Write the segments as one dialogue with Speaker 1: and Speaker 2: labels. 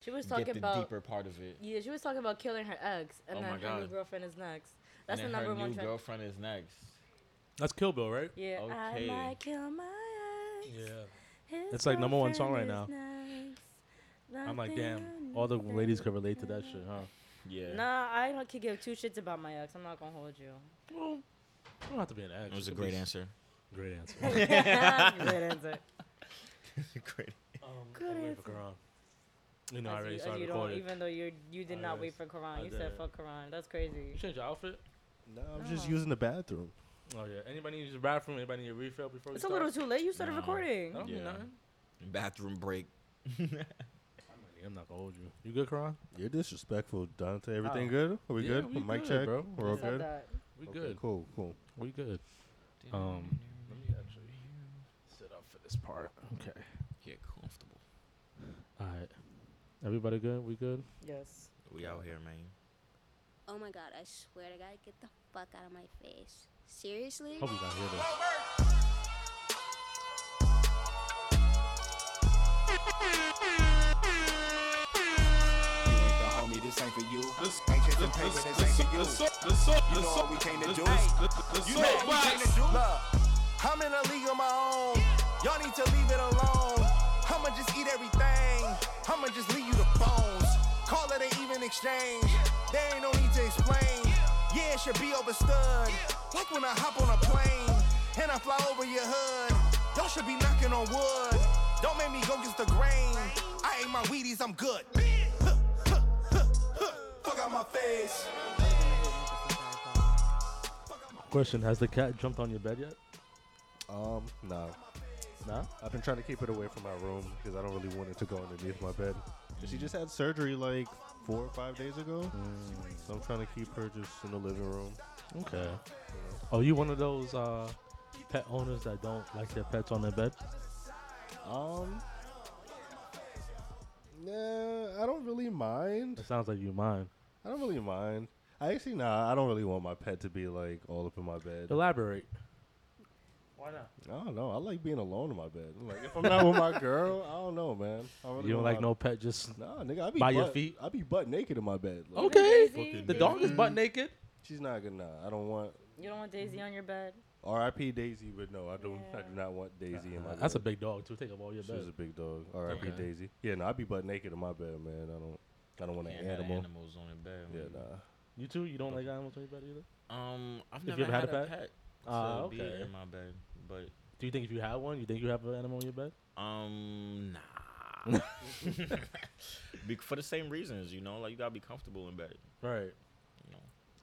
Speaker 1: She was
Speaker 2: get
Speaker 1: talking
Speaker 2: the
Speaker 1: about
Speaker 2: deeper part of it.
Speaker 1: yeah. She was talking about killing her ex, and
Speaker 2: Oh
Speaker 1: then her new girlfriend is next. That's
Speaker 2: and
Speaker 1: the
Speaker 2: then
Speaker 1: number
Speaker 2: her
Speaker 1: one
Speaker 2: new
Speaker 1: trend.
Speaker 2: girlfriend is next.
Speaker 3: That's Kill Bill, right?
Speaker 1: Yeah,
Speaker 2: Okay.
Speaker 1: I might kill my ex.
Speaker 3: Yeah.
Speaker 1: His
Speaker 3: It's like number one song right
Speaker 1: now. next.
Speaker 3: I'm like, damn, all the ladies could relate to that shit, huh?
Speaker 2: Yeah.
Speaker 1: Nah, I don't could give two shits about my ex. I'm not gonna hold you.
Speaker 3: Well, you don't have to be an ex.
Speaker 2: It was a great answer.
Speaker 3: Great answer.
Speaker 1: Great answer.
Speaker 2: great.
Speaker 3: um,
Speaker 1: Good
Speaker 3: I'm waiting
Speaker 1: answer.
Speaker 3: For Khuran. You know, I already
Speaker 1: you,
Speaker 3: started
Speaker 1: you don't,
Speaker 3: recording.
Speaker 1: even though you you did
Speaker 3: I
Speaker 1: not
Speaker 3: already
Speaker 1: wait for
Speaker 3: s-
Speaker 1: Khuran.
Speaker 3: I
Speaker 1: You said
Speaker 3: did.
Speaker 1: fuck Khuran. That's crazy.
Speaker 3: You changed your outfit?
Speaker 4: No, I'm just using the bathroom.
Speaker 3: Oh yeah. Anybody need to use the bathroom? Anybody need a refill before
Speaker 1: It's
Speaker 3: we
Speaker 1: a
Speaker 3: start?
Speaker 1: little too late. You started
Speaker 2: No.
Speaker 1: recording.
Speaker 3: I don't
Speaker 2: Yeah.
Speaker 3: nothing.
Speaker 2: Bathroom break.
Speaker 3: I'm not gonna hold you. You good, Khuran?
Speaker 4: You're disrespectful, Dante. Everything
Speaker 3: How?
Speaker 4: good? Are we
Speaker 3: Yeah,
Speaker 4: good?
Speaker 3: we
Speaker 4: Mic
Speaker 3: good,
Speaker 4: check,
Speaker 3: bro.
Speaker 4: We're
Speaker 1: I
Speaker 4: all
Speaker 1: said
Speaker 4: good.
Speaker 1: that.
Speaker 3: We
Speaker 4: Okay,
Speaker 3: good.
Speaker 4: Cool, cool.
Speaker 3: We good. Um, let me actually sit up for this part. Okay.
Speaker 2: Get comfortable.
Speaker 3: All right. Everybody good? We good?
Speaker 1: Yes.
Speaker 2: We out here, man.
Speaker 5: Oh my god, I swear to God, get the fuck out of my face. Seriously?
Speaker 3: Hope you guys hear this.
Speaker 6: You ain't the homie, this ain't for you. Ain't chasing paper, this ain't for you. You know what we came to do. You know what we came to do. Look, I'm in a league of my own. Y'all need to leave it alone. I'ma just eat everything. I'ma just leave you the bones. Call it an even exchange. There ain't no need to explain. Yeah, it should be overstood. Like when I hop on a plane and I fly over your hood. Y'all should be knocking on wood. Don't make me go against the grain. I ate my Wheaties, I'm good. Fuck out my face.
Speaker 3: Question: Has the cat jumped on your bed yet?
Speaker 4: Um, no.
Speaker 3: Nah.
Speaker 4: I've been trying to keep it away from my room because I don't really want it to go underneath my bed. She just had surgery like four or five days ago, so I'm trying to keep her just in the living room.
Speaker 3: Okay. Oh, you one of those uh, pet owners that don't like their pets on their bed?
Speaker 4: Um, nah, I don't really mind.
Speaker 3: It sounds like you mind.
Speaker 4: I don't really mind. I actually nah, I don't really want my pet to be like all up in my bed.
Speaker 3: Elaborate. Why not?
Speaker 4: I don't know. I like being alone in my bed. Like if I'm not with my girl, I don't know, man. I really
Speaker 3: You don't like no pet just
Speaker 4: Nah, nigga, I be
Speaker 3: by
Speaker 4: butt,
Speaker 3: your feet?
Speaker 4: I be butt naked in my bed. Like,
Speaker 3: Okay. The dog is butt naked.
Speaker 4: She's not good. Nah, I don't want.
Speaker 1: You don't want Daisy on your bed.
Speaker 4: R.I.P. Daisy, but no, I don't. I do not want Daisy in my.
Speaker 3: That's a big dog too. Take up all your
Speaker 4: She was a big dog. R.I.P.
Speaker 3: Okay.
Speaker 4: Daisy. Yeah, no, I be butt naked in my bed, man. I don't. I don't want an
Speaker 2: have
Speaker 4: animal.
Speaker 2: animals on the bed.
Speaker 4: Yeah,
Speaker 2: man.
Speaker 4: nah.
Speaker 3: You too? You don't like animals on your bed either?
Speaker 2: Um, I've
Speaker 3: Have
Speaker 2: never
Speaker 3: you ever
Speaker 2: had,
Speaker 3: had a
Speaker 2: a
Speaker 3: pet?
Speaker 2: pet.
Speaker 3: Ah,
Speaker 2: to be
Speaker 3: okay.
Speaker 2: in my bed, but
Speaker 3: Do you think if you had one, you think you have an animal on your bed?
Speaker 2: um, nah. Be- for the same reasons, you know, like you gotta be comfortable in bed.
Speaker 3: Right.
Speaker 2: You know,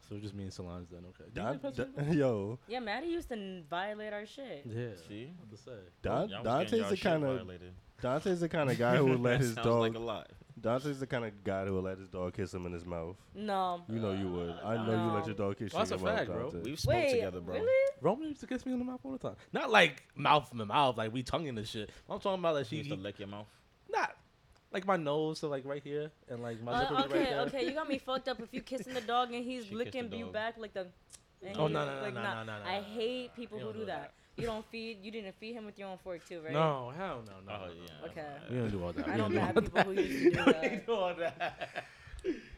Speaker 3: So it just means salons then. Okay. Do
Speaker 4: Don,
Speaker 3: like pets on your bed?
Speaker 4: Don- yo,
Speaker 1: Yeah, Maddie used to n- violate our shit.
Speaker 3: Yeah.
Speaker 2: see,
Speaker 3: What to say?
Speaker 4: Don,
Speaker 2: Y'all was getting
Speaker 4: Dante's the kind of. Dante's the kind of guy who would let his dog.
Speaker 2: like a lot.
Speaker 4: Dante's the kind of guy who will let his dog kiss him in his mouth.
Speaker 1: No.
Speaker 4: You know you would. I know you let your dog kiss
Speaker 3: Oh, that's
Speaker 4: you
Speaker 3: a
Speaker 4: in your mouth,
Speaker 3: fact, bro.
Speaker 4: Dante.
Speaker 2: We've smoked
Speaker 1: Wait,
Speaker 2: together, bro.
Speaker 1: really?
Speaker 3: Roman used to kiss me in the mouth all the time. Not like mouth to mouth, like we tonguing the shit. I'm talking about like
Speaker 2: She
Speaker 3: she
Speaker 2: used to lick your mouth.
Speaker 3: not like my nose so like right here and like my
Speaker 1: Uh,
Speaker 3: lip would be
Speaker 1: okay,
Speaker 3: right there.
Speaker 1: okay, you got me fucked up if you kissing the dog and he's
Speaker 2: She kissed
Speaker 1: licking you
Speaker 2: dog.
Speaker 1: back like the. And
Speaker 3: Oh,
Speaker 1: he-
Speaker 3: no, no, no,
Speaker 1: like,
Speaker 3: no,
Speaker 1: nah.
Speaker 3: no, no,
Speaker 1: I hate people who
Speaker 3: don't
Speaker 1: do
Speaker 3: do
Speaker 1: that.
Speaker 3: that.
Speaker 1: You don't feed. You didn't feed him with your own fork too, right?
Speaker 3: No, hell no, no.
Speaker 2: Oh yeah.
Speaker 1: Okay.
Speaker 3: We don't do all that.
Speaker 1: I
Speaker 3: don't do
Speaker 1: mad
Speaker 3: all
Speaker 1: people who used to do
Speaker 3: We
Speaker 1: that.
Speaker 3: ain't do all that.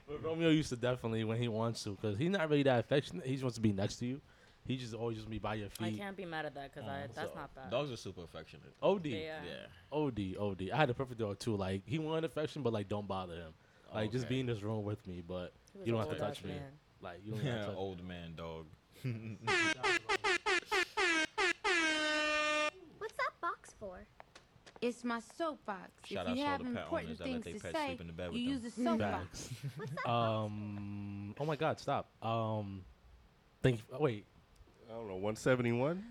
Speaker 3: But Romeo used to definitely when he wants to, cause he's not really that affectionate. He just wants to be next to you. He just always just be by your feet.
Speaker 1: I can't be mad at that because I
Speaker 3: Oh,
Speaker 1: that's
Speaker 3: so
Speaker 1: not bad.
Speaker 2: Dogs are super affectionate.
Speaker 3: Od,
Speaker 1: Yeah.
Speaker 2: Yeah.
Speaker 3: Od, Od. I had a perfect dog too. Like he wanted affection, but like don't bother him. Like just be in this room with me, but you don't have to touch
Speaker 1: ass
Speaker 3: me.
Speaker 1: Man.
Speaker 3: like you don't have
Speaker 2: Yeah,
Speaker 3: to touch
Speaker 2: old man dog.
Speaker 5: What's that box for?
Speaker 7: It's my soapbox.
Speaker 2: Shout
Speaker 7: if
Speaker 2: out
Speaker 7: you
Speaker 2: to all
Speaker 7: have
Speaker 2: the
Speaker 7: important
Speaker 2: owners that let
Speaker 7: things to say,
Speaker 2: in the bed
Speaker 7: you use
Speaker 2: them.
Speaker 7: a soapbox.
Speaker 3: Facts. um. Oh my God! Stop. Um. Thank you. Oh, wait.
Speaker 4: I don't know, 171,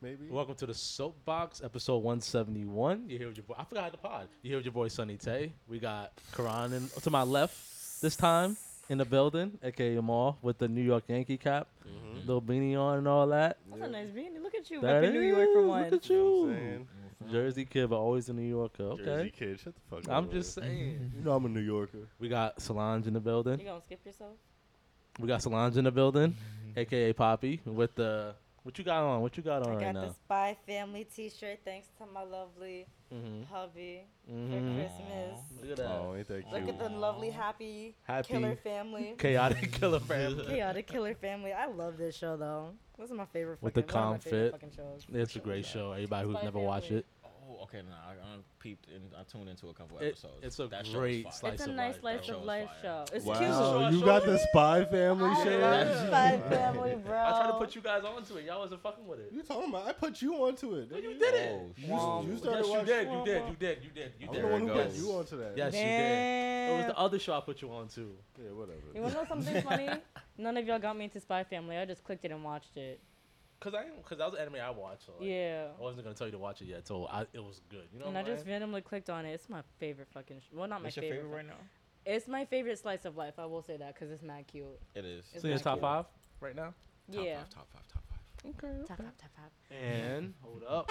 Speaker 4: maybe.
Speaker 3: Welcome to the Soapbox, episode 171. You here with your boy? I forgot the pod. You here with your boy Sunny Tay. We got Khuran in, to my left this time in the building, aka Amal, with the New York Yankee cap, mm-hmm. little beanie on and all that.
Speaker 1: That's a nice beanie. Look at you,
Speaker 3: That
Speaker 1: repping New York for
Speaker 3: is,
Speaker 1: once.
Speaker 3: Look at
Speaker 4: You
Speaker 3: you.
Speaker 4: I'm?
Speaker 3: Jersey kid, but always a New Yorker. Okay.
Speaker 4: Jersey kid, shut the fuck up.
Speaker 3: I'm just saying.
Speaker 4: You know I'm a New Yorker.
Speaker 3: We got Solange in the building.
Speaker 1: You gonna skip yourself?
Speaker 3: We got Solange in the building, mm-hmm. aka Poppy, with the What you got on? What you got on
Speaker 1: I
Speaker 3: right
Speaker 1: got
Speaker 3: now?
Speaker 1: the Spy Family T-shirt. Thanks to my lovely
Speaker 3: Mm-hmm.
Speaker 1: hubby
Speaker 3: Mhm.
Speaker 1: for Christmas.
Speaker 3: Look at that.
Speaker 4: Oh, ain't that
Speaker 1: Look
Speaker 4: cute?
Speaker 1: at the lovely happy,
Speaker 3: Happy.
Speaker 1: killer family.
Speaker 3: Chaotic killer family.
Speaker 1: Chaotic killer family. I love this show though. This is my favorite.
Speaker 3: With the
Speaker 1: fucking, one
Speaker 3: calm fit. It's a great show. Everybody who's
Speaker 1: Spy
Speaker 3: never watched it.
Speaker 2: Oh, okay. Nah, I, I peeped and I tuned into a couple
Speaker 3: It-
Speaker 2: episodes.
Speaker 3: it's a
Speaker 2: That show's
Speaker 3: great
Speaker 2: fire.
Speaker 3: slice
Speaker 1: It's a
Speaker 3: of
Speaker 1: nice
Speaker 3: life,
Speaker 1: slice
Speaker 2: bro.
Speaker 1: of
Speaker 2: Show's
Speaker 1: life
Speaker 2: fire.
Speaker 1: show. It's
Speaker 4: Wow,
Speaker 1: cute.
Speaker 3: Show-
Speaker 4: you got the Spy Family
Speaker 1: I
Speaker 4: shit.
Speaker 1: love Spy Family, bro.
Speaker 3: I tried to put you guys onto it. Y'all wasn't fucking with it.
Speaker 4: You talking about? I put you onto it.
Speaker 3: No, you did it.
Speaker 2: Oh,
Speaker 4: You,
Speaker 1: Wow.
Speaker 4: you started
Speaker 3: yes, you
Speaker 4: watching.
Speaker 3: did. You did. You did. You did. You
Speaker 4: I'm
Speaker 3: did.
Speaker 4: the one who put
Speaker 2: goes.
Speaker 4: you onto that.
Speaker 3: Yes, you did. It was the other show I put you on too.
Speaker 4: Yeah, whatever.
Speaker 1: You wanna know something funny? None of y'all got me into Spy Family. I just clicked it and watched it.
Speaker 3: Cause I, cause that was an anime I watched. So like,
Speaker 1: Yeah.
Speaker 3: I wasn't gonna tell you to watch it yet, so I, it was good. You know.
Speaker 1: And
Speaker 3: what
Speaker 1: I just
Speaker 3: saying?
Speaker 1: randomly clicked on it. It's my favorite fucking. Sh- well, not my
Speaker 2: What's your
Speaker 1: favorite.
Speaker 2: favorite right now?
Speaker 1: It's my favorite slice of life. I will say that because it's mad cute.
Speaker 2: It is.
Speaker 1: It's
Speaker 3: So your top
Speaker 1: cute.
Speaker 3: five right now.
Speaker 2: Top
Speaker 1: yeah.
Speaker 2: five, top five, top five.
Speaker 3: Okay.
Speaker 1: Top five, top five.
Speaker 3: And hold up.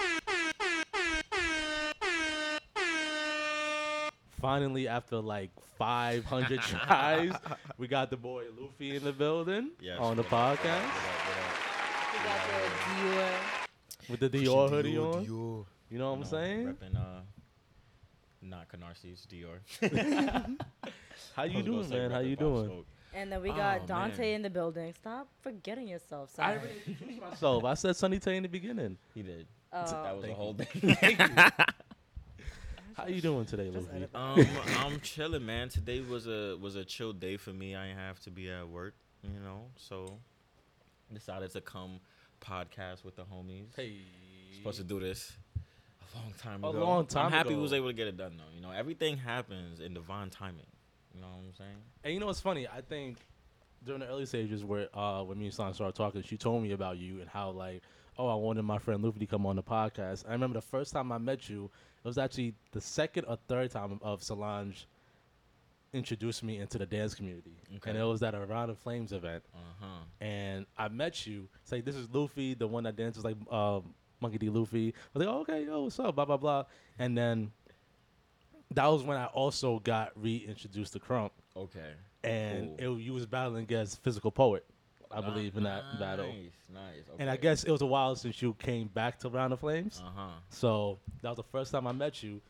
Speaker 3: Finally, after like 500 tries, we got the boy Luffy in the building
Speaker 2: Yes,
Speaker 3: on the
Speaker 2: what up, what up,
Speaker 3: podcast
Speaker 1: We got the Dior.
Speaker 3: with the Dior hoodie on. You know what I'm saying?
Speaker 2: Repping, uh, not Canarsie's Dior.
Speaker 3: How you doing, man? How you doing?
Speaker 2: Smoke.
Speaker 1: And then we
Speaker 2: Oh,
Speaker 1: got Dante
Speaker 2: man.
Speaker 1: in the building. Stop forgetting yourself.
Speaker 3: I
Speaker 1: Sorry.
Speaker 3: already introduced myself. I said Sunny Tay in the beginning.
Speaker 2: He did.
Speaker 1: Oh.
Speaker 2: that was a whole
Speaker 3: you.
Speaker 2: thing.
Speaker 3: How you doing today,
Speaker 1: Just
Speaker 2: Um, I'm chilling, man. Today was a was a chill day for me. I didn't have to be at work, you know, so decided to come podcast with the homies.
Speaker 3: Hey.
Speaker 2: Supposed to do this a long time ago.
Speaker 3: A long time
Speaker 2: I'm happy we was able to get it done though. You know, everything happens in divine timing. You know what I'm saying?
Speaker 3: And you know what's funny? I think during the early stages where uh when me and Son started talking, she told me about you and how like, oh, I wanted my friend Luffy to come on the podcast. I remember the first time I met you, it was actually the second or third time of Solange introduced me into the dance community.
Speaker 2: Okay.
Speaker 3: And it was at a Round of Flames event.
Speaker 2: Uh huh.
Speaker 3: And I met you. It's like this is Luffy, the one that dances like um Monkey D. Luffy. I was like, oh, okay, yo, what's up? Blah blah blah. And then that was when I also got reintroduced to Krump
Speaker 2: Okay.
Speaker 3: and
Speaker 2: Cool.
Speaker 3: it, you was battling against physical poet, I believe in that battle.
Speaker 2: Nice, nice.
Speaker 3: And I guess it was a while since you came back to Round of Flames,
Speaker 2: Uh huh.
Speaker 3: so that was the first time I met you,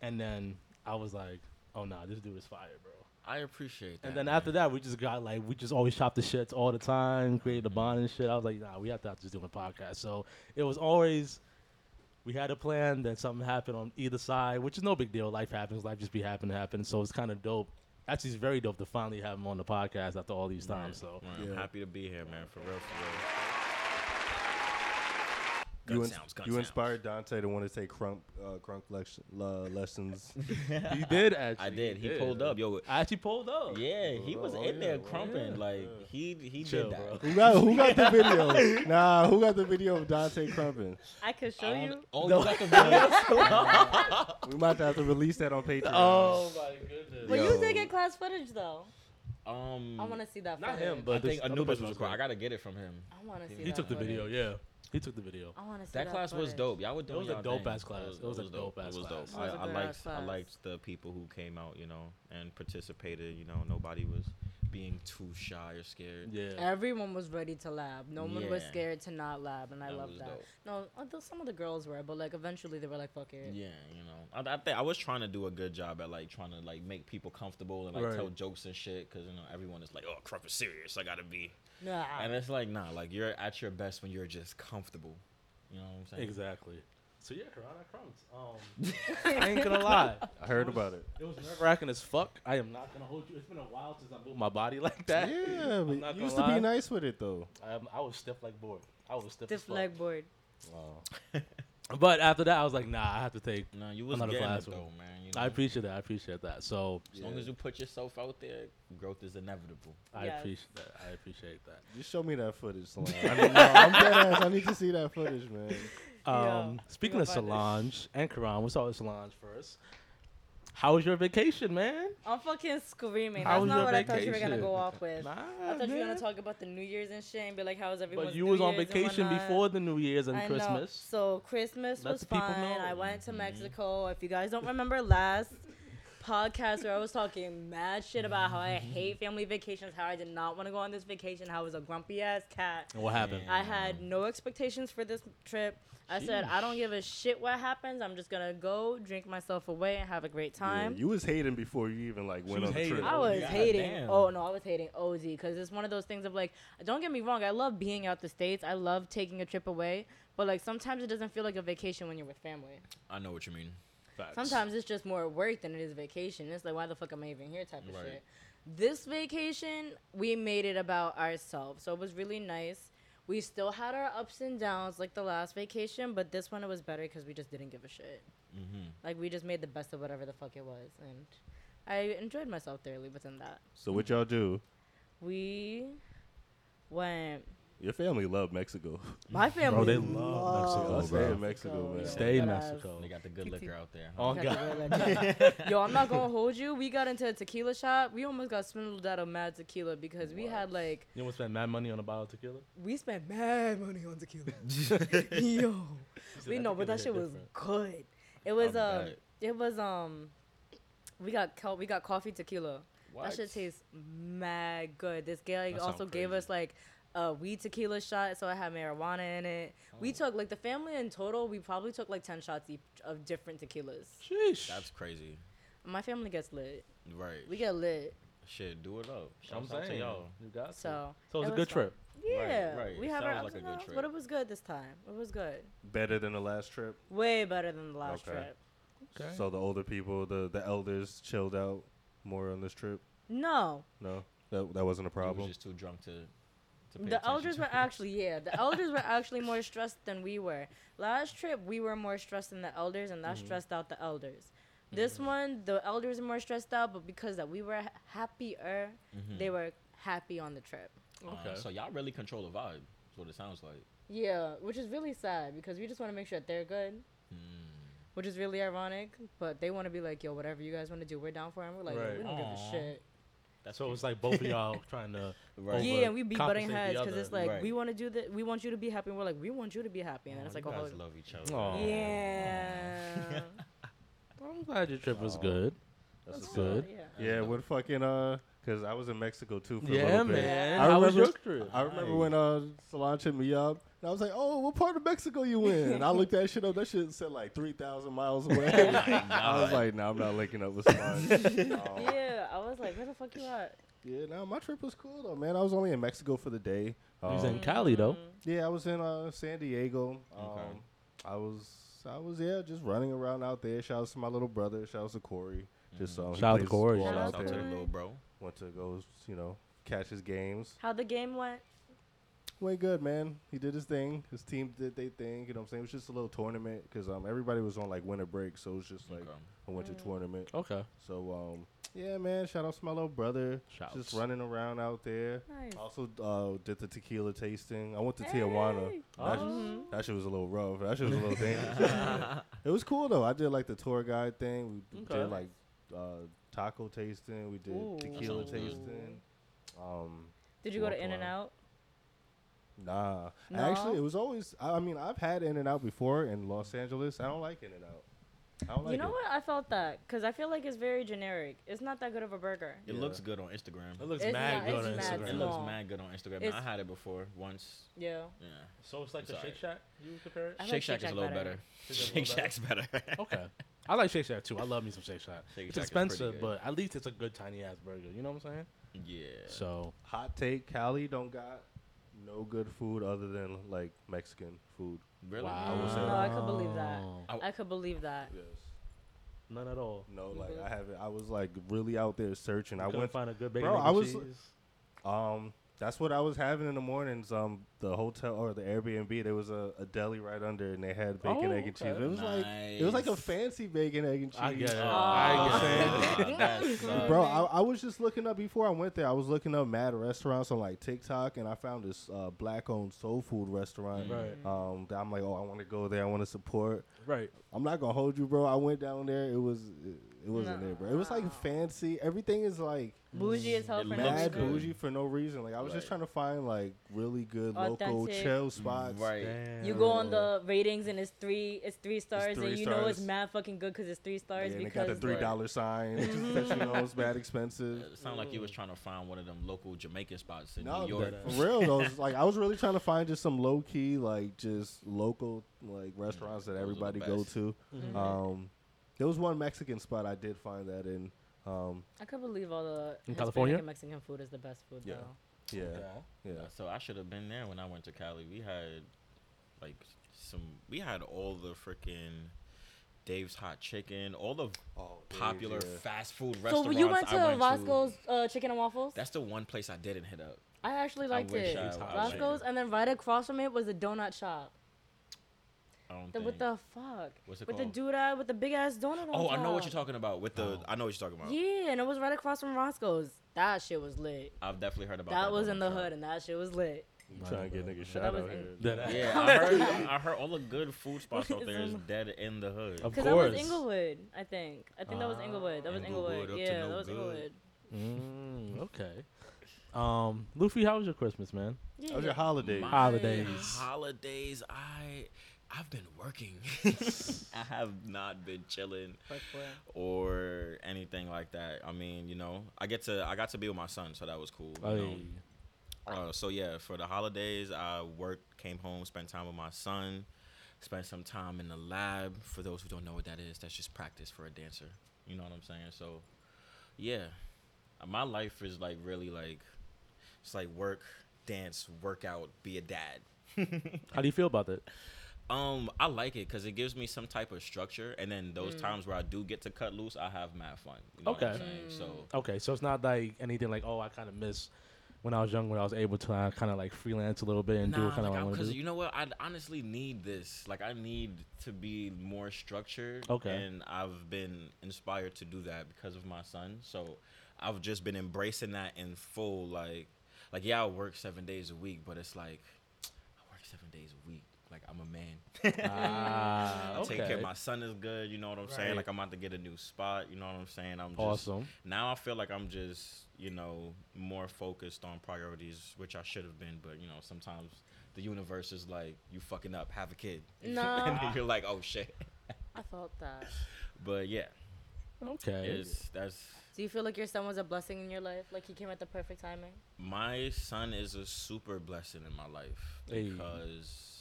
Speaker 3: and then I was like, oh nah, this dude is fire, bro.
Speaker 2: I appreciate that.
Speaker 3: And then
Speaker 2: man.
Speaker 3: after that, we just got like we just always chopped the shits all the time, created a bond and shit. I was like, nah, we have to have to do a podcast. So it was always we had a plan, then something happened on either side, which is no big deal. Life happens, life just be happening to happen. So it's kind of dope. Actually, it's very dope to finally have him on the podcast after all these times. So
Speaker 2: Right, I'm happy to be here, man. For real, for real.
Speaker 4: You,
Speaker 2: Gun sounds, gun
Speaker 4: you
Speaker 2: sounds.
Speaker 4: inspired Dante to want to take krump uh, krump lection, uh, lessons.
Speaker 3: he did actually.
Speaker 2: I did. He pulled up, yo.
Speaker 3: I actually pulled up.
Speaker 2: Yeah, he was
Speaker 4: Oh,
Speaker 2: in there
Speaker 4: yeah,
Speaker 2: krumping.
Speaker 3: yeah.
Speaker 2: Like he he
Speaker 3: Chill,
Speaker 2: did that.
Speaker 3: bro.
Speaker 4: who got who got the video? nah, who got the video of Dante krumping?
Speaker 1: I could show
Speaker 2: Oh,
Speaker 1: you.
Speaker 2: Oh, you got the video?
Speaker 4: We might have to release that on Patreon.
Speaker 3: Oh my goodness.
Speaker 1: But
Speaker 4: Yo.
Speaker 1: you did get class footage though.
Speaker 2: um,
Speaker 1: I want to see that.
Speaker 3: Not
Speaker 1: footage.
Speaker 3: him,
Speaker 2: I
Speaker 3: but
Speaker 2: think Anubis was
Speaker 3: was
Speaker 2: recording. I gotta get it from him.
Speaker 1: I want to see.
Speaker 3: He
Speaker 1: that
Speaker 3: took the video. Yeah, he took the video.
Speaker 1: I want to see
Speaker 2: That class was dope. Y'all were doing
Speaker 3: was a
Speaker 2: y'all
Speaker 3: dope
Speaker 2: thing.
Speaker 3: ass class. It was a dope ass
Speaker 2: It was
Speaker 3: class.
Speaker 2: dope.
Speaker 1: It was a
Speaker 2: I, I
Speaker 1: good
Speaker 2: liked
Speaker 1: ass
Speaker 2: I
Speaker 1: class.
Speaker 2: liked the people who came out, you know, and participated. You know, nobody was being too shy or scared.
Speaker 3: Yeah.
Speaker 1: Everyone was ready to lab. No one was scared to not lab, and I
Speaker 2: That
Speaker 1: love that.
Speaker 2: dope.
Speaker 1: No, although some of the girls were, but like eventually they were like, "Fuck it."
Speaker 2: Yeah, you know, I, I think I was trying to do a good job at like trying to like make people comfortable and like
Speaker 3: Right.
Speaker 2: tell jokes and shit because you know everyone is like, oh, Krump is serious. I gotta be,
Speaker 1: Nah.
Speaker 2: and it's like, nah, like you're at your best when you're just comfortable. You know what I'm saying?
Speaker 3: Exactly. So yeah, Karana Crumbs. Um, I ain't gonna lie.
Speaker 4: I heard about it.
Speaker 3: It was nerve wracking as fuck. I am not gonna hold you. It's been a while since I moved my body like that.
Speaker 4: Yeah,
Speaker 3: I'm
Speaker 4: but you
Speaker 3: gonna
Speaker 4: used to be nice with it though.
Speaker 3: I, am- I was stiff like board. I was stiff. as
Speaker 1: Stiff
Speaker 3: fuck.
Speaker 1: leg board.
Speaker 4: Wow.
Speaker 3: But after that, I was like, nah, I have to take.
Speaker 2: No, you was
Speaker 3: Another
Speaker 2: getting
Speaker 3: class
Speaker 2: it though, man. You know?
Speaker 3: I appreciate that. I appreciate that. So
Speaker 2: as long as you put yourself out there, growth is inevitable.
Speaker 3: I
Speaker 1: Yes.
Speaker 3: appreciate that. I appreciate that.
Speaker 4: Just show me that footage, Solange. I mean, no, I'm dead ass. I need to see that footage, man.
Speaker 1: Yeah,
Speaker 3: Um,
Speaker 1: we
Speaker 3: speaking of. Solange and Khuran, start with Solange first. How was your vacation, man?
Speaker 1: I'm fucking screaming.
Speaker 3: How
Speaker 1: That's not what I thought you were gonna go off with.
Speaker 3: Nah,
Speaker 1: I thought you were gonna talk about the New Year's and shit and be like, "How's everyone?"
Speaker 3: But you was on
Speaker 1: Year's
Speaker 3: vacation before the New Year's and
Speaker 1: I know.
Speaker 3: Christmas.
Speaker 1: So Christmas
Speaker 3: Let
Speaker 1: was
Speaker 3: the people
Speaker 1: fine.
Speaker 3: know.
Speaker 1: I went to
Speaker 2: Mhm.
Speaker 1: Mexico. If you guys don't remember last podcast where I was talking mad shit about how I mm-hmm. hate family vacations, how I did not want to go on this vacation, how I was a grumpy ass cat.
Speaker 3: And what happened?
Speaker 1: I had no expectations for this trip. I said I don't give a shit what happens. I'm just gonna go drink myself away and have a great
Speaker 4: Yeah,
Speaker 1: time.
Speaker 4: you was hating before you even like went on the trip.
Speaker 1: I was
Speaker 2: God
Speaker 1: hating.
Speaker 2: damn.
Speaker 1: Oh no, I was hating OZ because it's one of those things of like, don't get me wrong, I love being out the states. I love taking a trip away, but like sometimes it doesn't feel like a vacation when you're with family.
Speaker 2: I know what you mean.
Speaker 1: Sometimes it's just more work than it is vacation. It's like, why the fuck am I even here? Type of
Speaker 2: Right.
Speaker 1: shit. This vacation, we made it about ourselves, so it was really nice. We still had our ups and downs like the last vacation, but this one it was better because we just didn't give a shit.
Speaker 2: Mm-hmm.
Speaker 1: Like we just made the best of whatever the fuck it was, and I enjoyed myself thoroughly within that.
Speaker 4: So what y'all do?
Speaker 1: We went.
Speaker 4: Your family love Mexico.
Speaker 1: My family.
Speaker 3: they love Mexico,
Speaker 1: loves
Speaker 4: Stay in Mexico, man.
Speaker 1: yeah,
Speaker 3: Stay in. Mexico.
Speaker 2: They got the good liquor out there.
Speaker 3: Oh, God.
Speaker 1: the. Yo, I'm not gonna hold you. We got into a tequila shop. We almost got swindled out of mad tequila because we had like
Speaker 3: You want to spend mad money on a bottle of tequila?
Speaker 1: we spent mad money on tequila. Yo, we know, but that shit was good. It was
Speaker 2: I
Speaker 1: um,
Speaker 2: bet.
Speaker 1: it was um, we got co- we got coffee tequila. That shit tastes mad good. This guy also gave us like a weed tequila shot, so I had marijuana in it. We
Speaker 2: Oh.
Speaker 1: took like the family in total. We probably took like ten shots each of different tequilas.
Speaker 3: Sheesh.
Speaker 2: That's crazy.
Speaker 1: My family gets lit.
Speaker 2: Right.
Speaker 1: We get lit.
Speaker 2: Shit, do it up.
Speaker 3: I'm
Speaker 2: Shouts out to
Speaker 3: saying,
Speaker 2: y'all.
Speaker 3: you got to.
Speaker 1: So
Speaker 3: So it was a good
Speaker 1: fun.
Speaker 3: trip.
Speaker 1: Yeah,
Speaker 2: right.
Speaker 1: we have our
Speaker 2: like
Speaker 1: ups
Speaker 2: a
Speaker 1: and
Speaker 2: good
Speaker 1: downs,
Speaker 2: trip.
Speaker 1: but it was good this time. It was good.
Speaker 4: Better than the last trip.
Speaker 1: Way better than the last
Speaker 4: Okay.
Speaker 1: trip.
Speaker 3: Okay.
Speaker 4: So the older people, the the elders, chilled out more on this trip.
Speaker 1: No,
Speaker 4: No, that that wasn't a
Speaker 2: You
Speaker 4: problem.
Speaker 2: was just too drunk to. To pay
Speaker 1: the elders
Speaker 2: to
Speaker 1: were actually yeah. The elders were actually more stressed than we were. Last trip we were more stressed than the elders, and that stressed out the elders. This one, the elders are more stressed out, but because that we were ha- happier,
Speaker 2: Mhm.
Speaker 1: they were happy on the trip.
Speaker 2: Uh,
Speaker 3: Okay.
Speaker 2: so y'all really control the vibe. That's what it sounds like.
Speaker 1: Yeah, which is really sad because we just want to make sure that they're good.
Speaker 2: Hmm.
Speaker 1: Which is really ironic, but they want to be like, yo, whatever you guys want to do, we're down for it. And we're like,
Speaker 3: Right.
Speaker 1: we don't give a shit.
Speaker 2: That's
Speaker 3: it was like both of y'all trying to.
Speaker 2: Right.
Speaker 1: Yeah, and we be butting heads because it's like
Speaker 2: Right.
Speaker 1: we want to do that. We want you to be happy, and we're like, we want you to be happy, and then
Speaker 2: Aw,
Speaker 1: it's like,
Speaker 2: you
Speaker 1: oh,
Speaker 2: love each other.
Speaker 3: Aw.
Speaker 1: yeah.
Speaker 3: I'm glad your trip was
Speaker 4: Aw.
Speaker 3: good.
Speaker 4: That's
Speaker 3: That's
Speaker 4: what's
Speaker 3: good.
Speaker 1: Yeah.
Speaker 4: Yeah, what fucking uh, cause I was in Mexico too for a
Speaker 3: Yeah,
Speaker 4: little bit.
Speaker 3: man.
Speaker 4: I
Speaker 3: How was
Speaker 4: remember-
Speaker 3: your trip?
Speaker 4: I remember when uh Solange hit me up, and I was like, "Oh, what part of Mexico you in?" And I looked that shit up. That shit said like three thousand miles away. I was like, "No, I'm not linking up with Solange." Um,
Speaker 1: Yeah, I was like, where the fuck you at?
Speaker 4: yeah, no, my trip was cool though, man. I was only in Mexico for the day.
Speaker 3: You was in
Speaker 4: Um,
Speaker 3: Cali though.
Speaker 4: Yeah, I was in uh, San Diego. Um,
Speaker 2: Okay.
Speaker 4: I was, I was yeah, just running around out there. Shout out to my little brother. Shout out to Corey. Just um,
Speaker 3: Shout out to Corey.
Speaker 4: ball
Speaker 1: Shout
Speaker 4: out
Speaker 2: out to
Speaker 4: there.
Speaker 2: the little bro.
Speaker 4: Went to go, you know, catch his games.
Speaker 1: How the game went?
Speaker 4: Went good, man. He did his thing. His team did their thing. You know what I'm saying? It was just a little tournament because um, everybody was on like winter break, so it was just like
Speaker 2: Okay.
Speaker 4: a winter
Speaker 1: Mm.
Speaker 4: tournament.
Speaker 3: Okay.
Speaker 4: So um, yeah, man. Shout out to my little brother.
Speaker 3: Shouts.
Speaker 4: Just running around out there.
Speaker 1: Nice.
Speaker 4: Also uh, did the tequila tasting. I went to Tijuana.
Speaker 1: Hey.
Speaker 4: That,
Speaker 1: Mhm.
Speaker 4: that shit was a little rough. That shit was a little dangerous. it was cool though. I did like the tour guide thing. We
Speaker 3: Okay.
Speaker 4: did like uh, taco tasting. We did
Speaker 1: Ooh.
Speaker 4: tequila
Speaker 2: Sounds good.
Speaker 4: tasting. Um,
Speaker 1: Did you go to
Speaker 4: walk
Speaker 1: In and
Speaker 4: around.
Speaker 1: Out?
Speaker 4: Nah,
Speaker 1: No?
Speaker 4: actually, it was always. I I mean, I've had In and Out before in Los Angeles. I don't like In and Out. I don't like
Speaker 1: you know
Speaker 4: it.
Speaker 1: what? I felt that because I feel like it's very generic. It's not that good of a burger.
Speaker 2: It
Speaker 4: Yeah.
Speaker 2: looks good on Instagram.
Speaker 3: It looks
Speaker 1: It's
Speaker 3: mad
Speaker 1: not-
Speaker 3: good on
Speaker 1: mad
Speaker 3: Instagram.
Speaker 2: It looks
Speaker 1: small.
Speaker 2: mad good on Instagram.
Speaker 1: It's-
Speaker 2: I had it before once.
Speaker 1: Yeah.
Speaker 2: Yeah.
Speaker 3: So it's like
Speaker 2: It's
Speaker 3: the. Shake Shack. You would compare it?
Speaker 1: I
Speaker 2: Shake
Speaker 1: like
Speaker 2: Shack is a little better.
Speaker 3: Shake Shack's
Speaker 2: Shake Shack's better.
Speaker 3: Okay. I like Shake Shack too. I love me some Shake Shack.
Speaker 2: Shake
Speaker 3: it's
Speaker 2: Shack
Speaker 3: expensive, but at least it's a good tiny ass burger. You know what I'm saying?
Speaker 2: Yeah.
Speaker 3: So
Speaker 4: Hot take: Cali don't got no good food other than like Mexican food.
Speaker 2: really?
Speaker 3: wow.
Speaker 4: will say
Speaker 1: No, I could believe that.
Speaker 2: I-
Speaker 1: I could believe that.
Speaker 4: Yes.
Speaker 3: None at all.
Speaker 4: No, like I haven't. I was like really out there searching. I
Speaker 3: I
Speaker 4: went
Speaker 3: went find a good bacon
Speaker 4: Bro,
Speaker 3: egg
Speaker 4: I was-
Speaker 3: cheese.
Speaker 4: Um, that's what I was having in the mornings. Um, the hotel or the Airbnb, there was a, a deli right under, and they had bacon,
Speaker 3: Oh,
Speaker 4: egg, and cheese. It was like it was like a fancy bacon, egg, and cheese.
Speaker 3: I get it.
Speaker 1: Oh,
Speaker 3: I get it.
Speaker 4: Bro, I, I was just looking up before I went there. I was looking up mad restaurants on like TikTok, and I found this uh, black-owned soul food restaurant.
Speaker 3: Right.
Speaker 4: Um, that I'm like, oh, I want to go there. I want to support.
Speaker 3: Right.
Speaker 4: I'm not gonna hold you, bro. I went down there. It was it, It wasn't
Speaker 1: No.
Speaker 4: it, bro. It was like fancy. Everything is like
Speaker 1: Bougie as hell
Speaker 2: It
Speaker 1: for
Speaker 2: looks
Speaker 1: no
Speaker 4: mad
Speaker 2: good.
Speaker 4: bougie for no reason. Like I was just trying to find like really good local chill spots.
Speaker 2: Right.
Speaker 1: You go on the ratings and it's three, it's three stars,
Speaker 4: three
Speaker 1: and you know it's
Speaker 4: stars.
Speaker 1: mad fucking good because it's three
Speaker 4: Yeah,
Speaker 1: stars
Speaker 4: and they
Speaker 1: because
Speaker 4: got the three
Speaker 1: dollar
Speaker 4: dollar sign that you know is bad expensive.
Speaker 2: It sounded like you was trying to find one of them local Jamaican spots in
Speaker 4: No,
Speaker 2: New York.
Speaker 4: for real though. Like I was really trying to find just some low key, like just local like restaurants that
Speaker 2: those are
Speaker 4: everybody go
Speaker 2: best.
Speaker 4: to.
Speaker 1: Mhm.
Speaker 4: Um, there was one Mexican spot I did find that in. Um,
Speaker 1: I could believe all the
Speaker 3: In
Speaker 1: Hispanic
Speaker 3: California?
Speaker 1: and Mexican food is the best food
Speaker 4: Yeah.
Speaker 1: though.
Speaker 4: yeah,
Speaker 2: Yeah.
Speaker 4: yeah.
Speaker 2: So I should have been there when I went to Cali. We had like some. We had all the freaking Dave's Hot Chicken, all the
Speaker 4: Oh,
Speaker 2: popular
Speaker 4: yeah.
Speaker 2: fast food restaurants.
Speaker 1: So you went to
Speaker 2: I went
Speaker 1: Roscoe's uh, Chicken and Waffles?
Speaker 2: That's the one place I didn't hit up.
Speaker 1: I actually liked
Speaker 2: wish
Speaker 1: it.
Speaker 2: I-
Speaker 3: I
Speaker 1: Roscoe's, and then right across from it was a donut shop.
Speaker 2: I don't
Speaker 1: The,
Speaker 2: think.
Speaker 1: what the fuck?
Speaker 2: What's it
Speaker 1: With the dude uh, with the big ass donut on
Speaker 2: Oh, I know what you're talking about. With the,
Speaker 3: Oh.
Speaker 2: I know what you're talking about.
Speaker 1: Yeah, and it was right across from Roscoe's. That shit was lit.
Speaker 2: I've definitely heard about
Speaker 1: That
Speaker 2: that.
Speaker 1: was in the hood, and that shit was lit.
Speaker 4: You trying to get niggas
Speaker 1: But
Speaker 4: shot
Speaker 1: that was
Speaker 4: out
Speaker 1: in-
Speaker 4: here.
Speaker 3: Dead.
Speaker 2: Yeah, I heard. I heard all the good food spots out there is
Speaker 1: in-
Speaker 2: dead in the hood.
Speaker 3: Of
Speaker 1: Because that was. Inglewood, I think. I think that was Inglewood. That was
Speaker 2: Inglewood,
Speaker 1: Inglewood. Yeah,
Speaker 2: no
Speaker 1: that was
Speaker 2: good.
Speaker 1: Inglewood.
Speaker 3: Mm, okay. Um, Luffy, how was your Christmas, man?
Speaker 1: Yeah.
Speaker 4: How was your holiday?
Speaker 2: My
Speaker 3: Holidays.
Speaker 2: Holidays. I I've been working. I have not been chilling or anything like that. I mean, you know, I get to I got to be with my son, so that was cool. you know. Uh, so yeah, for the holidays, I worked, came home, spent time with my son, spent some time in the lab. For those who don't know what that is, that's just practice for a dancer. You know what I'm saying? So, yeah, Uh, my life is like really like it's like work, dance, workout, be a dad.
Speaker 3: How do you feel about that?
Speaker 2: Um, I like it because it gives me some type of structure, and then those
Speaker 1: Mm.
Speaker 2: times where I do get to cut loose, I have mad fun. You know What I'm
Speaker 3: Okay.
Speaker 2: saying? So
Speaker 3: Okay, so it's not like anything like, oh, I kind of miss when I was young, when I was able to uh, kind of like freelance a little bit and do
Speaker 2: Nah,
Speaker 3: what kind of
Speaker 2: like
Speaker 3: I want to
Speaker 2: because
Speaker 3: do.
Speaker 2: you know what, I honestly need this. Like, I need to be more structured.
Speaker 3: Okay.
Speaker 2: And I've been inspired to do that because of my son. So, I've just been embracing that in full. Like, like yeah, I work seven days a week, but it's like I work seven days a week. Like I'm a man.
Speaker 3: ah,
Speaker 2: I take care of my son is good. You know what I'm saying? Like I'm about to get a new spot. You know what I'm saying? I'm just
Speaker 3: Awesome.
Speaker 2: now I feel like I'm just, you know, more focused on priorities, which I should have been, but you know, sometimes the universe is like, you fucking up, have a kid.
Speaker 1: No.
Speaker 2: and then you're like, oh shit.
Speaker 1: I felt that.
Speaker 2: But yeah,
Speaker 3: Okay.
Speaker 2: it's that's
Speaker 1: Do you feel like your son was a blessing in your life? Like he came at the perfect timing?
Speaker 2: my son is a super blessing in my life
Speaker 3: Hey.
Speaker 2: because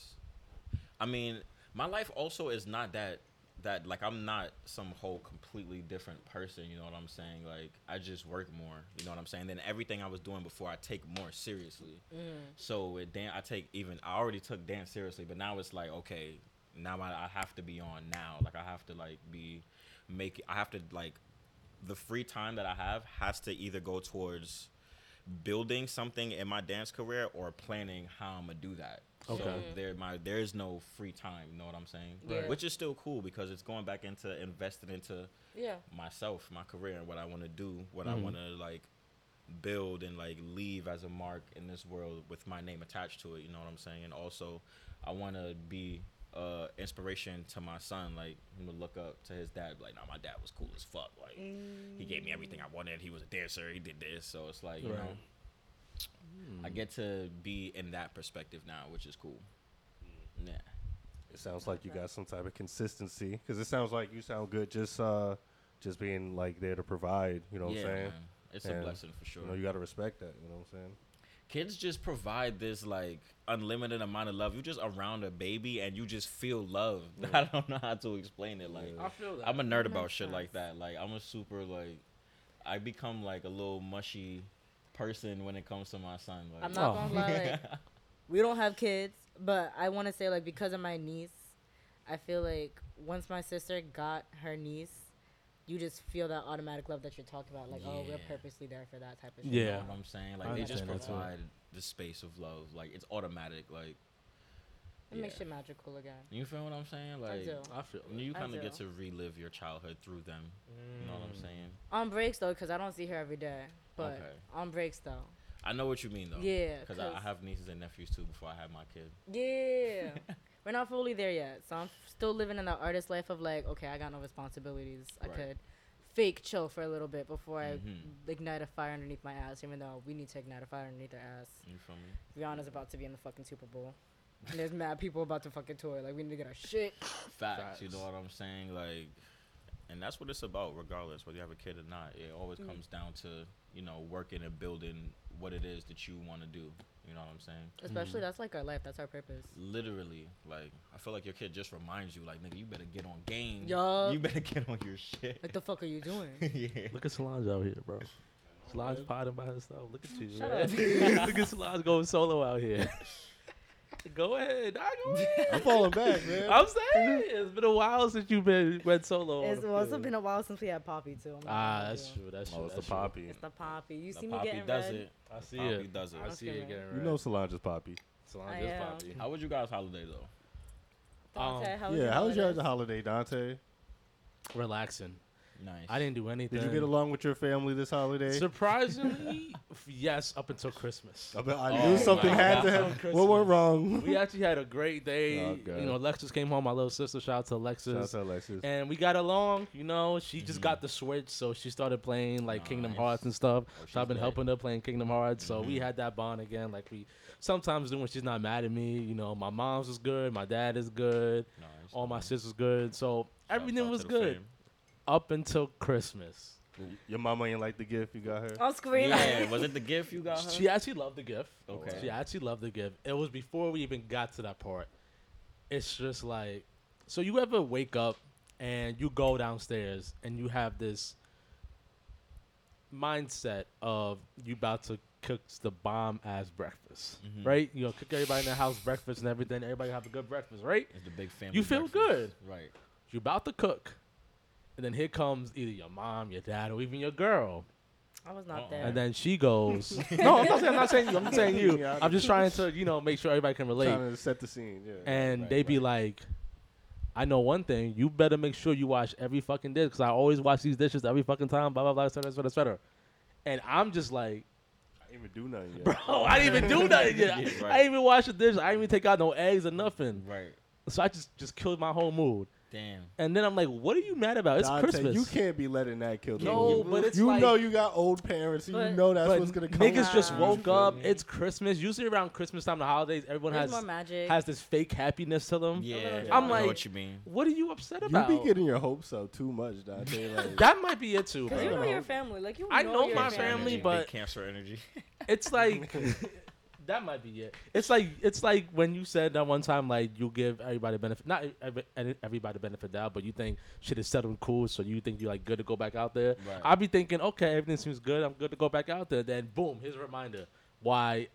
Speaker 2: I mean, my life also is not that that like I'm not some whole completely different person, you know what I'm saying? Like I just work more, you know what I'm saying? Then everything I was doing before I take more seriously. Mm. So with dan I take even I already took dance seriously, but now it's like okay, now I, I have to be on now. Like I have to like be make I have to like the free time that I have has to either go towards building something in my dance career or planning how I'm gonna do that. Okay. So
Speaker 3: Okay.
Speaker 2: there my there is no free time, you know what I'm saying?
Speaker 1: Yeah.
Speaker 2: Which is still cool because it's going back into investing into
Speaker 1: Yeah.
Speaker 2: myself, my career, and what I want to do, what I
Speaker 3: Mhm.
Speaker 2: want to like build and like leave as a mark in this world with my name attached to it. You know what I'm saying? And also, I want to be uh inspiration to my son, like him to look up to his dad. Like, nah, my dad was cool as fuck. Like, he gave me everything I wanted. He was a dancer. He did this. So it's like you
Speaker 3: Right.
Speaker 2: know, I get to be in that perspective now, which is cool. Yeah.
Speaker 4: It sounds like you got some type of consistency because it sounds like you sound good just uh just being like there to provide. You know what
Speaker 2: yeah,
Speaker 4: I'm saying?
Speaker 2: man. It's a blessing for sure.
Speaker 4: You know, you got to respect that. You know what I'm saying?
Speaker 2: Kids just provide this like unlimited amount of love. You just around a baby and you just feel love. I don't know how to explain it. Like
Speaker 3: I feel that.
Speaker 2: I'm a nerd about
Speaker 1: Makes
Speaker 2: shit like that. Like I'm a super like I become like a little mushy person when it comes to my son. Like
Speaker 1: I'm not
Speaker 3: Oh.
Speaker 1: gonna lie. Like, we don't have kids, but I want to say like because of my niece, I feel like once my sister got her niece, you just feel that automatic love that you're talking about. Like, oh, we're purposely there for that type of shit.
Speaker 2: You
Speaker 3: Yeah.
Speaker 2: know what I'm saying? Like
Speaker 3: I
Speaker 2: they just
Speaker 3: understand that too.
Speaker 2: provide the space of love. Like it's automatic. Like
Speaker 1: It makes
Speaker 2: yeah.
Speaker 1: shit magical again.
Speaker 2: you feel what I'm saying?
Speaker 1: I
Speaker 2: Like
Speaker 1: do.
Speaker 3: I feel that.
Speaker 2: you kind of get to relive your childhood through them. You know what I'm
Speaker 3: Mm.
Speaker 2: saying?
Speaker 1: On breaks though, because I don't see her every day. But
Speaker 2: Okay.
Speaker 1: on breaks though.
Speaker 2: I know what you mean though.
Speaker 1: Yeah.
Speaker 2: Because I, I have nieces and nephews too before I had my kid.
Speaker 1: Yeah. We're not fully there yet. So I'm still living in the artist life of like, okay, I got no responsibilities. I could fake chill for a little bit before I
Speaker 2: Mhm.
Speaker 1: ignite a fire underneath my ass. Even though we need to ignite a fire underneath our ass.
Speaker 2: You feel me?
Speaker 1: Rihanna's about to be in the fucking Super Bowl. And there's mad people about to fucking tour. Like we need to get our shit.
Speaker 2: Facts, You know what I'm saying? Like, and that's what it's about, regardless whether you have a kid or not. It always
Speaker 1: Mm.
Speaker 2: comes down to you know working and building what it is that you want to do. You know what I'm saying?
Speaker 1: Especially mm-hmm. that's like our life. That's our purpose.
Speaker 2: Literally, like I feel like your kid just reminds you, like nigga, you better get on game.
Speaker 1: Yup.
Speaker 2: You better get on your shit.
Speaker 1: What the fuck are you doing?
Speaker 2: yeah.
Speaker 3: Look at Solange out here, bro. Solange potting by herself. Look at you.
Speaker 1: Shut up.
Speaker 3: Look at Solange going solo out here. Go ahead, dog, go ahead.
Speaker 4: I'm falling back, man.
Speaker 3: I'm saying it's been a while since you've been went solo.
Speaker 1: It's also
Speaker 3: field.
Speaker 1: been a while since we had Poppy too. I'm
Speaker 3: Ah, that's
Speaker 1: lie.
Speaker 3: true. That's true.
Speaker 4: Oh, it's the
Speaker 3: true.
Speaker 4: poppy.
Speaker 1: It's the Poppy. You
Speaker 2: The
Speaker 1: see me
Speaker 2: Poppy
Speaker 1: getting
Speaker 2: does
Speaker 1: red.
Speaker 2: it.
Speaker 3: I see
Speaker 2: Poppy
Speaker 3: it.
Speaker 2: does it.
Speaker 3: I see it
Speaker 1: Okay.
Speaker 3: getting
Speaker 4: You know Solange's poppy.
Speaker 3: Solange
Speaker 1: I
Speaker 3: poppy.
Speaker 2: How was you guys' holiday though?
Speaker 1: Dante,
Speaker 3: Um,
Speaker 1: how was
Speaker 4: yeah, how was your
Speaker 1: holidays?
Speaker 4: holiday, Dante?
Speaker 3: Relaxing.
Speaker 2: Nice.
Speaker 3: I didn't do anything.
Speaker 4: Did you get along with your family this holiday?
Speaker 3: Surprisingly, yes, up until Christmas.
Speaker 4: I, bet- I
Speaker 2: Oh
Speaker 4: knew something
Speaker 2: my
Speaker 4: had to
Speaker 2: happen.
Speaker 4: have. What went wrong?
Speaker 3: We actually had a great day.
Speaker 4: Oh,
Speaker 3: you know, Alexis came home. My little sister, shout out to Alexis.
Speaker 4: Shout out
Speaker 3: Alexis.
Speaker 4: to Alexis.
Speaker 3: And we got along, you know. She just
Speaker 2: Mhm.
Speaker 3: got the Switch, so she started playing like Kingdom Hearts and stuff.
Speaker 2: Oh,
Speaker 3: So I've been
Speaker 2: she's
Speaker 3: helping her playing Kingdom Hearts. So we
Speaker 2: Mhm.
Speaker 3: had that bond again, like we sometimes do when she's not mad at me. You know, my mom's is good, my dad is good,
Speaker 2: Nice.
Speaker 3: all my sisters good. So
Speaker 2: Shouts
Speaker 3: everything was good
Speaker 2: fam.
Speaker 3: Up until Christmas.
Speaker 4: Your mama ain't like the gift you got her.
Speaker 1: I'm screaming.
Speaker 2: Yeah, was it the gift you got her?
Speaker 3: She actually loved the gift.
Speaker 2: Okay.
Speaker 3: She actually loved the gift. It was before we even got to that part. It's just like, so you ever wake up and you go downstairs and you have this mindset of you about to cook the bomb ass breakfast,
Speaker 2: Mhm.
Speaker 3: right? You know, cook everybody in the house breakfast and everything. Everybody have a good breakfast, right?
Speaker 2: It's the big family.
Speaker 3: You feel
Speaker 2: breakfast. Right.
Speaker 3: You about to cook, and then here comes either your mom, your dad, or even your girl.
Speaker 1: I was not
Speaker 2: Uh-uh.
Speaker 1: there.
Speaker 3: And then she goes, "No, I'm not saying I'm not saying you. I'm saying you.
Speaker 4: Yeah,
Speaker 3: I'm just trying to, you know, make sure everybody can relate."
Speaker 4: Trying to set the scene. Yeah.
Speaker 3: And
Speaker 2: right,
Speaker 3: they be
Speaker 2: right.
Speaker 3: like, "I know one thing. You better make sure you wash every fucking dish because I always wash these dishes every fucking time. Blah blah blah, et cetera, et cetera, et cetera." And I'm just like,
Speaker 4: I didn't even do nothing yet.
Speaker 3: "Bro, I didn't even do nothing yet.
Speaker 2: Yeah,
Speaker 3: I didn't even wash the dish. I didn't even take out no eggs or nothing.
Speaker 2: Right.
Speaker 3: So I just just killed my whole mood.
Speaker 2: Damn.
Speaker 3: And then I'm like, "What are you mad about? It's
Speaker 4: Dante,
Speaker 3: Christmas."
Speaker 4: You can't be letting that kill the
Speaker 3: No,
Speaker 4: mood.
Speaker 3: but it's
Speaker 4: you
Speaker 3: like-
Speaker 4: know you got old parents. and
Speaker 1: But-
Speaker 4: you know that's what's gonna come.
Speaker 3: niggas just woke up.
Speaker 2: me?
Speaker 3: It's Christmas. Usually around Christmas time, the holidays, everyone
Speaker 1: There's
Speaker 3: has
Speaker 1: more magic.
Speaker 3: has this fake happiness to them.
Speaker 2: Yeah.
Speaker 1: little
Speaker 3: I'm
Speaker 2: I know
Speaker 3: like-
Speaker 2: what you mean.
Speaker 3: What are you upset about?
Speaker 4: You be getting your hopes up too much, Dante. Like,
Speaker 3: that might be it too,
Speaker 1: Because you
Speaker 3: bro.
Speaker 1: know your family. Like you
Speaker 3: I
Speaker 1: know,
Speaker 3: know
Speaker 1: your
Speaker 3: my
Speaker 2: Cancer
Speaker 3: family,
Speaker 2: energy,
Speaker 3: but-
Speaker 2: big cancer energy.
Speaker 3: It's like that might be it. It's like it's like when you said that one time, like you give everybody benefit, not every, everybody benefit doubt, but you think shit is settled and cool, so you think you're like good to go back out there.
Speaker 2: Right.
Speaker 3: I'll be thinking, okay, everything seems good. I'm good to go back out there. Then boom, here's a reminder why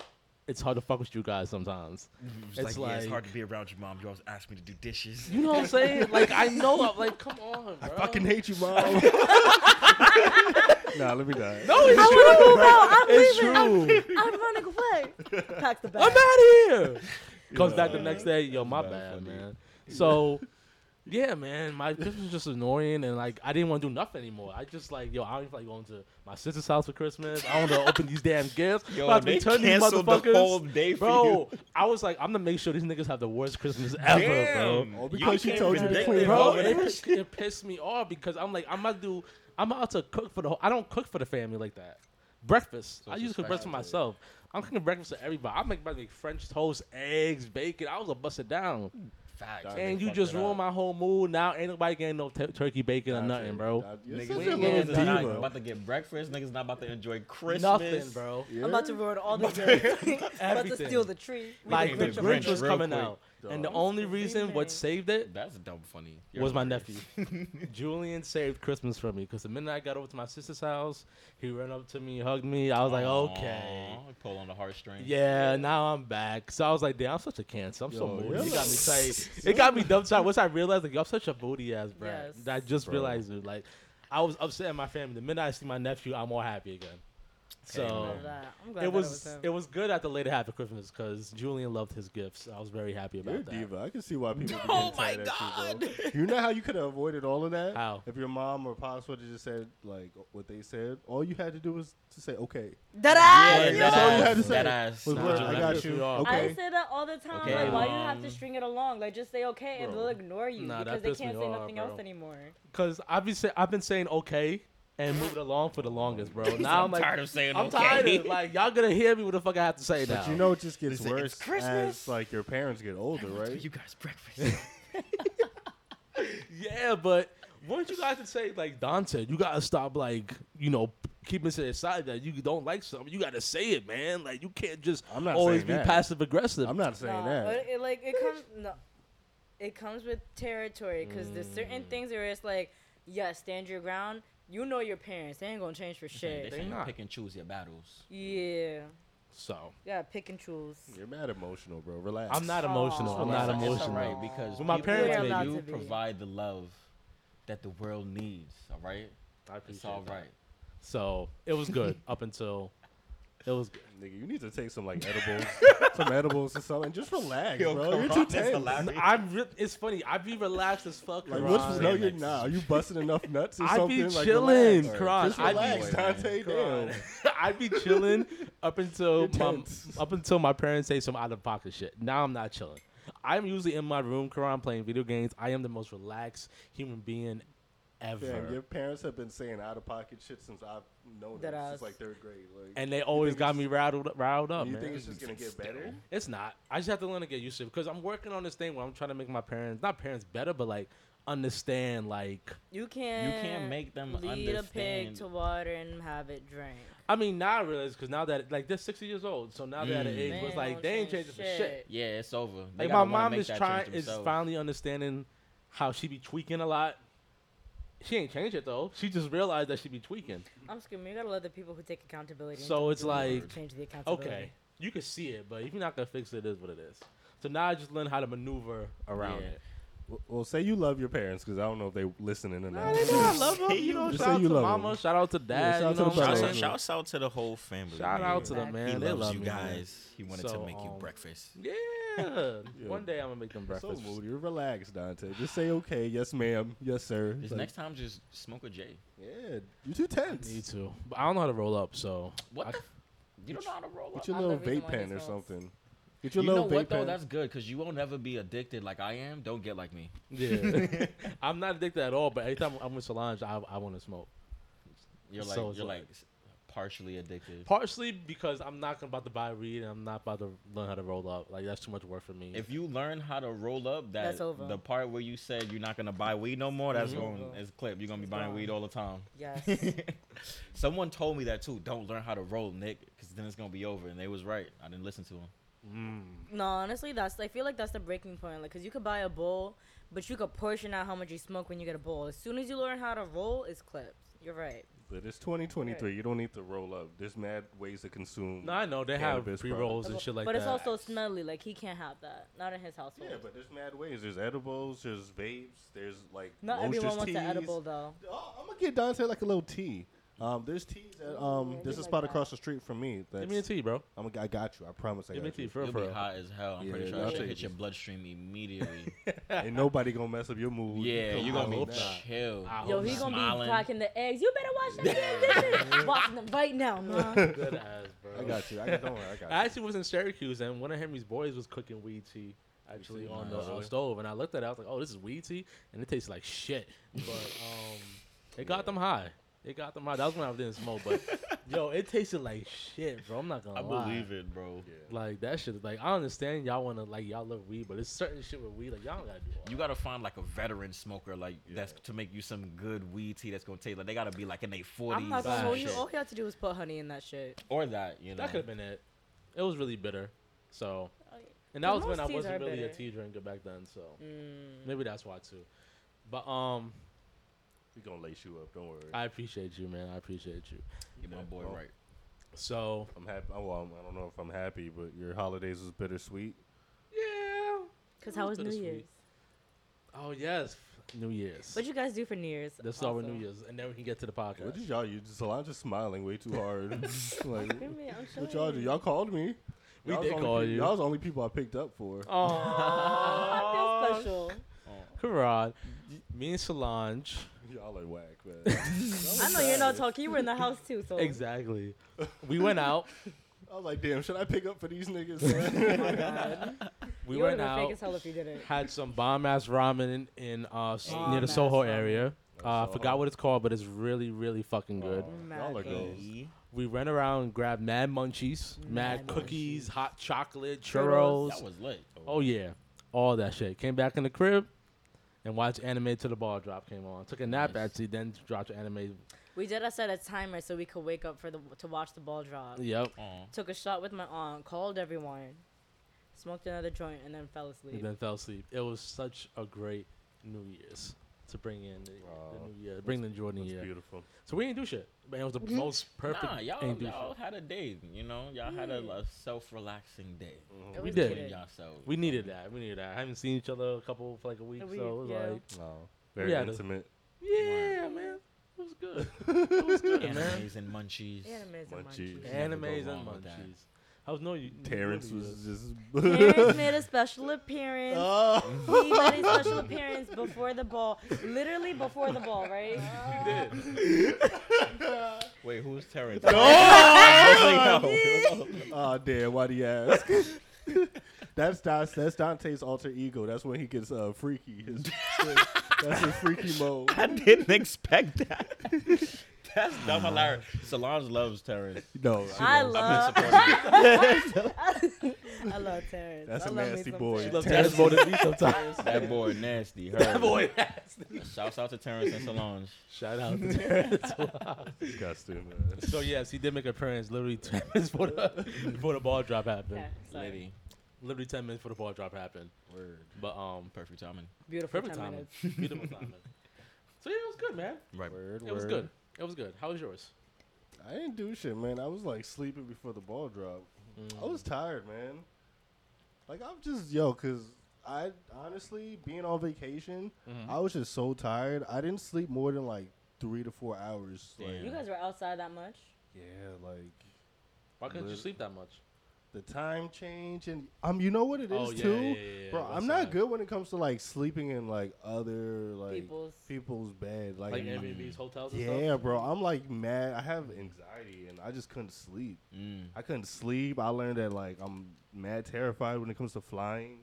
Speaker 3: it's hard to fuck with you guys sometimes.
Speaker 2: It's,
Speaker 3: It's
Speaker 2: like, yeah, it's hard to be around your mom. You always ask me to do dishes.
Speaker 3: You know what I'm saying? like I know, I'm like, come on, bro.
Speaker 4: I fucking hate you, mom. nah, let me die.
Speaker 3: No, it's
Speaker 1: I
Speaker 3: true.
Speaker 1: want to move out. I'm
Speaker 3: It's
Speaker 1: leaving.
Speaker 3: true.
Speaker 1: I'm running away. Pack the bag.
Speaker 3: I'm out of here. Comes
Speaker 4: Yeah.
Speaker 3: back the next day, yo, my
Speaker 4: That's
Speaker 3: bad,
Speaker 4: funny.
Speaker 3: man. So, yeah, man, my Christmas was just annoying, and like I didn't want to do nothing anymore. I just like, yo, I don't even like going to my sister's house for Christmas. I want to open these damn gifts.
Speaker 2: Yo,
Speaker 3: about to
Speaker 2: they
Speaker 3: return these
Speaker 2: canceled the whole day for
Speaker 3: bro, I was like, I'm gonna make sure these niggas have the worst Christmas ever, bro.
Speaker 2: Damn.
Speaker 4: Oh, because she told you to clean up.
Speaker 3: Bro,
Speaker 2: bro.
Speaker 3: it, pissed- it pissed me off because I'm like, I'm gonna do, I'm about to cook for the whole. I don't cook for the family like that. Breakfast.
Speaker 2: So
Speaker 3: I
Speaker 2: it's
Speaker 3: usually cook breakfast for myself. I'm cooking breakfast for everybody. I make like French toast, eggs, bacon. I was a bust it down.
Speaker 2: Hmm.
Speaker 4: Facts.
Speaker 3: And you just ruined my whole mood. Now ain't nobody getting no t- turkey bacon or nothing, bro.
Speaker 4: You're
Speaker 2: Niggas,
Speaker 4: such a
Speaker 3: we
Speaker 4: little
Speaker 3: ain't
Speaker 2: not about to get breakfast. Niggas not about to enjoy Christmas.
Speaker 3: Nothing, bro.
Speaker 4: Yeah?
Speaker 1: I'm about to ruin all the gifts. about to steal the tree. We
Speaker 3: Like
Speaker 2: can
Speaker 3: the Grinch
Speaker 2: Grinch
Speaker 3: was coming
Speaker 2: quick.
Speaker 3: out, and the only reason what saved it
Speaker 2: That's dumb funny. You're
Speaker 3: was my
Speaker 2: hilarious.
Speaker 3: nephew. Julian saved Christmas for me because the minute I got over to my sister's house, he ran up to me, hugged me. I was like,
Speaker 2: Aw,
Speaker 3: okay.
Speaker 2: Pull on the heartstrings.
Speaker 3: Yeah, now I'm back. So I was like, damn, I'm such a cancer. I'm so
Speaker 4: Yo,
Speaker 3: moody.
Speaker 4: you're
Speaker 3: It got me
Speaker 4: like-
Speaker 3: tight. It got me dumb tight. Once I realized, like, yo, I'm such a booty ass brat.
Speaker 1: Yes.
Speaker 3: I just
Speaker 4: Bro.
Speaker 3: realized it. Like, I was upset at my family. The minute I see my nephew, I'm all happy again. So
Speaker 1: that. I'm glad
Speaker 3: it
Speaker 1: that
Speaker 3: was
Speaker 1: him.
Speaker 3: it was good at the later half of Christmas because Julian loved his gifts. I was very happy about
Speaker 4: You're a
Speaker 3: that.
Speaker 4: diva. I can see why people.
Speaker 2: Oh my
Speaker 4: tight at you.
Speaker 2: God.
Speaker 4: You know how you could have avoided all of that?
Speaker 3: How?
Speaker 4: If your mom or pops would have just said like what they said, all you had to do was to say okay.
Speaker 1: That
Speaker 2: Yeah,
Speaker 1: ass,
Speaker 4: Like,
Speaker 1: yo.
Speaker 4: that's all you had to
Speaker 2: that
Speaker 4: say.
Speaker 2: ass.
Speaker 4: Was
Speaker 2: Nah,
Speaker 4: what, I got you.
Speaker 3: off.
Speaker 1: I say that all the time.
Speaker 2: Okay,
Speaker 1: like, why do you have to
Speaker 2: um,
Speaker 1: string it along? Like, just say okay, and they'll ignore you
Speaker 3: Nah,
Speaker 1: because they can't say
Speaker 3: off,
Speaker 1: nothing
Speaker 3: bro.
Speaker 1: else anymore.
Speaker 3: Because I've been say, I've been saying okay and moving along for the longest, bro. Now I'm,
Speaker 2: I'm
Speaker 3: like,
Speaker 2: tired of saying
Speaker 3: I'm
Speaker 2: okay.
Speaker 3: tired of like y'all gonna hear me what the fuck I have to say now.
Speaker 4: But you know, it just gets
Speaker 2: They say, "It's
Speaker 4: worse
Speaker 2: Christmas."
Speaker 4: as like your parents get older, right?
Speaker 2: You guys breakfast.
Speaker 3: yeah, but once you guys to say like Dante, you gotta stop like you know keeping to the side that you don't like something. You gotta say it, man. Like you can't just
Speaker 4: I'm not
Speaker 3: always
Speaker 4: saying
Speaker 3: be
Speaker 4: that.
Speaker 3: passive aggressive.
Speaker 4: I'm not saying
Speaker 1: Nah,
Speaker 4: that.
Speaker 1: but it, like it comes no, it comes with territory because there's certain mm. things where it's like, yeah, stand your ground. You know your parents; they ain't gonna change for shit.
Speaker 2: They
Speaker 1: shit.
Speaker 2: say
Speaker 3: not.
Speaker 2: pick and choose your battles.
Speaker 1: Yeah,
Speaker 3: so
Speaker 1: yeah, pick and choose.
Speaker 4: You're mad emotional, bro. Relax.
Speaker 3: I'm not emotional.
Speaker 1: Aw.
Speaker 3: I'm not
Speaker 1: It's-
Speaker 2: It's
Speaker 3: emotional.
Speaker 2: alright because
Speaker 3: When my parents
Speaker 2: like you
Speaker 1: you-
Speaker 2: provide the love that the world needs. All right,
Speaker 3: I
Speaker 2: it's
Speaker 3: appreciate
Speaker 2: all
Speaker 3: that.
Speaker 2: right.
Speaker 3: So it was good up until it was. Good.
Speaker 4: Nigga, you need to take some like edibles, some edibles or something. Just relax,
Speaker 2: Yo,
Speaker 4: bro. You're too tense.
Speaker 3: I'm. Re- it's funny. I'd be relaxed as fuck.
Speaker 4: Like,
Speaker 3: Khuran.
Speaker 4: what's no, you're not. Are you busting enough nuts or
Speaker 3: I
Speaker 4: something?
Speaker 3: be
Speaker 4: like,
Speaker 3: chilling,
Speaker 4: relax.
Speaker 3: Khuran.
Speaker 4: Just
Speaker 3: I be-
Speaker 4: relax, Dante. Damn.
Speaker 3: I'd be chilling up until my up until my parents say some out of pocket shit. Now I'm not chilling. I'm usually in my room, Khuran, playing video games. I am the most relaxed human being ever.
Speaker 4: Damn, your parents have been saying out of pocket shit since I've known them
Speaker 1: Deadass.
Speaker 4: since like third grade. Like,
Speaker 3: and they always got me riled, riled up,
Speaker 4: do you
Speaker 3: man.
Speaker 4: think it's just gonna get better?
Speaker 3: It's not. I just have to learn to get used to it because I'm working on this thing where I'm trying to make my parents, not parents better, but like understand like
Speaker 1: You can't.
Speaker 2: You can't make them
Speaker 1: lead a pig to water and have it drink.
Speaker 3: I mean now I realize because now that like they're 60 years old, so now they're at an
Speaker 2: Mm.
Speaker 3: age
Speaker 1: Man,
Speaker 3: where like they ain't
Speaker 1: change
Speaker 3: changing for shit.
Speaker 2: Yeah, it's over. They
Speaker 3: Like my mom is trying is finally understanding how she be tweaking a lot. She ain't changed it though. She just realized that she be tweaking.
Speaker 1: I'm screaming. You gotta let the people who take accountability.
Speaker 3: So it's like,
Speaker 1: change the accountability.
Speaker 3: Okay, you can see it, but if you're not gonna fix it, it is what it is. So now I just learn how to maneuver around
Speaker 2: Yeah.
Speaker 3: it.
Speaker 4: Well, well, say you love your parents because I don't know if they listening or not.
Speaker 3: Nah, they know I love them. You know,
Speaker 4: Just
Speaker 3: shout
Speaker 4: say
Speaker 3: out
Speaker 4: you
Speaker 3: to
Speaker 4: love
Speaker 3: mama,
Speaker 4: 'em.
Speaker 3: shout out to dad.
Speaker 4: shout out
Speaker 3: you
Speaker 4: to
Speaker 3: know
Speaker 4: the
Speaker 3: what I'm
Speaker 4: brothers.
Speaker 2: Shouts,
Speaker 3: saying?
Speaker 2: shouts out to the whole family.
Speaker 3: Shout
Speaker 2: man.
Speaker 3: out to them,
Speaker 1: He
Speaker 3: man.
Speaker 2: He
Speaker 3: they
Speaker 2: loves
Speaker 3: love
Speaker 2: you
Speaker 3: me, man.
Speaker 2: guys. He wanted
Speaker 3: So,
Speaker 2: to make you
Speaker 3: um,
Speaker 2: breakfast.
Speaker 3: Yeah.
Speaker 4: Yeah.
Speaker 3: One day I'm gonna make them
Speaker 4: So
Speaker 3: breakfast.
Speaker 4: moody. You're relaxed, Dante. Just say okay, yes, ma'am, yes, sir.
Speaker 2: This
Speaker 4: Like,
Speaker 2: next time, just smoke a J.
Speaker 4: yeah, you too tense.
Speaker 3: Need to, but I don't know how to roll up. So
Speaker 2: What?
Speaker 3: I-
Speaker 2: the f- you don't know how to roll up.
Speaker 4: Get your
Speaker 1: I'm
Speaker 4: little
Speaker 1: the reason
Speaker 4: vape
Speaker 1: why
Speaker 4: pen or
Speaker 1: smokes.
Speaker 4: something. Get your
Speaker 2: You know
Speaker 4: vape
Speaker 2: what though?
Speaker 4: pen.
Speaker 2: That's good because you won't ever be addicted like I am. Don't get like me.
Speaker 3: yeah, I'm not addicted at all. But every time I'm with Solange, I, I want to smoke.
Speaker 2: You're like
Speaker 3: So
Speaker 2: you're
Speaker 3: like-
Speaker 2: like partially addicted.
Speaker 3: Partially because I'm not about to buy weed and I'm not about to learn how to roll up. Like that's too much work for me.
Speaker 2: If you learn how to roll up, that
Speaker 1: That's over.
Speaker 2: the part where you said you're not gonna buy weed no more, that's
Speaker 3: Mhm.
Speaker 2: going as clip. You're gonna be
Speaker 1: It's
Speaker 2: buying
Speaker 1: gone.
Speaker 2: weed all the time.
Speaker 1: Yes.
Speaker 2: Someone told me that too. Don't learn how to roll, Nick, because then it's gonna be over. And they was right. I didn't listen to them.
Speaker 3: Mm.
Speaker 1: no, honestly, that's. I feel like that's the breaking point. Like, cause you could buy a bowl, but you could portion out how much you smoke when you get a bowl. As soon as you learn how to roll, it's clips. You're right.
Speaker 4: But it's 2023. You don't need to roll up. There's mad ways to consume.
Speaker 3: no, I know they have
Speaker 4: Cannabis
Speaker 3: pre rolls and shit like
Speaker 1: but
Speaker 3: that.
Speaker 1: But it's also smelly. Like he can't have that. Not in his household.
Speaker 4: Yeah, but there's mad ways. There's edibles. There's vapes. There's like
Speaker 1: Not everyone wants
Speaker 4: teas.
Speaker 1: the edible though.
Speaker 4: Oh, I'm gonna get Dante like a little tea. Um, there's teas at um.
Speaker 1: Yeah,
Speaker 4: There's
Speaker 1: he
Speaker 4: a
Speaker 1: like
Speaker 4: spot
Speaker 1: that.
Speaker 4: across the street from me. That's,
Speaker 3: Give me a tea, bro.
Speaker 4: I'm a, I got you. I promise. I
Speaker 3: Give me a
Speaker 4: got
Speaker 3: tea
Speaker 4: you.
Speaker 3: for
Speaker 2: You'll
Speaker 3: for
Speaker 2: be
Speaker 3: real.
Speaker 2: hot as hell. I'm pretty
Speaker 4: Yeah,
Speaker 2: sure
Speaker 4: I'll
Speaker 2: that should
Speaker 4: take
Speaker 2: hit
Speaker 4: it.
Speaker 2: your bloodstream immediately.
Speaker 4: Ain't nobody gonna mess up your mood.
Speaker 2: yeah,
Speaker 4: Come
Speaker 2: you're gonna
Speaker 4: on,
Speaker 2: be
Speaker 3: hope
Speaker 4: nah.
Speaker 3: not.
Speaker 2: chill.
Speaker 1: Yo,
Speaker 3: hope
Speaker 1: he gonna
Speaker 2: Smiling.
Speaker 1: be cracking the eggs. You better watch them damn dishes. Watching them right now, man.
Speaker 3: Good ass, bro.
Speaker 4: I got you. I got, don't worry. I got you.
Speaker 3: I actually was in Syracuse and one of Henry's boys was cooking weed tea actually on the uh, stove, and I looked at it. I was like, "Oh, this is weed tea," and it tastes like shit. But um, it got them high. It got them high. That was when I didn't smoke, but yo, it tasted like shit, bro. I'm not gonna
Speaker 2: I
Speaker 3: lie.
Speaker 2: believe it, bro.
Speaker 3: Like that shit. Like I understand y'all wanna like y'all love weed, but it's certain shit with weed like y'all don't gotta do all
Speaker 2: You
Speaker 3: that.
Speaker 2: gotta find like a veteran smoker, like that's to make you some good weed tea that's gonna taste like they gotta be like in their forties
Speaker 1: I'm not gonna hold you. All you have to do is put honey in that shit.
Speaker 2: or that. You know,
Speaker 3: That could have been it. It was really bitter. So,
Speaker 1: Oh,
Speaker 3: and that
Speaker 1: But
Speaker 3: was when
Speaker 1: most
Speaker 3: I
Speaker 1: teas
Speaker 3: wasn't
Speaker 1: are
Speaker 3: really a
Speaker 1: bitter.
Speaker 3: tea drinker back then. So
Speaker 1: Mm.
Speaker 3: maybe that's why too. But um,
Speaker 4: We gonna lace you up. Don't worry.
Speaker 3: I appreciate you, man. I appreciate you.
Speaker 2: Get my boy
Speaker 4: Well,
Speaker 2: right.
Speaker 3: So
Speaker 4: I'm happy. Oh, well, I'm- I don't know if I'm happy, but your holidays was bittersweet.
Speaker 3: yeah.
Speaker 1: Cause
Speaker 3: It
Speaker 1: how
Speaker 3: was
Speaker 1: was New. Year's?
Speaker 3: Oh yes, New Year's.
Speaker 1: What you guys do for New Year's?
Speaker 3: Let's start with? New Year's, and then we can get to the podcast.
Speaker 4: What did y'all use? Solange just smiling way too hard. like,
Speaker 1: me, I'm
Speaker 4: what y'all do? Y'all called me.
Speaker 3: We
Speaker 4: Y'all
Speaker 3: did call
Speaker 4: pe-
Speaker 3: you.
Speaker 4: Y'all was the only people I picked up for.
Speaker 1: I feel special.
Speaker 3: Khuran, me and Solange.
Speaker 4: Y'all are whack, man.
Speaker 1: I know you're not talking. You were in the house too, so
Speaker 3: Exactly. We went out.
Speaker 4: I was like, damn, should I pick up for these niggas?
Speaker 1: Oh
Speaker 4: man?
Speaker 1: my god.
Speaker 3: We
Speaker 1: you
Speaker 3: went
Speaker 1: would've been fake
Speaker 3: out.
Speaker 1: as hell if you didn't.
Speaker 3: Had some bomb ass ramen in, in uh s- near the
Speaker 1: ass
Speaker 3: Soho
Speaker 1: ramen.
Speaker 3: area. Uh, I
Speaker 4: Soho.
Speaker 3: forgot what it's called, but it's really, really fucking good.
Speaker 4: Oh,
Speaker 1: Mad
Speaker 4: y'all are
Speaker 1: good.
Speaker 4: goals.
Speaker 3: We ran around and grabbed mad munchies, mad,
Speaker 1: Mad
Speaker 3: cookies, hot chocolate,
Speaker 1: Churros.
Speaker 3: churros.
Speaker 2: That was lit.
Speaker 3: Oh yeah, all that shit. Came back in the crib and watched anime till the ball drop came on. Took a nap
Speaker 2: Nice.
Speaker 3: actually, then dropped the anime.
Speaker 1: We did a set a timer so we could wake up for the to watch the ball drop.
Speaker 3: Yep.
Speaker 2: Aw.
Speaker 1: Took a shot with my aunt, called everyone, smoked another joint, and then fell asleep.
Speaker 3: And then fell asleep. It was such a great New Year's to bring in the,
Speaker 4: Aw,
Speaker 3: the New Year, bring the Jordan
Speaker 4: That's
Speaker 3: year.
Speaker 4: beautiful.
Speaker 3: So we didn't do shit. Man, it was the mm-hmm. most perfect.
Speaker 2: Nah, y'all, y'all
Speaker 3: shit.
Speaker 2: had a day. You know, y'all had a,
Speaker 1: mm.
Speaker 2: a self-relaxing day. Mm-hmm.
Speaker 1: It
Speaker 3: We did.
Speaker 1: needed.
Speaker 2: Between yourselves.
Speaker 3: We needed that. We needed that. I haven't seen each other a couple for like a week,
Speaker 1: A
Speaker 3: so it was
Speaker 1: yeah.
Speaker 3: like,
Speaker 4: Oh, very
Speaker 3: had a-
Speaker 4: intimate.
Speaker 3: yeah, man, it was good. it was good, man.
Speaker 2: Animes and munchies.
Speaker 1: Animes and
Speaker 4: Munchies.
Speaker 1: munchies.
Speaker 3: Animes and
Speaker 2: wrong with that.
Speaker 3: munchies. I was no you.
Speaker 4: Terrence was
Speaker 3: Year's.
Speaker 4: just.
Speaker 1: Terrence made a special appearance.
Speaker 4: Oh.
Speaker 1: he made a special appearance before the ball. Literally before the ball, right? He did.
Speaker 2: Wait, who's Terrence?
Speaker 4: Oh damn! Why do you ask? that's that's that's Dante's alter ego. That's when he gets uh, freaky. His, that's his freaky mode.
Speaker 2: I didn't expect that. That's dumb hilarious. Solange loves Terrence.
Speaker 4: No,
Speaker 1: I
Speaker 4: knows.
Speaker 1: love.
Speaker 2: I've been
Speaker 1: I love Terrence.
Speaker 4: That's
Speaker 1: I
Speaker 4: a
Speaker 1: love me
Speaker 4: nasty
Speaker 1: some
Speaker 4: boy.
Speaker 1: Terrence.
Speaker 3: Love Terrence more than me sometimes.
Speaker 2: that boy nasty. Heard
Speaker 3: that
Speaker 2: it.
Speaker 3: boy.
Speaker 2: Shouts out to Terrence and Solange.
Speaker 3: Shout out to Terrence.
Speaker 4: disgusting, man.
Speaker 3: so yes, he did make an appearance literally ten minutes before the before the ball drop happened.
Speaker 1: Okay, sorry.
Speaker 2: Lady.
Speaker 3: Literally ten minutes before the ball drop happened.
Speaker 2: Word.
Speaker 3: But um,
Speaker 2: Perfect timing.
Speaker 1: Beautiful
Speaker 3: perfect
Speaker 1: 10
Speaker 3: timing.
Speaker 1: minutes.
Speaker 3: Beautiful timing. So yeah, it was good, man.
Speaker 2: Right.
Speaker 4: Word,
Speaker 3: It was good. It was good. How was yours?
Speaker 4: I didn't do shit, man. I was like sleeping before the ball dropped. I
Speaker 3: Mm.
Speaker 4: was tired, man. Like I'm just yo, cause I honestly being on vacation,
Speaker 3: Mhm.
Speaker 4: I was just so tired. I didn't sleep more than like three to four hours. Like,
Speaker 1: You guys were outside that much?
Speaker 4: yeah, like
Speaker 3: Why couldn't you sleep that much?
Speaker 4: The time change and um, you know what it is
Speaker 3: oh yeah,
Speaker 4: too,
Speaker 3: yeah, yeah, yeah.
Speaker 4: bro.
Speaker 3: West
Speaker 4: I'm not
Speaker 3: Side.
Speaker 4: good when it comes to like sleeping in like other like
Speaker 1: People's.
Speaker 4: people's bed. Like,
Speaker 3: Like Airbnbs, hotels. And
Speaker 4: yeah,
Speaker 3: stuff?
Speaker 4: bro. I'm like mad. I have anxiety and I just couldn't sleep.
Speaker 2: Mm.
Speaker 4: I couldn't sleep. I learned that like I'm mad terrified when it comes to flying.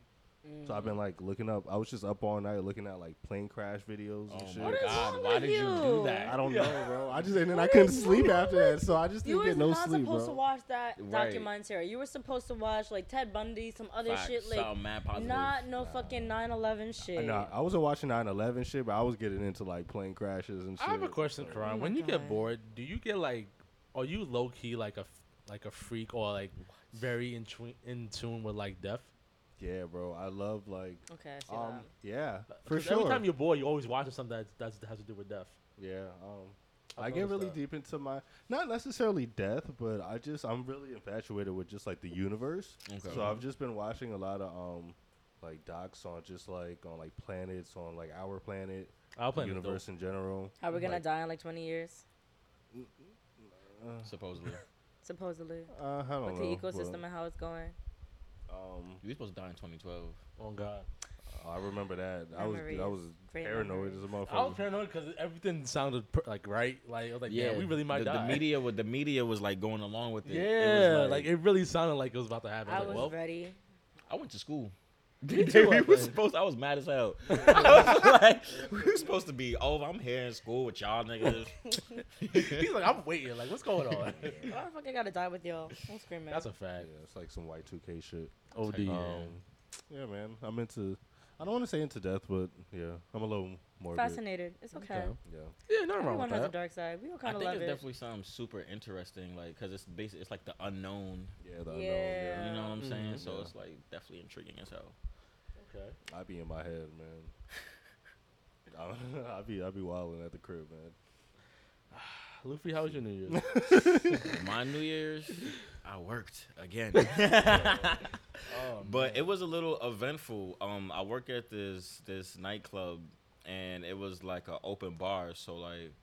Speaker 4: So I've been like looking up. I was just up all night looking at like plane crash videos and
Speaker 2: Oh
Speaker 4: shit.
Speaker 2: my
Speaker 1: What is
Speaker 2: god,
Speaker 1: wrong
Speaker 2: why did you do that?
Speaker 4: I don't know, bro. I just and then I couldn't sleep
Speaker 1: wrong
Speaker 4: after that, so I just
Speaker 1: You
Speaker 4: didn't
Speaker 1: were
Speaker 4: get no
Speaker 1: not
Speaker 4: sleep,
Speaker 1: supposed
Speaker 4: bro.
Speaker 1: to watch that
Speaker 2: Right.
Speaker 1: documentary. You were supposed to watch like Ted Bundy, some other
Speaker 2: Facts.
Speaker 1: shit like
Speaker 2: Something mad
Speaker 1: not no fucking 9/11
Speaker 4: I,
Speaker 1: shit.
Speaker 4: know, I wasn't watching 9/11 shit, but I was getting into like plane crashes and shit.
Speaker 3: I have a question,
Speaker 4: oh
Speaker 3: Khuran.
Speaker 1: Oh
Speaker 3: when
Speaker 1: my
Speaker 3: you get bored, do you get like, are you low key like a f- like a freak or like very in, tune in tune with like death?
Speaker 4: Yeah, bro. I love like
Speaker 1: Okay, I see
Speaker 4: um
Speaker 1: that.
Speaker 4: yeah for sure.
Speaker 3: Every time you're bored, you're always watching something that that's, that has to do with death.
Speaker 4: yeah, um,
Speaker 3: I've
Speaker 4: I get really
Speaker 3: that.
Speaker 4: deep into my not necessarily death, but I just I'm really infatuated with just like the universe.
Speaker 2: Okay.
Speaker 4: So I've just been watching a lot of um like docs on just like on like planets on like our planet,
Speaker 3: I'll
Speaker 4: the
Speaker 3: play
Speaker 4: universe in general.
Speaker 1: How we gonna
Speaker 4: like,
Speaker 1: die in like 20 years?
Speaker 4: Uh,
Speaker 2: Supposedly.
Speaker 1: Supposedly.
Speaker 4: uh, I don't
Speaker 1: With
Speaker 4: know.
Speaker 1: the ecosystem and how it's going.
Speaker 4: Um,
Speaker 2: You were supposed to die in 2012.
Speaker 3: Oh God.
Speaker 4: I remember that. I was I was
Speaker 1: Great
Speaker 4: paranoid
Speaker 1: memories.
Speaker 4: as a
Speaker 3: I was paranoid because everything sounded per- like right. Like I was like, yeah, we really might
Speaker 2: the,
Speaker 3: die.
Speaker 2: The media, with the media was like going along with it.
Speaker 3: yeah,
Speaker 2: it was
Speaker 3: like, it really sounded like it was about to happen.
Speaker 1: I
Speaker 3: like,
Speaker 1: was
Speaker 3: well,
Speaker 1: ready.
Speaker 2: I went to school.
Speaker 3: Me too,
Speaker 2: we
Speaker 3: I
Speaker 2: were supposed. I was mad as hell. I was like, we were supposed to be over. I'm here in school with y'all niggas.
Speaker 3: he's like, I'm waiting. Like, what's going on?
Speaker 1: Why the fuck I gotta die with y'all? I'm screaming.
Speaker 3: That's a
Speaker 4: Yeah,
Speaker 3: fact.
Speaker 4: it's like some Y2K shit.
Speaker 3: OD.
Speaker 2: Um,
Speaker 4: yeah, man. I'm into. I don't want to say into death, but yeah, I'm a little more.
Speaker 1: Fascinated. It's okay.
Speaker 3: Okay.
Speaker 4: Yeah.
Speaker 3: yeah, nothing wrong
Speaker 1: Everyone
Speaker 3: with
Speaker 1: has a dark side. We all kind of love it.
Speaker 2: I think it's
Speaker 1: it.
Speaker 2: definitely something super interesting, like, cause it's basically it's like the unknown.
Speaker 4: Yeah, the unknown,
Speaker 1: Yeah.
Speaker 2: You know what I'm saying?
Speaker 3: Mhm.
Speaker 2: So
Speaker 4: Yeah.
Speaker 2: it's like definitely intriguing as hell.
Speaker 3: Okay.
Speaker 4: I be in my head, man. I be I be wilding at the crib, man.
Speaker 3: Luffy, how was your New Year's?
Speaker 2: My New Year's, I worked again.
Speaker 3: oh,
Speaker 2: But it was a little eventful. Um, I work at this this nightclub, and it was like a open bar. So like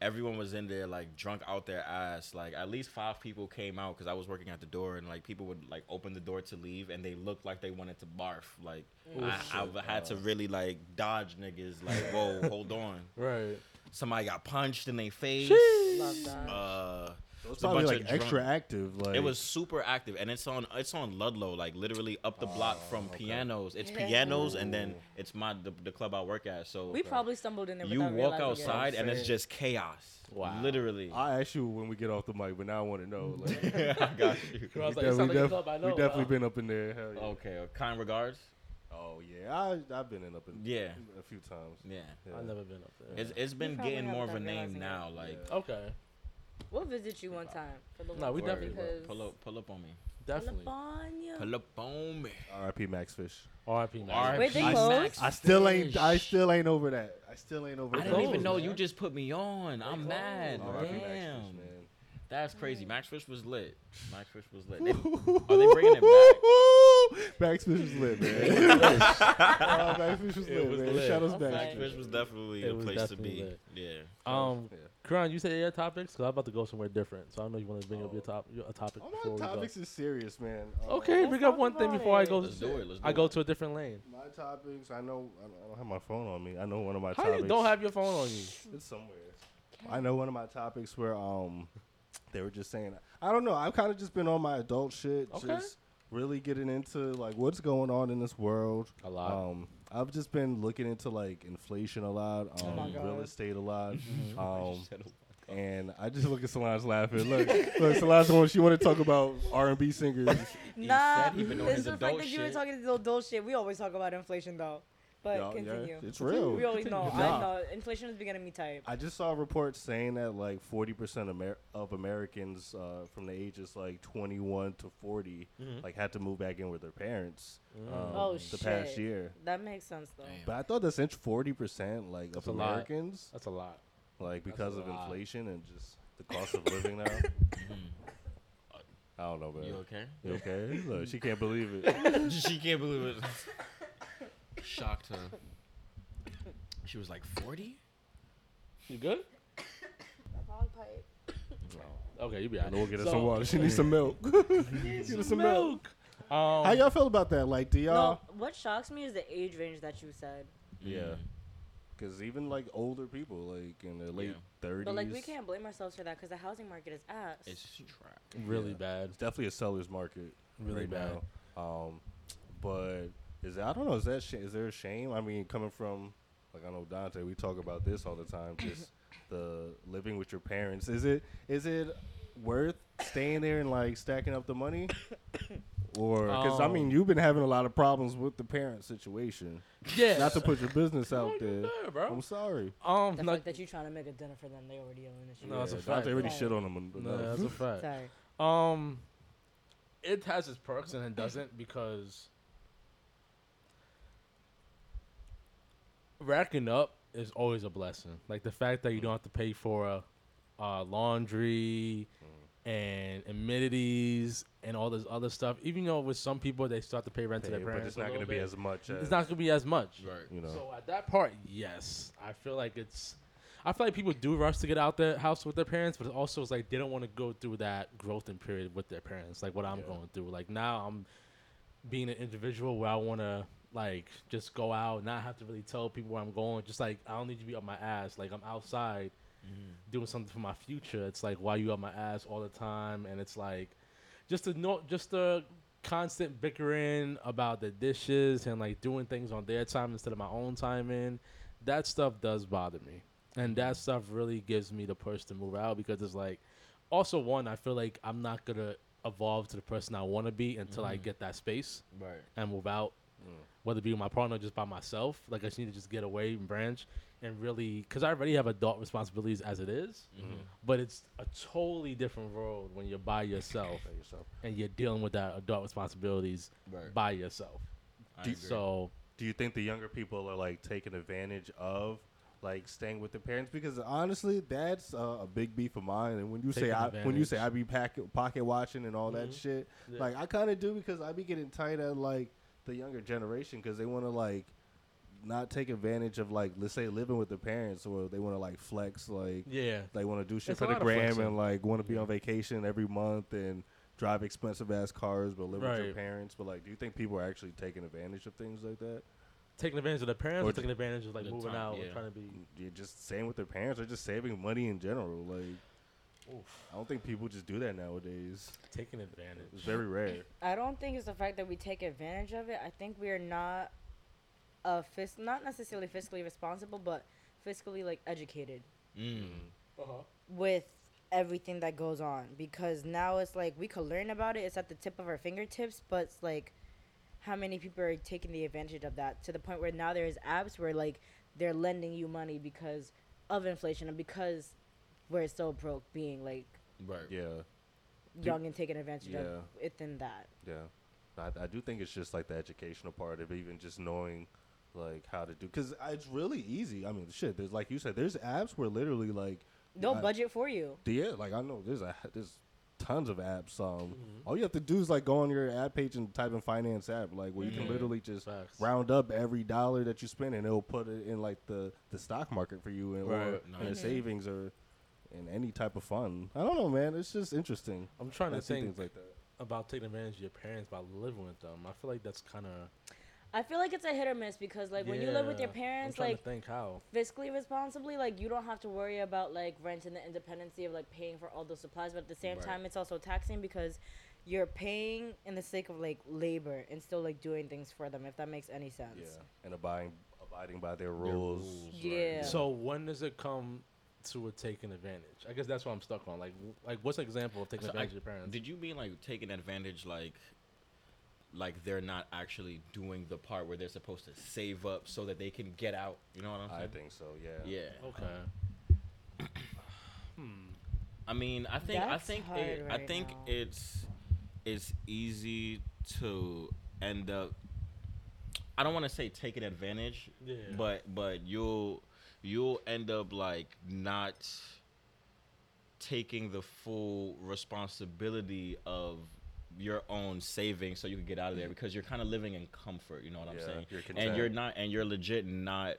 Speaker 2: everyone was in there like drunk out their ass. Like at least five people came out because I was working at the door, and like people would like open the door to leave, and they looked like they wanted to barf. Like I, I had to really like dodge niggas. Like whoa, hold on.
Speaker 3: Right.
Speaker 2: Somebody got punched in their face.
Speaker 1: Love that.
Speaker 2: Uh,
Speaker 4: It's
Speaker 2: it's a
Speaker 4: probably like extra
Speaker 2: drunk-
Speaker 4: active. Like
Speaker 2: it was super active, and it's on it's on Ludlow, like literally up the block from
Speaker 4: okay.
Speaker 2: pianos. It's
Speaker 1: Yeah.
Speaker 2: pianos, and then it's my the, the club I work at. So
Speaker 1: we probably stumbled in there.
Speaker 2: you walk
Speaker 1: realizing it.
Speaker 2: outside, and it's just chaos.
Speaker 3: Wow.
Speaker 2: literally.
Speaker 4: I ask you when we get off the mic, but now I want to know. Like,
Speaker 2: I got you.
Speaker 3: I was
Speaker 4: we
Speaker 3: like, it sounds
Speaker 4: def-
Speaker 3: like a
Speaker 4: def-
Speaker 3: club I
Speaker 4: we definitely
Speaker 3: uh,
Speaker 4: been up in there. Hell yeah.
Speaker 2: Okay, uh, kind regards.
Speaker 4: Oh yeah, I I've been in up in
Speaker 2: Yeah.
Speaker 4: a few times.
Speaker 2: Yeah,
Speaker 4: Yeah.
Speaker 3: I've never been up there.
Speaker 2: it's it's been getting more of a name now. Like
Speaker 3: Okay.
Speaker 1: We'll visit you one time for the
Speaker 3: No, we
Speaker 1: one
Speaker 3: definitely will.
Speaker 2: pull up, pull up on me.
Speaker 3: Definitely.
Speaker 1: California.
Speaker 2: Pull up on me.
Speaker 4: R.I.P. Max Fish.
Speaker 3: R.I.P. man.
Speaker 2: R.I.P.
Speaker 1: Wait, they
Speaker 2: Max
Speaker 1: closed?
Speaker 4: I still ain't. I still ain't over that. I still ain't over.
Speaker 2: I
Speaker 4: that.
Speaker 2: didn't even know
Speaker 3: man.
Speaker 2: you just put me on. I'm mad.
Speaker 4: R.I.P. Max Fish,
Speaker 2: Damn,
Speaker 4: man.
Speaker 2: that's crazy. Max Fish was lit. Max Fish was lit. They, are they bringing it back?
Speaker 4: Max Fish was lit, man. oh, Max Fish was
Speaker 3: It
Speaker 4: lit,
Speaker 3: was
Speaker 4: man.
Speaker 3: lit.
Speaker 4: Shout out
Speaker 1: Okay.
Speaker 4: to
Speaker 2: Max
Speaker 4: Max
Speaker 2: Fish was definitely
Speaker 3: It
Speaker 2: a
Speaker 3: was
Speaker 2: place to
Speaker 3: definitely
Speaker 2: be.
Speaker 3: lit.
Speaker 2: Yeah.
Speaker 3: Um,
Speaker 4: Yeah.
Speaker 3: Khuran, you said your topics because I'm about to go somewhere different. So I know you want to bring up your top your, a topic
Speaker 4: All
Speaker 3: before
Speaker 4: my
Speaker 3: we go.
Speaker 4: topics is serious, man. Uh,
Speaker 3: Okay,
Speaker 1: Let's
Speaker 3: bring up one thing
Speaker 1: about
Speaker 3: before I go.
Speaker 2: Let's do it. Let's do
Speaker 3: I go
Speaker 2: it.
Speaker 3: to a different lane.
Speaker 4: My topics. I know. I don't- I don't have my phone on me. I know one of my
Speaker 3: How
Speaker 4: topics.
Speaker 3: you don't have your phone on you?
Speaker 4: It's somewhere. I know one of my topics where um they were just saying I don't know. I've kind of just been on my adult shit,
Speaker 3: Okay.
Speaker 4: just really getting into like what's going on in this world.
Speaker 3: A lot.
Speaker 4: Um, I've just been looking into like inflation a lot, um,
Speaker 1: Oh
Speaker 4: real estate a lot, um, and I just look at Solange laughing. Look, look, Solange, the one she want to talk about R and B singers.
Speaker 1: Nah,
Speaker 2: said he been doing
Speaker 1: it's
Speaker 2: his
Speaker 1: the fact that you were
Speaker 2: shit.
Speaker 1: talking to adult shit. We always talk about inflation though. But
Speaker 4: Y'all- yeah,
Speaker 1: continue.
Speaker 4: it's real.
Speaker 1: We always know.
Speaker 4: Nah.
Speaker 1: I know. Inflation is beginning me type.
Speaker 4: I just saw a report saying that like forty percent Amer- of Americans uh, from the ages like twenty one to 40 like had to move back in with their parents um,
Speaker 1: Oh,
Speaker 4: the past year.
Speaker 1: That makes sense though.
Speaker 2: Damn.
Speaker 4: But I thought that's forty percent like
Speaker 3: That's
Speaker 4: of
Speaker 3: a lot.
Speaker 4: Americans
Speaker 3: That's a lot.
Speaker 4: like because of
Speaker 3: lot.
Speaker 4: inflation and just the cost of living now. I don't know, man.
Speaker 2: You okay?
Speaker 4: You okay? Look, she can't believe it.
Speaker 2: she can't believe it. Shocked her. She was like 40?
Speaker 3: You good?
Speaker 1: Wrong pipe.
Speaker 3: Okay, you be
Speaker 4: I
Speaker 3: alright.
Speaker 4: we'll get her
Speaker 3: So-
Speaker 4: some water. She needs some milk. Get her some milk.
Speaker 3: Um,
Speaker 4: How y'all feel about that? Like, do y'all?
Speaker 1: No, what shocks me is the age range that you said.
Speaker 4: Yeah. Because even like older people, like in their late
Speaker 2: Yeah.
Speaker 4: thirties,
Speaker 1: But like we can't blame ourselves for that because the housing market is ass.
Speaker 2: It's trap.
Speaker 3: really
Speaker 4: Yeah.
Speaker 3: bad.
Speaker 4: It's definitely a seller's market
Speaker 3: Really
Speaker 4: right
Speaker 3: bad.
Speaker 4: now. Um, but is that, I don't know. Is that sh- is there a shame? I mean, coming from like I know Dante, we talk about this all the time. Just the living with your parents. Is it is it worth staying there and like stacking up the money? Or because I mean,
Speaker 3: Um,
Speaker 4: you've been having a lot of problems with the parent situation.
Speaker 3: Yeah.
Speaker 4: Not to put your business out
Speaker 3: No,
Speaker 4: there.
Speaker 3: bro.
Speaker 4: I'm sorry.
Speaker 3: Um,
Speaker 1: the
Speaker 3: no,
Speaker 1: fact that you're trying to make a dinner for them, they already own this shit.
Speaker 3: No, that's a
Speaker 4: Yeah,
Speaker 3: fact.
Speaker 4: Dante already
Speaker 1: Right.
Speaker 4: shit on them.
Speaker 3: no, that's a fact.
Speaker 1: Sorry.
Speaker 3: Um, it has its perks and it doesn't because racking up is always a blessing. Like the fact that you don't have to pay for a, uh, laundry and amenities and all this other stuff. Even though with some people they start to pay rent to their
Speaker 4: but
Speaker 3: parents,
Speaker 4: it's not going to be as much. As,
Speaker 3: It's not gonna be as much.
Speaker 2: Right.
Speaker 4: you know.
Speaker 3: So at that part, yes, I feel like it's. I feel like people do rush to get out the house with their parents, but it also is like they don't want to go through that growth and period with their parents, like what I'm
Speaker 4: Yeah.
Speaker 3: going through. Like now, I'm being an individual where I want to like just go out, not have to really tell people where I'm going. Just like I don't need to be up my ass. Like I'm outside mm-hmm. doing something for my future. It's like why you up my ass all the time, and it's like just the no, just the constant bickering about the dishes and like doing things on their time instead of my own time in. That stuff does bother me, and that mm-hmm. stuff really gives me the push to move out because it's like, also one, I feel like I'm not gonna evolve to the person I want to be until I mm-hmm. get that space
Speaker 2: Right.
Speaker 3: and move out, whether it be with my partner or just by myself. Like I just need to just get away and branch and really, because I already have adult responsibilities as it is, but it's a totally different world when you're by yourself
Speaker 4: By yourself.
Speaker 3: and you're dealing with that adult responsibilities
Speaker 2: Right.
Speaker 3: by yourself.
Speaker 2: I agree.
Speaker 3: So
Speaker 4: Do you think the younger people are like taking advantage of like staying with the parents? Because honestly, that's uh, a big beef of mine. And when you say
Speaker 3: Taking
Speaker 4: I, when you say I be pocket pocket watching and all that
Speaker 3: Mhm.
Speaker 4: shit,
Speaker 3: Yeah.
Speaker 4: like I kind of do because I be getting tight at like the younger generation because they want to like not take advantage of like let's say living with their parents or they want to like flex like
Speaker 3: Yeah.
Speaker 4: they want to do shit
Speaker 3: It's
Speaker 4: for
Speaker 3: a
Speaker 4: the
Speaker 3: lot of
Speaker 4: gram
Speaker 3: flexing.
Speaker 4: and like want to be on vacation every month and drive expensive ass cars but live with
Speaker 3: Right.
Speaker 4: your parents. But like, do you think people are actually taking advantage of things like that?
Speaker 3: Taking advantage of their parents
Speaker 4: Or
Speaker 3: or taking advantage of like
Speaker 2: the
Speaker 3: moving
Speaker 2: time,
Speaker 3: out
Speaker 2: yeah.
Speaker 3: and trying to be.
Speaker 4: You're just staying with their parents or just saving money in general. Like,
Speaker 3: Oof,
Speaker 4: I don't think people just do that nowadays.
Speaker 3: taking advantage.
Speaker 4: It's very rare.
Speaker 1: I don't think it's the fact that we take advantage of it. I think we are not uh fis- not necessarily fiscally responsible, but fiscally like educated
Speaker 2: Mm.
Speaker 3: Uh-huh.
Speaker 1: with everything that goes on because now it's like we could learn about it. It's at the tip of our fingertips, but it's like how many people are taking the advantage of that to the point where now there's apps where like they're lending you money because of inflation and because we're so broke being like
Speaker 2: Right.
Speaker 4: Yeah,
Speaker 1: young and taking advantage
Speaker 4: Yeah.
Speaker 1: of within that.
Speaker 4: yeah. I, I do think it's just like the educational part of even just knowing like how to do because it's really easy. I mean, shit. There's like you said, there's apps where literally like
Speaker 1: They'll
Speaker 4: I-
Speaker 1: budget for you.
Speaker 4: Yeah, like I know there's a there's tons of apps. Um, all you have to do is like go on your app page and type in finance app, like where you can
Speaker 2: Mhm.
Speaker 4: literally just
Speaker 3: Facts.
Speaker 4: round up every dollar that you spend, and it'll put it in like the the stock market for you, and or
Speaker 3: Right.
Speaker 4: in a
Speaker 2: Nice.
Speaker 4: savings or in any type of fun. I don't know, man. It's just interesting.
Speaker 3: I'm trying to think
Speaker 4: things like that.
Speaker 3: about taking advantage of your parents by living with them. I feel like that's kind of.
Speaker 1: I feel like it's a hit or miss because like when you live with your
Speaker 3: I'm
Speaker 1: parents, like
Speaker 3: to think how.
Speaker 1: fiscally responsibly, like you don't have to worry about like rent and the independency of like paying for all those supplies, but at the same
Speaker 2: Right.
Speaker 1: time, it's also taxing because you're paying in the sake of like labor and still like doing things for them. If that makes any sense.
Speaker 4: Yeah, and abiding abiding by their
Speaker 2: Their
Speaker 4: rules.
Speaker 2: rules, right.
Speaker 1: Yeah.
Speaker 3: So when does it come to a taking advantage? I guess that's what I'm stuck on. Like, w- like what's an example of taking
Speaker 2: So I-
Speaker 3: advantage of your parents?
Speaker 2: Did you mean like taking advantage like like they're not actually doing the part where they're supposed to save up so that they can get out? You know what I'm saying?
Speaker 4: I think so. Yeah.
Speaker 2: Yeah.
Speaker 3: okay. hmm.
Speaker 2: I mean, I think I think
Speaker 1: hard
Speaker 2: it, I think
Speaker 1: now.
Speaker 2: it's it's easy to end up. I don't want to say taking advantage,
Speaker 3: Yeah.
Speaker 2: but but you'll you'll end up like not taking the full responsibility of your own savings so you can get out of there mm. because you're kind of living in comfort you know what i'm
Speaker 4: Yeah,
Speaker 2: saying?
Speaker 4: you're
Speaker 2: and you're not and you're legit not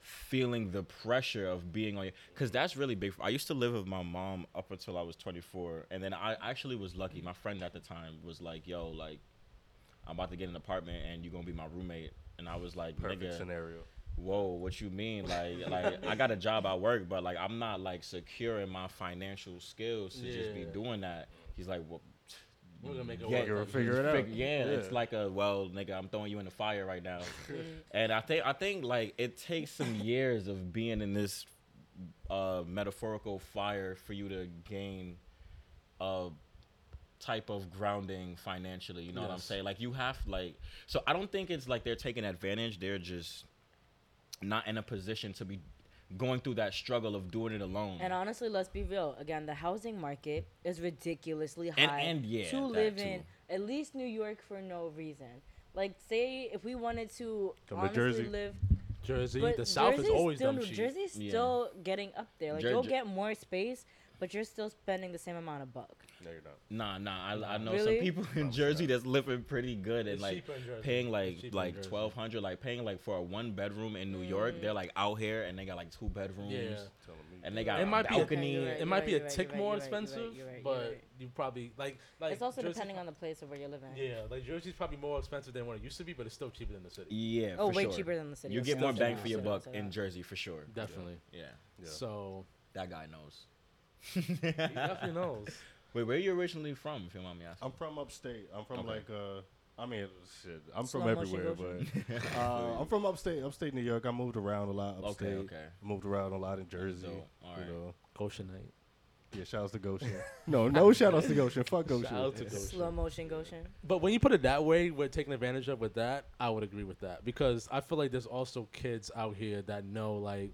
Speaker 2: feeling the pressure of being on your because that's really big. I used to live with my mom up until i was 24 and then i actually was lucky. My friend at the time was like yo like i'm about to get an apartment and you're gonna be my roommate. And i was like
Speaker 4: Perfect scenario.
Speaker 2: Whoa what you mean like like i got a job at work but like i'm not like secure in my financial skills to just be doing that he's like well
Speaker 3: We're gonna make it
Speaker 2: yeah,
Speaker 3: work.
Speaker 4: Figure-
Speaker 3: Like,
Speaker 4: figure it out.
Speaker 2: fig- yeah, it's like a well, nigga, I'm throwing you in the fire right now, and I think I think like it takes some years of being in this uh, metaphorical fire for you to gain a type of grounding financially. You know what I'm saying? Like you have like so I don't think it's like they're taking advantage. They're just not in a position to be going through that struggle of doing it alone.
Speaker 1: And honestly, let's be real. Again, the housing market is ridiculously high
Speaker 2: And- and yeah,
Speaker 1: to live
Speaker 2: too.
Speaker 1: in at least New York for no reason. Like, say if we wanted to
Speaker 4: Come to
Speaker 1: honestly
Speaker 4: Jersey.
Speaker 1: live,
Speaker 3: Jersey,
Speaker 1: but
Speaker 3: the South
Speaker 1: Jersey's
Speaker 3: is always
Speaker 1: still,
Speaker 3: dumb cheap.
Speaker 1: Jersey's
Speaker 2: Yeah.
Speaker 1: still getting up there. Like
Speaker 2: Jer-
Speaker 1: you'll get more space, but you're still spending the same amount of buck.
Speaker 4: No, you're not.
Speaker 2: Nah, nah. I, I know
Speaker 1: Really?
Speaker 2: some people in Jersey that's living pretty good and
Speaker 3: It's
Speaker 2: like
Speaker 3: cheaper in Jersey.
Speaker 2: paying like like twelve hundred, like paying like for a one bedroom in New York. Mm. They're like out here and they got like two bedrooms.
Speaker 3: Yeah.
Speaker 2: And they got
Speaker 3: It
Speaker 2: a
Speaker 3: might be a-
Speaker 2: balcony.
Speaker 1: You're right,
Speaker 3: it might
Speaker 1: you're
Speaker 3: be a
Speaker 1: you're
Speaker 3: tick more
Speaker 1: you're right, you're right,
Speaker 3: expensive,
Speaker 1: you're right, you're
Speaker 3: but you probably like like
Speaker 1: it's also
Speaker 3: Jersey
Speaker 1: depending on the place of where you're living.
Speaker 3: Yeah, like Jersey's probably more expensive than what it used to be, but it's still cheaper than the city.
Speaker 2: Yeah,
Speaker 1: Oh,
Speaker 2: for
Speaker 1: way
Speaker 2: sure.
Speaker 1: cheaper than the city.
Speaker 2: You get more bang for your
Speaker 1: say that, I'll
Speaker 2: buck in. Jersey for sure.
Speaker 3: Definitely.
Speaker 2: Yeah,
Speaker 4: Yeah.
Speaker 3: So
Speaker 2: that guy knows.
Speaker 3: He definitely knows.
Speaker 2: Wait, where you originally from? If you want me asking.
Speaker 4: I'm from upstate. I'm from
Speaker 2: Okay.
Speaker 4: like uh I mean shit. I'm
Speaker 1: Slow
Speaker 4: from everywhere, but uh, I'm from upstate, upstate New York. I moved around a lot upstate.
Speaker 2: Okay, okay.
Speaker 4: Moved around a lot in Jersey.
Speaker 2: dope. All right.
Speaker 4: You know.
Speaker 3: Goshenite.
Speaker 4: Yeah, shout outs to Goshen. no, no shout outs to Goshen. Fuck Goshen.
Speaker 3: Shout out to Goshen.
Speaker 1: Slow motion Goshen.
Speaker 3: But when you put it that way, we're taking advantage of with that. I would agree with that because I feel like there's also kids out here that know like,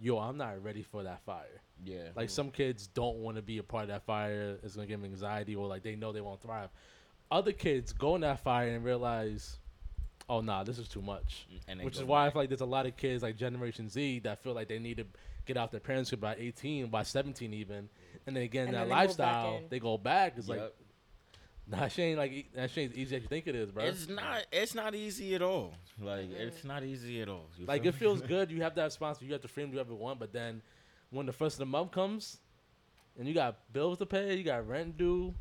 Speaker 3: yo, I'm not ready for that fire.
Speaker 2: Yeah.
Speaker 3: Like some kids don't want to be a part of that fire. It's gonna give them anxiety, or like they know they won't thrive. Other kids go in that fire and realize, oh nah, this is too much.
Speaker 2: Mm, and
Speaker 3: Which is why I feel like there's a lot of kids like Generation Z that feel like they need to get out their parents by 18, by 17 even, and then again
Speaker 1: And
Speaker 3: that
Speaker 1: then they
Speaker 3: lifestyle
Speaker 1: in.
Speaker 3: they go back. It's like
Speaker 2: Yep.
Speaker 3: Nah, she ain't like that. She ain't easy as you think it is, bro.
Speaker 2: It's not. It's not easy at all. Like it's mm. not easy at all. You
Speaker 3: like
Speaker 2: feel
Speaker 3: it
Speaker 2: me?
Speaker 3: feels good. You have that responsibility. You have to freedom to do whatever you want. But then, when the first of the month comes, and you got bills to pay, you got rent due.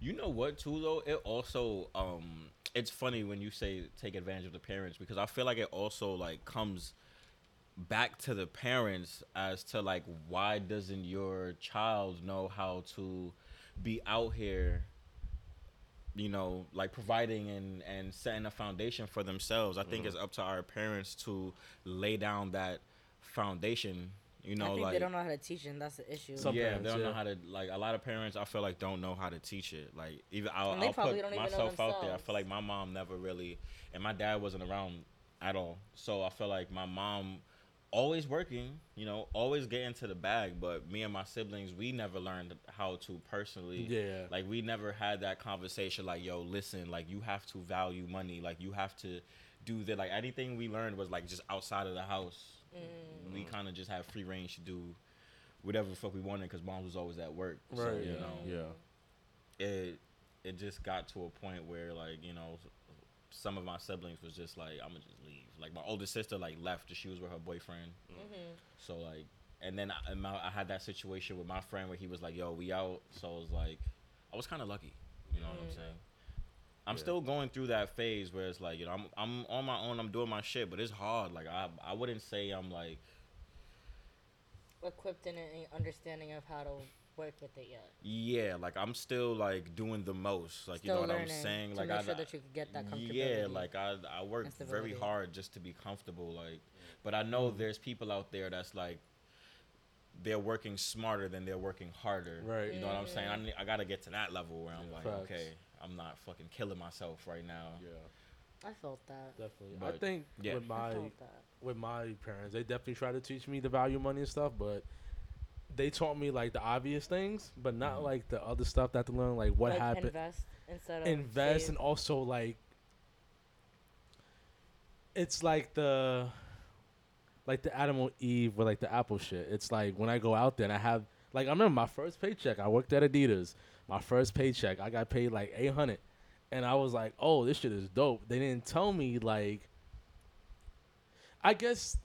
Speaker 2: You know what too though? It also um it's funny when you say take advantage of the parents because I feel like it also like comes back to the parents as to like why doesn't your child know how to be out here you know like providing and and setting a foundation for themselves i think it's up to our parents to lay down that foundation you know
Speaker 1: I think
Speaker 2: like
Speaker 1: they don't know how to teach, it and that's the issue.
Speaker 3: Some
Speaker 2: yeah,
Speaker 3: parents,
Speaker 2: they don't
Speaker 3: yeah.
Speaker 2: know how to like. A lot of parents, I feel like, don't know how to teach it. Like, even I'll, I'll put
Speaker 1: don't even know
Speaker 2: myself out there. I feel like my mom never really, and my dad wasn't around at all. So I feel like my mom always working, you know, always getting to the bag. But me and my siblings, we never learned how to personally.
Speaker 3: Yeah.
Speaker 2: Like we never had that conversation. Like, yo, listen, like you have to value money. Like you have to do that. Like anything we learned was like just outside of the house.
Speaker 1: Mm.
Speaker 2: We kind of just had free range to do whatever the fuck we wanted because mom was always at work. So,
Speaker 3: Right.
Speaker 2: you
Speaker 4: Yeah.
Speaker 2: know,
Speaker 4: Yeah.
Speaker 2: it it just got to a point where like you know some of my siblings was just like i'm gonna just leave like my older sister like left she was with her boyfriend so like and then I, and my, I had that situation with my friend where he was like yo we out so I was like i was kind of lucky you know what i'm saying i'm
Speaker 4: Yeah.
Speaker 2: still going through that phase where it's like you know I'm, I'm on my own i'm doing my shit but it's hard like i i wouldn't say i'm like
Speaker 1: equipped in any understanding of how to work with it yet.
Speaker 2: yeah like i'm still like doing the most like
Speaker 1: Still
Speaker 2: you know what i'm saying
Speaker 1: to
Speaker 2: like
Speaker 1: make
Speaker 2: I,
Speaker 1: sure that you could get that comfortability.
Speaker 2: Yeah, like I I work very hard just to be comfortable. Like, but I know mm-hmm. there's people out there that's like they're working smarter than they're working harder.
Speaker 3: Right.
Speaker 2: You know what I'm saying? I mm-hmm. need, I gotta get to that level where I'm like,
Speaker 3: Facts.
Speaker 2: okay, I'm not fucking killing myself right now.
Speaker 4: Yeah.
Speaker 1: I felt that.
Speaker 3: Definitely. I think
Speaker 2: yeah.
Speaker 3: with my with my parents, they definitely try to teach me the value of money and stuff, but they taught me like the obvious things, but not
Speaker 2: Mhm.
Speaker 3: like the other stuff that I have to learn, like what
Speaker 1: like
Speaker 3: happened.
Speaker 1: Invest instead of
Speaker 3: invest
Speaker 1: save.
Speaker 3: and also like it's like the like the Adam or Eve with like the Apple shit. It's like when I go out there and I have like I remember my first paycheck. I worked at Adidas. My first paycheck, I got paid like eight hundred, and I was like, "Oh, this shit is dope." They didn't tell me like. I guess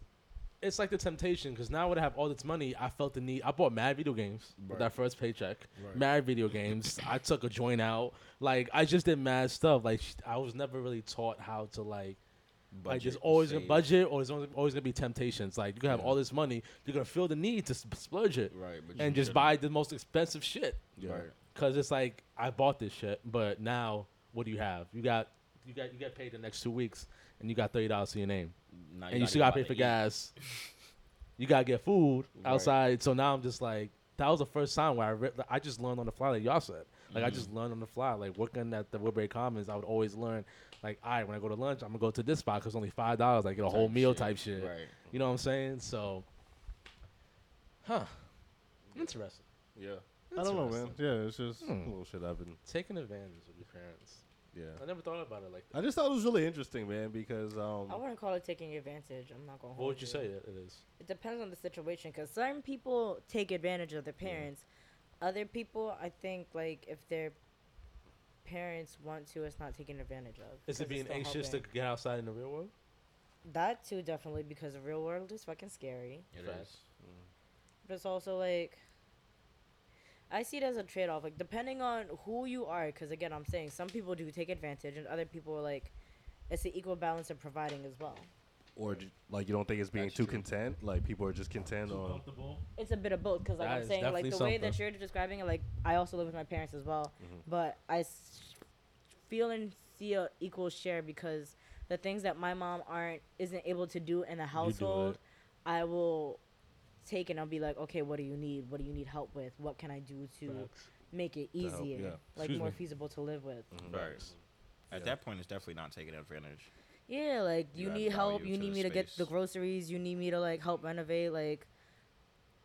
Speaker 3: it's like the temptation because now when I have all this money, I felt the need. I bought mad video games with that first paycheck.
Speaker 2: Right.
Speaker 3: Mad video games. I took a joint out. Like I just did mad stuff. Like I was never really taught how to like like there's always a budget or there's always, always gonna be temptations. Like you can have
Speaker 2: Yeah.
Speaker 3: all this money, you're gonna feel the need to splurge it
Speaker 2: Right. But
Speaker 3: and just
Speaker 2: shouldn't.
Speaker 3: buy the most expensive shit.
Speaker 4: Yeah.
Speaker 2: Right.
Speaker 3: Cause it's like I bought this shit, but now what do you have? You got you got you get paid the next two weeks, and you got thirty dollars to your name,
Speaker 2: Now
Speaker 3: and you still got to pay for
Speaker 2: eat.
Speaker 3: gas. you gotta get food
Speaker 2: Right.
Speaker 3: outside. So now I'm just like that was the first time where I re- I just learned on the fly, like y'all said. Like I
Speaker 2: Mhm.
Speaker 3: just learned on the fly. Like working at the Woodbury Commons, I would always learn. Like, all right, when I go to lunch, I'm gonna go to this spot because only five dollars. I get a whole meal
Speaker 2: shit.
Speaker 3: type shit.
Speaker 2: Right.
Speaker 3: You know what I'm saying? So, huh? Interesting.
Speaker 4: Yeah. I don't know, man. Yeah, it's just
Speaker 3: Hmm.
Speaker 4: a little shit I've been.
Speaker 3: Taking advantage of your parents.
Speaker 4: Yeah.
Speaker 3: I never thought about it like that.
Speaker 4: I just thought it was really interesting, man, because um.
Speaker 1: I wouldn't call it taking advantage. I'm not gonna.
Speaker 3: What
Speaker 1: hold
Speaker 3: would you say it it is?
Speaker 1: It depends on the situation, because certain people take advantage of their parents. Other people, I think, like if their parents want to, it's not taken advantage of.
Speaker 3: Is
Speaker 1: because
Speaker 3: it being
Speaker 1: still
Speaker 3: anxious to
Speaker 1: helping.
Speaker 3: get outside in the real world?
Speaker 1: That too, definitely, because the real world is fucking scary.
Speaker 2: It
Speaker 3: Facts.
Speaker 2: is.
Speaker 1: But it's also like I see it as a trade off. Like depending on who you are, because again, I'm saying some people do take advantage, and other people are like it's the equal balance of providing as well.
Speaker 4: or j- like you don't think it's being
Speaker 2: That's
Speaker 4: too
Speaker 2: true.
Speaker 4: content? Like people are just content on.
Speaker 3: comfortable.
Speaker 1: It's a bit of both, because like
Speaker 3: That
Speaker 1: I'm
Speaker 3: is
Speaker 1: saying, like the
Speaker 3: definitely
Speaker 1: way that
Speaker 3: something.
Speaker 1: you're describing it, like I also live with my parents as well,
Speaker 4: Mhm.
Speaker 1: but I s- feel and see a equal share because the things that my mom aren't isn't able to do in the household. I will take and I'll be like, okay, what do you need? What do you need help with? What can I do to
Speaker 3: Facts.
Speaker 1: make it
Speaker 4: To help,
Speaker 1: easier,
Speaker 4: yeah.
Speaker 1: like
Speaker 3: Excuse
Speaker 1: more
Speaker 3: me.
Speaker 1: feasible to live with?
Speaker 4: Mhm.
Speaker 2: Right. At
Speaker 4: Yeah.
Speaker 2: that point, it's definitely not taking advantage.
Speaker 1: Yeah, like
Speaker 2: You
Speaker 1: you, need help. You need
Speaker 2: the
Speaker 1: me to get the groceries. You need me to like help renovate. Like,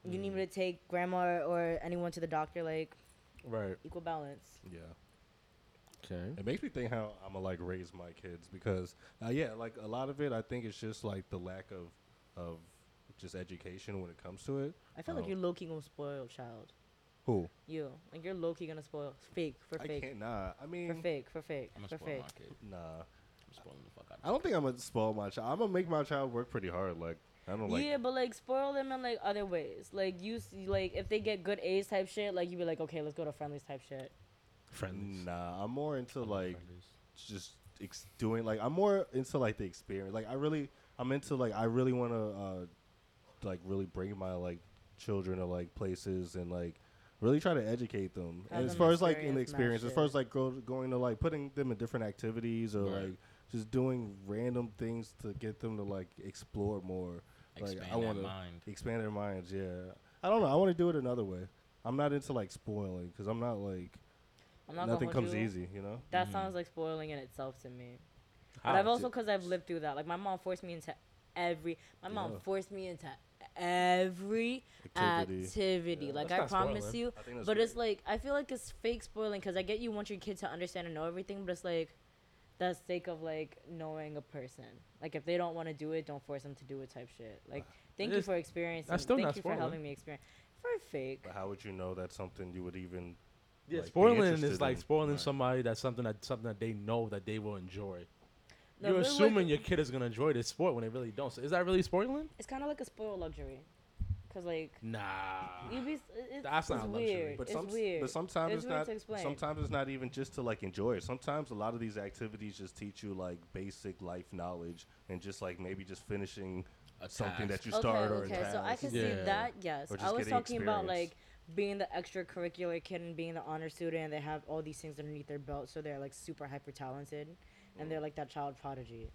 Speaker 1: you need me
Speaker 2: Mm.
Speaker 1: to take grandma or anyone to the doctor. Like,
Speaker 3: Right.
Speaker 1: equal balance.
Speaker 4: Yeah.
Speaker 3: Okay.
Speaker 4: It makes me think how I'm gonna like raise my kids because uh, yeah, like a lot of it, I think it's just like the lack of of just education when it comes to it.
Speaker 1: I feel
Speaker 4: Oh.
Speaker 1: like you're low key gonna spoil child.
Speaker 4: Who?
Speaker 1: You like you're low key gonna spoil fake for
Speaker 4: I
Speaker 1: fake
Speaker 4: can't. Nah. I mean for
Speaker 1: fake for fake
Speaker 2: I'm
Speaker 1: for
Speaker 2: gonna spoil
Speaker 1: fake.
Speaker 2: my kid.
Speaker 4: nah.
Speaker 2: I'm spoiling the fuck out of
Speaker 4: I don't think I'm gonna spoil my child. I'm gonna make my child work pretty hard. Like I don't like.
Speaker 1: yeah, but like spoil them in like other ways. Like you see, like if they get good A's type shit, like you be like, okay, let's go to friendlies type shit.
Speaker 3: Friendlies.
Speaker 4: Nah, I'm more into
Speaker 2: it.
Speaker 4: like just ex- doing like I'm more into like the experience. Like I really, I'm into like I really want to uh like really bring my like children to like places and like really try to educate them.
Speaker 1: Have
Speaker 4: and as far as like in the
Speaker 1: experience
Speaker 4: experience, as far as like go, going to like putting them in different activities or
Speaker 2: Right.
Speaker 4: like just doing random things to get them to like explore more.
Speaker 2: Expand
Speaker 4: like I want to
Speaker 2: mind.
Speaker 4: expand their minds. Yeah, I don't know. I want to do it another way. I'm not into like spoiling because I'm not like
Speaker 1: I'm not
Speaker 4: nothing comes
Speaker 1: you.
Speaker 4: easy. You know.
Speaker 1: That
Speaker 2: Mhm.
Speaker 1: sounds like spoiling in itself to me. But I've also, because I've lived through that. Like my mom forced me into every. My mom
Speaker 4: Yeah.
Speaker 1: forced me into every
Speaker 4: Activity.
Speaker 1: activity.
Speaker 4: Yeah.
Speaker 1: Like
Speaker 3: That's
Speaker 1: I promise
Speaker 3: spoiling.
Speaker 1: you.
Speaker 4: I think that's
Speaker 1: But it's like I feel like it's fake spoiling because I get you want your kid to understand and know everything, but it's like the sake of like knowing a person. Like if they don't want to do it, don't force them to do it. Type shit. Like thank you for experiencing.
Speaker 3: that's still
Speaker 1: thank
Speaker 3: not
Speaker 1: you for
Speaker 3: spoiling.
Speaker 1: helping me experience. For fake.
Speaker 4: But how would you know that's something you would even?
Speaker 3: Yeah,
Speaker 4: like,
Speaker 3: spoiling
Speaker 4: interested
Speaker 3: is like spoiling
Speaker 2: Right.
Speaker 3: somebody that's something that something that they know that they will enjoy.
Speaker 1: No,
Speaker 3: You're
Speaker 1: but, like,
Speaker 3: assuming your kid is gonna enjoy this sport when they really don't. So is that really spoiling?
Speaker 1: It's kind of like a spoiled luxury. Cause like
Speaker 3: Nah.
Speaker 1: you be, it's,
Speaker 3: That's
Speaker 1: it's
Speaker 3: not luxury.
Speaker 1: weird.
Speaker 4: But
Speaker 1: it's
Speaker 4: some,
Speaker 1: weird.
Speaker 4: but sometimes
Speaker 1: It's
Speaker 4: it's,
Speaker 1: weird
Speaker 4: not.
Speaker 1: to explain.
Speaker 4: Sometimes it's not even just to like enjoy it. Sometimes a lot of these activities just teach you like basic life knowledge and just like maybe just finishing
Speaker 2: A
Speaker 4: something
Speaker 2: task.
Speaker 4: that you start or a
Speaker 1: okay, so I can
Speaker 3: Yeah.
Speaker 1: see that. Yes,
Speaker 4: Or
Speaker 1: I was
Speaker 4: getting
Speaker 1: talking about like being the extracurricular kid and being the honor student, and they have all these things underneath their belt, so they're like super hyper talented, and they're like that child prodigy.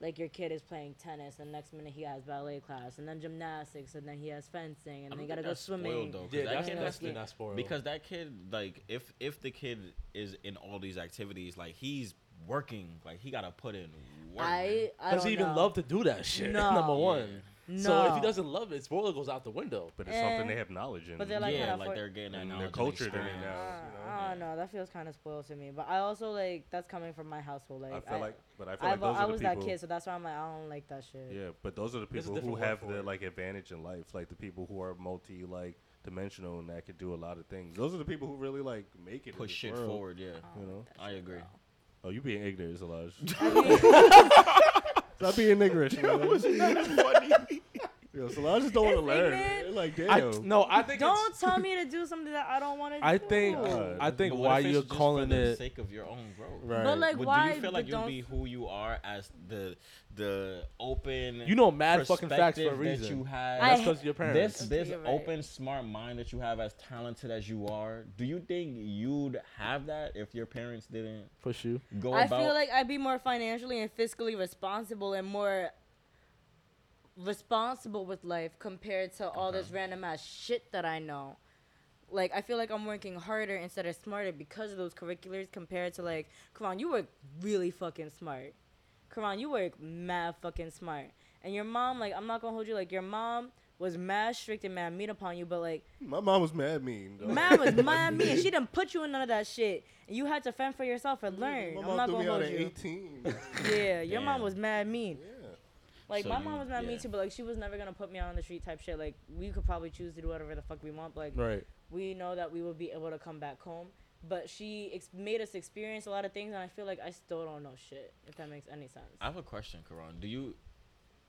Speaker 1: Like your kid is playing tennis, and next minute he has ballet class, and then gymnastics, and then he has fencing, and
Speaker 2: I
Speaker 1: then you gotta
Speaker 2: think
Speaker 1: go swimming.
Speaker 2: spoiled, though, 'cause
Speaker 3: Yeah,
Speaker 2: that
Speaker 3: that's
Speaker 2: kid
Speaker 1: that's
Speaker 3: definitely
Speaker 1: the-
Speaker 3: not spoiled.
Speaker 2: because that kid like if if the kid is in all these activities like he's working like he gotta put in work
Speaker 1: I I
Speaker 3: does
Speaker 1: don't
Speaker 3: he even
Speaker 1: know.
Speaker 3: love to do that shit?
Speaker 1: No.
Speaker 3: Number one.
Speaker 1: No.
Speaker 3: So if he doesn't love it, spoiler goes out the window.
Speaker 4: But it's something
Speaker 1: Eh,
Speaker 4: they have knowledge in.
Speaker 1: but they're like
Speaker 2: yeah
Speaker 1: kinda
Speaker 2: like
Speaker 1: for-
Speaker 2: they're getting that
Speaker 4: And their
Speaker 2: knowledge and
Speaker 4: culture in it
Speaker 2: experience.
Speaker 4: now.
Speaker 1: Uh,
Speaker 4: you know?
Speaker 1: I don't know. That feels kind of spoiled to me. But I also like that's coming from my household. Like
Speaker 4: I feel like, but I feel
Speaker 1: I,
Speaker 4: like those
Speaker 1: I
Speaker 4: are the
Speaker 1: was
Speaker 4: people.
Speaker 1: that kid, so that's why I'm like I don't like that shit.
Speaker 4: Yeah, but those are the
Speaker 3: There's a
Speaker 4: people who
Speaker 3: different word
Speaker 4: have
Speaker 3: for
Speaker 4: the
Speaker 3: it.
Speaker 4: like advantage in life, like the people who are multi like dimensional and that could do a lot of things. Those are the people who really like make it. in
Speaker 2: push
Speaker 4: this
Speaker 2: shit
Speaker 4: world.
Speaker 2: forward yeah
Speaker 1: I don't
Speaker 4: You know?
Speaker 1: like that
Speaker 2: I
Speaker 1: shit,
Speaker 2: agree.
Speaker 1: bro.
Speaker 4: Oh, you being ignorant,
Speaker 1: Solange.
Speaker 4: Stop being ignorant. man. Yo, Solange just don't want to learn.
Speaker 1: ignorant.
Speaker 4: Like, damn.
Speaker 3: I, no, I think
Speaker 1: Don't
Speaker 3: it's,
Speaker 1: tell me to do something that I don't want to do.
Speaker 3: I think
Speaker 4: Uh,
Speaker 3: I think why you're
Speaker 2: just for
Speaker 3: calling
Speaker 2: the
Speaker 3: it
Speaker 2: sake of your own growth
Speaker 3: right.
Speaker 1: But like,
Speaker 2: Would-
Speaker 1: why?
Speaker 2: do you feel like
Speaker 1: but
Speaker 2: you'll
Speaker 1: don't-
Speaker 2: be who you are as the the open
Speaker 3: you know mad fucking facts for a
Speaker 2: perspective
Speaker 3: reason.
Speaker 2: that you have
Speaker 1: I
Speaker 3: That's because your parents.
Speaker 2: this this
Speaker 1: You're right.
Speaker 2: open smart mind that you have as talented as you are do you think you'd have that if your parents didn't
Speaker 3: push you.
Speaker 2: go
Speaker 1: I
Speaker 2: about
Speaker 1: feel like I'd be more financially and fiscally responsible and more responsible with life compared to all this random ass shit that I know. Like I feel like I'm working harder instead of smarter because of those curriculars compared to like, come on, you work really fucking smart. Come on, you work mad fucking smart. And your mom, like, I'm not gonna hold you like your mom was mad strict and mad mean upon you, but like
Speaker 4: My mom was mad mean. Though.
Speaker 1: Man was mad mean. She didn't put you in none of that shit. And you had to fend for yourself and learn.
Speaker 4: My
Speaker 1: I'm
Speaker 4: mom
Speaker 1: not
Speaker 4: threw
Speaker 1: gonna
Speaker 4: me out
Speaker 1: hold
Speaker 4: at
Speaker 1: you.
Speaker 4: 18.
Speaker 1: Yeah, your mom was mad mean.
Speaker 4: yeah.
Speaker 1: Like
Speaker 2: So
Speaker 1: my
Speaker 2: you-
Speaker 1: mom was mad mean
Speaker 2: yeah.
Speaker 1: too, but like she was never gonna put me out on the street type shit. Like we could probably choose to do whatever the fuck we want. But like
Speaker 3: Right.
Speaker 1: we know that we will be able to come back home. But she ex- made us experience a lot of things, and I feel like I still don't know shit. If that makes any sense.
Speaker 2: I have a question, Khuran. Do you,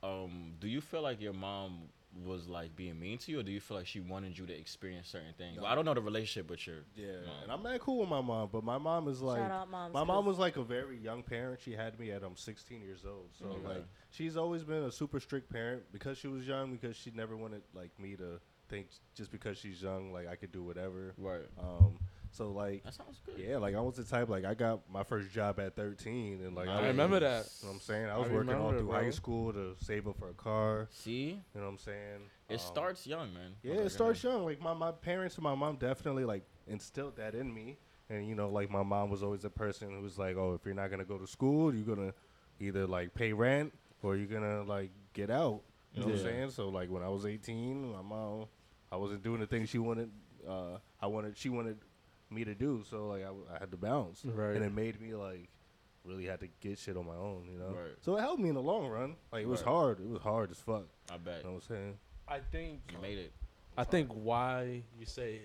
Speaker 2: um, do you feel like your mom was like being mean to you, or do you feel like she wanted you to experience certain things? Well, I don't know the relationship with your.
Speaker 4: Yeah,
Speaker 2: mom.
Speaker 4: and I'm not cool with my mom, but my mom is like,
Speaker 1: Shout out moms.
Speaker 4: my mom was like a very young parent. She had me at um 16 years old, so
Speaker 2: Okay.
Speaker 4: like she's always been a super strict parent because she was young. Because she never wanted like me to think just because she's young, like I could do whatever.
Speaker 2: Right.
Speaker 4: Um, so like
Speaker 2: That sounds good.
Speaker 4: yeah, like I was the type like I got my first job at 13, and like
Speaker 3: I
Speaker 4: was-
Speaker 3: remember that.
Speaker 4: You know what I'm saying? I
Speaker 3: I
Speaker 4: was working all
Speaker 3: remember,
Speaker 4: through high school to save up for a car.
Speaker 2: See,
Speaker 4: You know what I'm saying?
Speaker 2: it
Speaker 4: Um,
Speaker 2: starts young, man.
Speaker 4: Yeah, it starts
Speaker 2: ahead.
Speaker 4: young. Like my, my parents and my mom definitely like instilled that in me. And you know, like my mom was always a person who was like, "Oh, if you're not gonna go to school, you're gonna either like pay rent or you're gonna like get out." You know what I'm saying? So like when I was 18, my mom, I wasn't doing the things she wanted. Uh, I wanted, she wanted me to do. So like I had to bounce,
Speaker 3: Right.
Speaker 4: and it made me like really had to get shit on my own. You know?
Speaker 2: Right.
Speaker 4: So it helped me in the long run. Like it was
Speaker 2: Right.
Speaker 4: hard. It was hard as fuck.
Speaker 2: I bet
Speaker 4: You know what I'm saying?
Speaker 3: I think
Speaker 2: you made it.
Speaker 3: I think why you say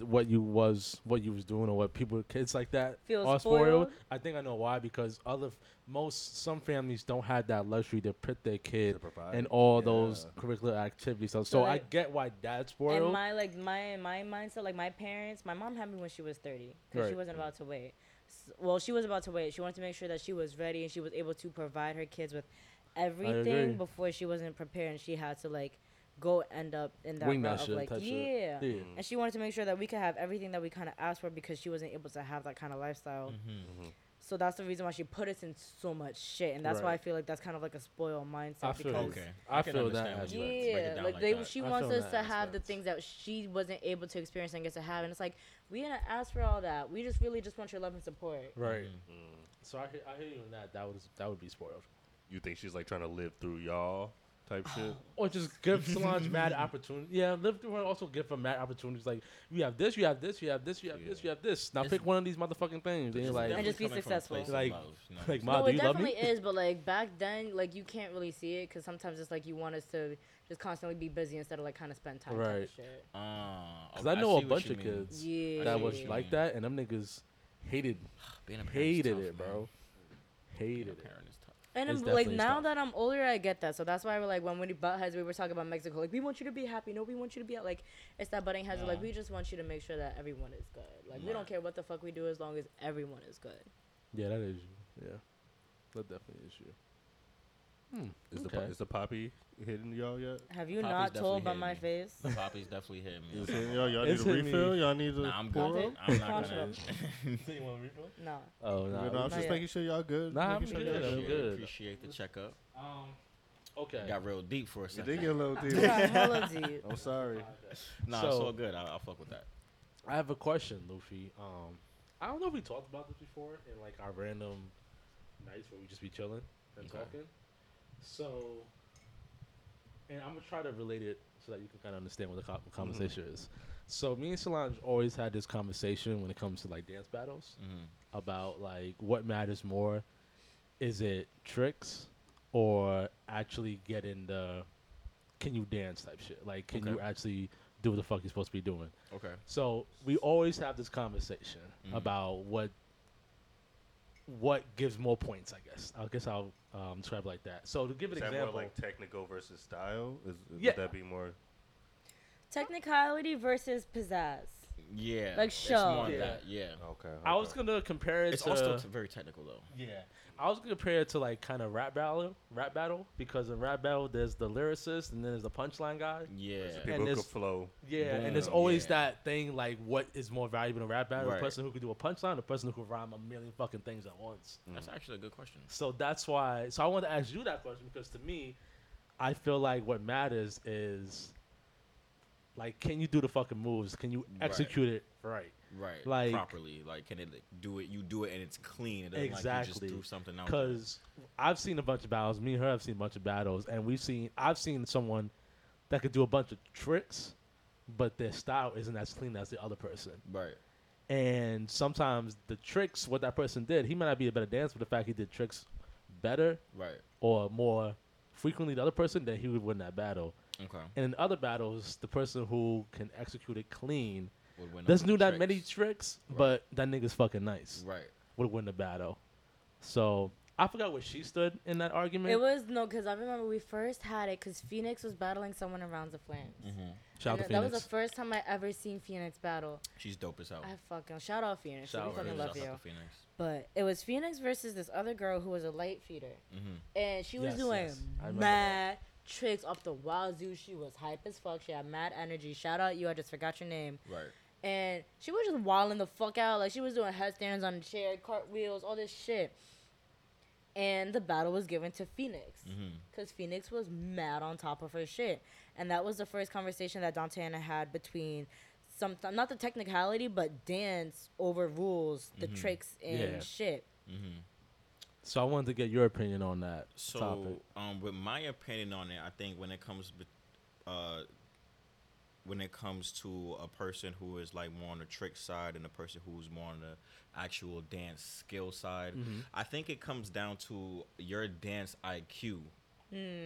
Speaker 3: what you was what you was doing or what people kids like that
Speaker 1: Feel
Speaker 3: are
Speaker 1: spoiled?
Speaker 3: I think I know why because other f- most some families don't have that luxury to put their kid
Speaker 4: To
Speaker 3: in all those curricular activities. So,
Speaker 1: So,
Speaker 3: so I get why dad's
Speaker 1: And
Speaker 3: spoiled.
Speaker 1: my like my my mindset, like my parents, my mom had me when she was thirty because she wasn't about to wait. S- Well, she was about to wait. She wanted to make sure that she was ready and she was able to provide her kids with everything before she wasn't prepared and she had to like go end up in that
Speaker 3: Wing that
Speaker 1: route of like yeah.
Speaker 3: Yeah.
Speaker 1: And she wanted to make sure that we could have everything that we kind of asked for because she wasn't able to have that kind of lifestyle.
Speaker 2: Mm-hmm.
Speaker 1: So that's the reason why she put us in so much shit, and that's why I feel like that's kind of like a spoiled mindset.
Speaker 3: I feel
Speaker 1: because.
Speaker 2: Okay.
Speaker 3: I
Speaker 2: I
Speaker 3: feel that
Speaker 2: understand
Speaker 3: aspect.
Speaker 2: what you- break it
Speaker 1: yeah, like
Speaker 2: like
Speaker 1: they,
Speaker 2: that.
Speaker 1: she
Speaker 3: I
Speaker 1: wants us
Speaker 3: that
Speaker 1: to have the things that she wasn't able to experience and get to have, and it's like we didn't ask for all that. We just really just want your love and support.
Speaker 3: Right.
Speaker 2: Mm-hmm.
Speaker 3: So I hear, I hear you in that. That was that would be spoiled.
Speaker 4: You think she's like trying to live through y'all type shit?
Speaker 3: Or just give Solange mad opportunity. Yeah, live through her. Also give her mad opportunities. Like you have this, you have this, you have this, you have this,
Speaker 4: Yeah.
Speaker 3: you have this. Now
Speaker 2: It's-
Speaker 3: pick one of these motherfucking things. And you're like,
Speaker 1: And just be
Speaker 2: coming from a
Speaker 1: successful.
Speaker 2: place of
Speaker 3: Like-
Speaker 2: love, you know what
Speaker 3: like,
Speaker 2: I'm
Speaker 3: Ma,
Speaker 1: no,
Speaker 3: do
Speaker 1: it
Speaker 3: you love me?
Speaker 1: definitely is, but like back then, like you can't really see it because sometimes it's like you want us to just constantly be busy instead of like kind of spend time. type
Speaker 3: Right.
Speaker 1: shit.
Speaker 2: Ah,
Speaker 3: Because
Speaker 2: okay,
Speaker 3: I know a
Speaker 2: see what
Speaker 3: bunch
Speaker 2: you
Speaker 3: of
Speaker 2: mean.
Speaker 3: kids
Speaker 1: Yeah.
Speaker 3: that was like
Speaker 2: mean.
Speaker 3: that, and them niggas hated
Speaker 2: Being a parent's
Speaker 3: hated
Speaker 2: tough,
Speaker 3: it,
Speaker 2: man.
Speaker 3: bro.
Speaker 2: Being
Speaker 3: Hated
Speaker 2: a
Speaker 3: it.
Speaker 2: parent is tough.
Speaker 1: And I'm, like now
Speaker 3: tough.
Speaker 1: that I'm older, I get that. So that's why we're like when we butt heads, we were talking about Mexico. Like we want you to be happy. No, we want you to be like it's that butting heads. of, Like we just want you to make sure that everyone is good. Like we don't care what the fuck we do as long as everyone is good.
Speaker 3: Yeah, that is you. Yeah, that definitely is you. Hmm.
Speaker 4: Is the
Speaker 3: okay.
Speaker 4: po- is the poppy hitting y'all yet?
Speaker 1: Have you
Speaker 2: Poppy's
Speaker 1: not told
Speaker 2: definitely
Speaker 1: by my
Speaker 2: me.
Speaker 1: face?
Speaker 2: The Poppy's definitely hitting me.
Speaker 4: Is hitting y'all? Y'all
Speaker 3: It's
Speaker 4: need a
Speaker 3: hitting me.
Speaker 4: refill? Y'all need a
Speaker 2: Nah, I'm
Speaker 4: pour
Speaker 2: good. I'm not gonna. Refill?
Speaker 1: No.
Speaker 3: oh
Speaker 4: You
Speaker 3: no.
Speaker 4: know, I'm just
Speaker 1: yet.
Speaker 4: making sure y'all good.
Speaker 3: Nah, I'm
Speaker 4: sure
Speaker 3: good, I'm good.
Speaker 2: Appreciate the checkup.
Speaker 3: Um. Okay.
Speaker 2: Got real deep for a
Speaker 4: You
Speaker 2: second.
Speaker 4: did get a little
Speaker 1: We
Speaker 4: deep.
Speaker 1: got hella deep.
Speaker 4: I'm sorry.
Speaker 2: Nah,
Speaker 3: So-
Speaker 2: it's all good. I, I'll fuck with that.
Speaker 3: I have a question, Luffy. Um, I don't know if we talked about this before in like our random nights where we just be chilling and talking. So, and I'm gonna try to relate it so that you can kind of understand what the co- conversation is. So, me and Solange always had this conversation when it comes to like dance battles
Speaker 2: Mm-hmm.
Speaker 3: about like what matters more. Is it tricks or actually getting the can you dance type shit? Like, can you actually do what the fuck you're supposed to be doing?
Speaker 2: Okay.
Speaker 3: So we always have this conversation
Speaker 2: Mhm.
Speaker 3: about what what gives more points. I guess. I guess I'll um, describe it like that. So to give
Speaker 4: Is
Speaker 3: an
Speaker 4: that
Speaker 3: example,
Speaker 4: more like technical versus style? Is, is-
Speaker 3: Yeah.
Speaker 4: Would that be more?
Speaker 1: Technicality versus pizzazz.
Speaker 2: Yeah.
Speaker 1: Like
Speaker 2: it's
Speaker 1: show.
Speaker 2: more
Speaker 3: Yeah.
Speaker 2: that. Yeah.
Speaker 4: Okay.
Speaker 3: I was gonna compare it
Speaker 2: It's
Speaker 3: to
Speaker 2: also very technical though.
Speaker 3: yeah. I was gonna compare it to like kind of rap battle, rap battle because in rap battle there's the lyricist and then there's the punchline guy.
Speaker 2: Yeah.
Speaker 4: People who
Speaker 3: this-
Speaker 4: flow.
Speaker 3: Yeah, and there's always
Speaker 2: yeah.
Speaker 3: that thing like what is more valuable in a rap battle?
Speaker 2: Right.
Speaker 3: The person who could do a punchline, the person who could rhyme a million fucking things at once.
Speaker 2: That's mm. actually a good question.
Speaker 3: So that's why. So I wanted to ask you that question because to me, I feel like what matters is like, can you do the fucking moves? Can you
Speaker 2: Right.
Speaker 3: execute it right?
Speaker 2: Right.
Speaker 3: Like-
Speaker 2: properly. Like, can it like, do it? You do it and it's clean. It doesn't like you
Speaker 3: Exactly.
Speaker 2: just threw something out. there.
Speaker 3: Because I've seen a bunch of battles. Me and her have seen a bunch of battles, and we've seen. I've seen someone that could do a bunch of tricks, but their style isn't as clean as the other person.
Speaker 2: Right.
Speaker 3: And sometimes the tricks, what that person did, he might not be a better dancer, but the fact he did tricks better
Speaker 2: Right.
Speaker 3: or more frequently the other person, then he would win that battle.
Speaker 2: Okay.
Speaker 3: And in other battles, the person who can execute it clean
Speaker 2: Would win
Speaker 3: doesn't do
Speaker 2: the
Speaker 3: that many
Speaker 2: tricks.
Speaker 3: tricks,
Speaker 2: Right.
Speaker 3: but that nigga's fucking nice.
Speaker 2: Right.
Speaker 3: Would win the battle. So I forgot where she stood in that argument.
Speaker 1: It was no, because I remember we first had it because Phoenix was battling someone in Rounds of Flames.
Speaker 2: Mm-hmm.
Speaker 3: Shout out
Speaker 1: And
Speaker 3: to
Speaker 1: that was the first time I ever seen Phoenix battle.
Speaker 2: She's dope as hell.
Speaker 1: I fucking shout out Phoenix.
Speaker 3: Shout
Speaker 1: we
Speaker 3: out
Speaker 1: fucking love
Speaker 2: Shout
Speaker 1: you.
Speaker 2: out to Phoenix.
Speaker 1: But it was Phoenix versus this other girl who was a light feeder,
Speaker 2: Mm-hmm.
Speaker 1: and she was
Speaker 3: Yes,
Speaker 1: doing
Speaker 3: yes. I
Speaker 1: mad tricks off the wazoo. She was hype as fuck. She had mad energy. Shout out you. I just forgot your name.
Speaker 2: Right.
Speaker 1: and she was just wilding the fuck out. Like she was doing headstands on the chair, cartwheels, all this shit. And the battle was given to Phoenix
Speaker 2: Mm-hmm.
Speaker 1: because Phoenix was mad on top of her shit, and that was the first conversation that Dante and I had between some not the technicality, but dance overrules the
Speaker 2: Mhm.
Speaker 1: tricks and
Speaker 3: Yeah.
Speaker 1: shit.
Speaker 2: Mm-hmm.
Speaker 3: So I wanted to get your opinion on that
Speaker 2: So,
Speaker 3: topic.
Speaker 2: um, with my opinion on it, I think when it comes, bet- uh, when it comes to a person who is like more on the trick side and a person who's more on the actual dance skill side,
Speaker 3: Mm-hmm.
Speaker 2: I think it comes down to your dance IQ,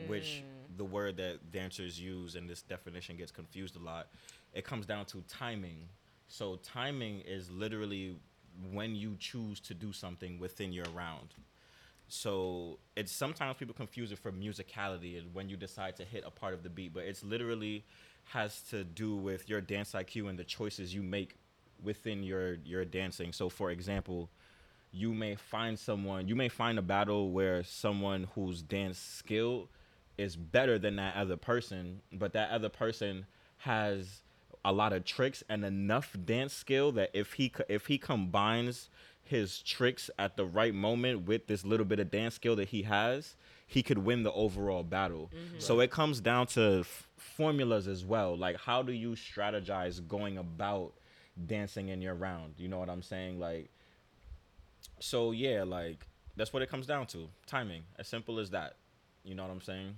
Speaker 2: which the word that dancers use and this definition gets confused a lot. It comes down to timing. So timing is literally when you choose to do something within your round. So it's sometimes people confuse it for musicality and when you decide to hit a part of the beat, but it's literally has to do with your dance IQ and the choices you make within your your dancing. So for example, you may find someone, you may find a battle where someone whose dance skill is better than that other person, but that other person has a lot of tricks and enough dance skill that if he if he combines his tricks at the right moment with this little bit of dance skill that he has, he could win the overall battle. Mm-hmm. So it comes down to f- formulas as well. Like how do you strategize going about dancing in your round? You know what I'm saying? Like so yeah, like that's what it comes down to. Timing. As simple as that. You know what I'm saying?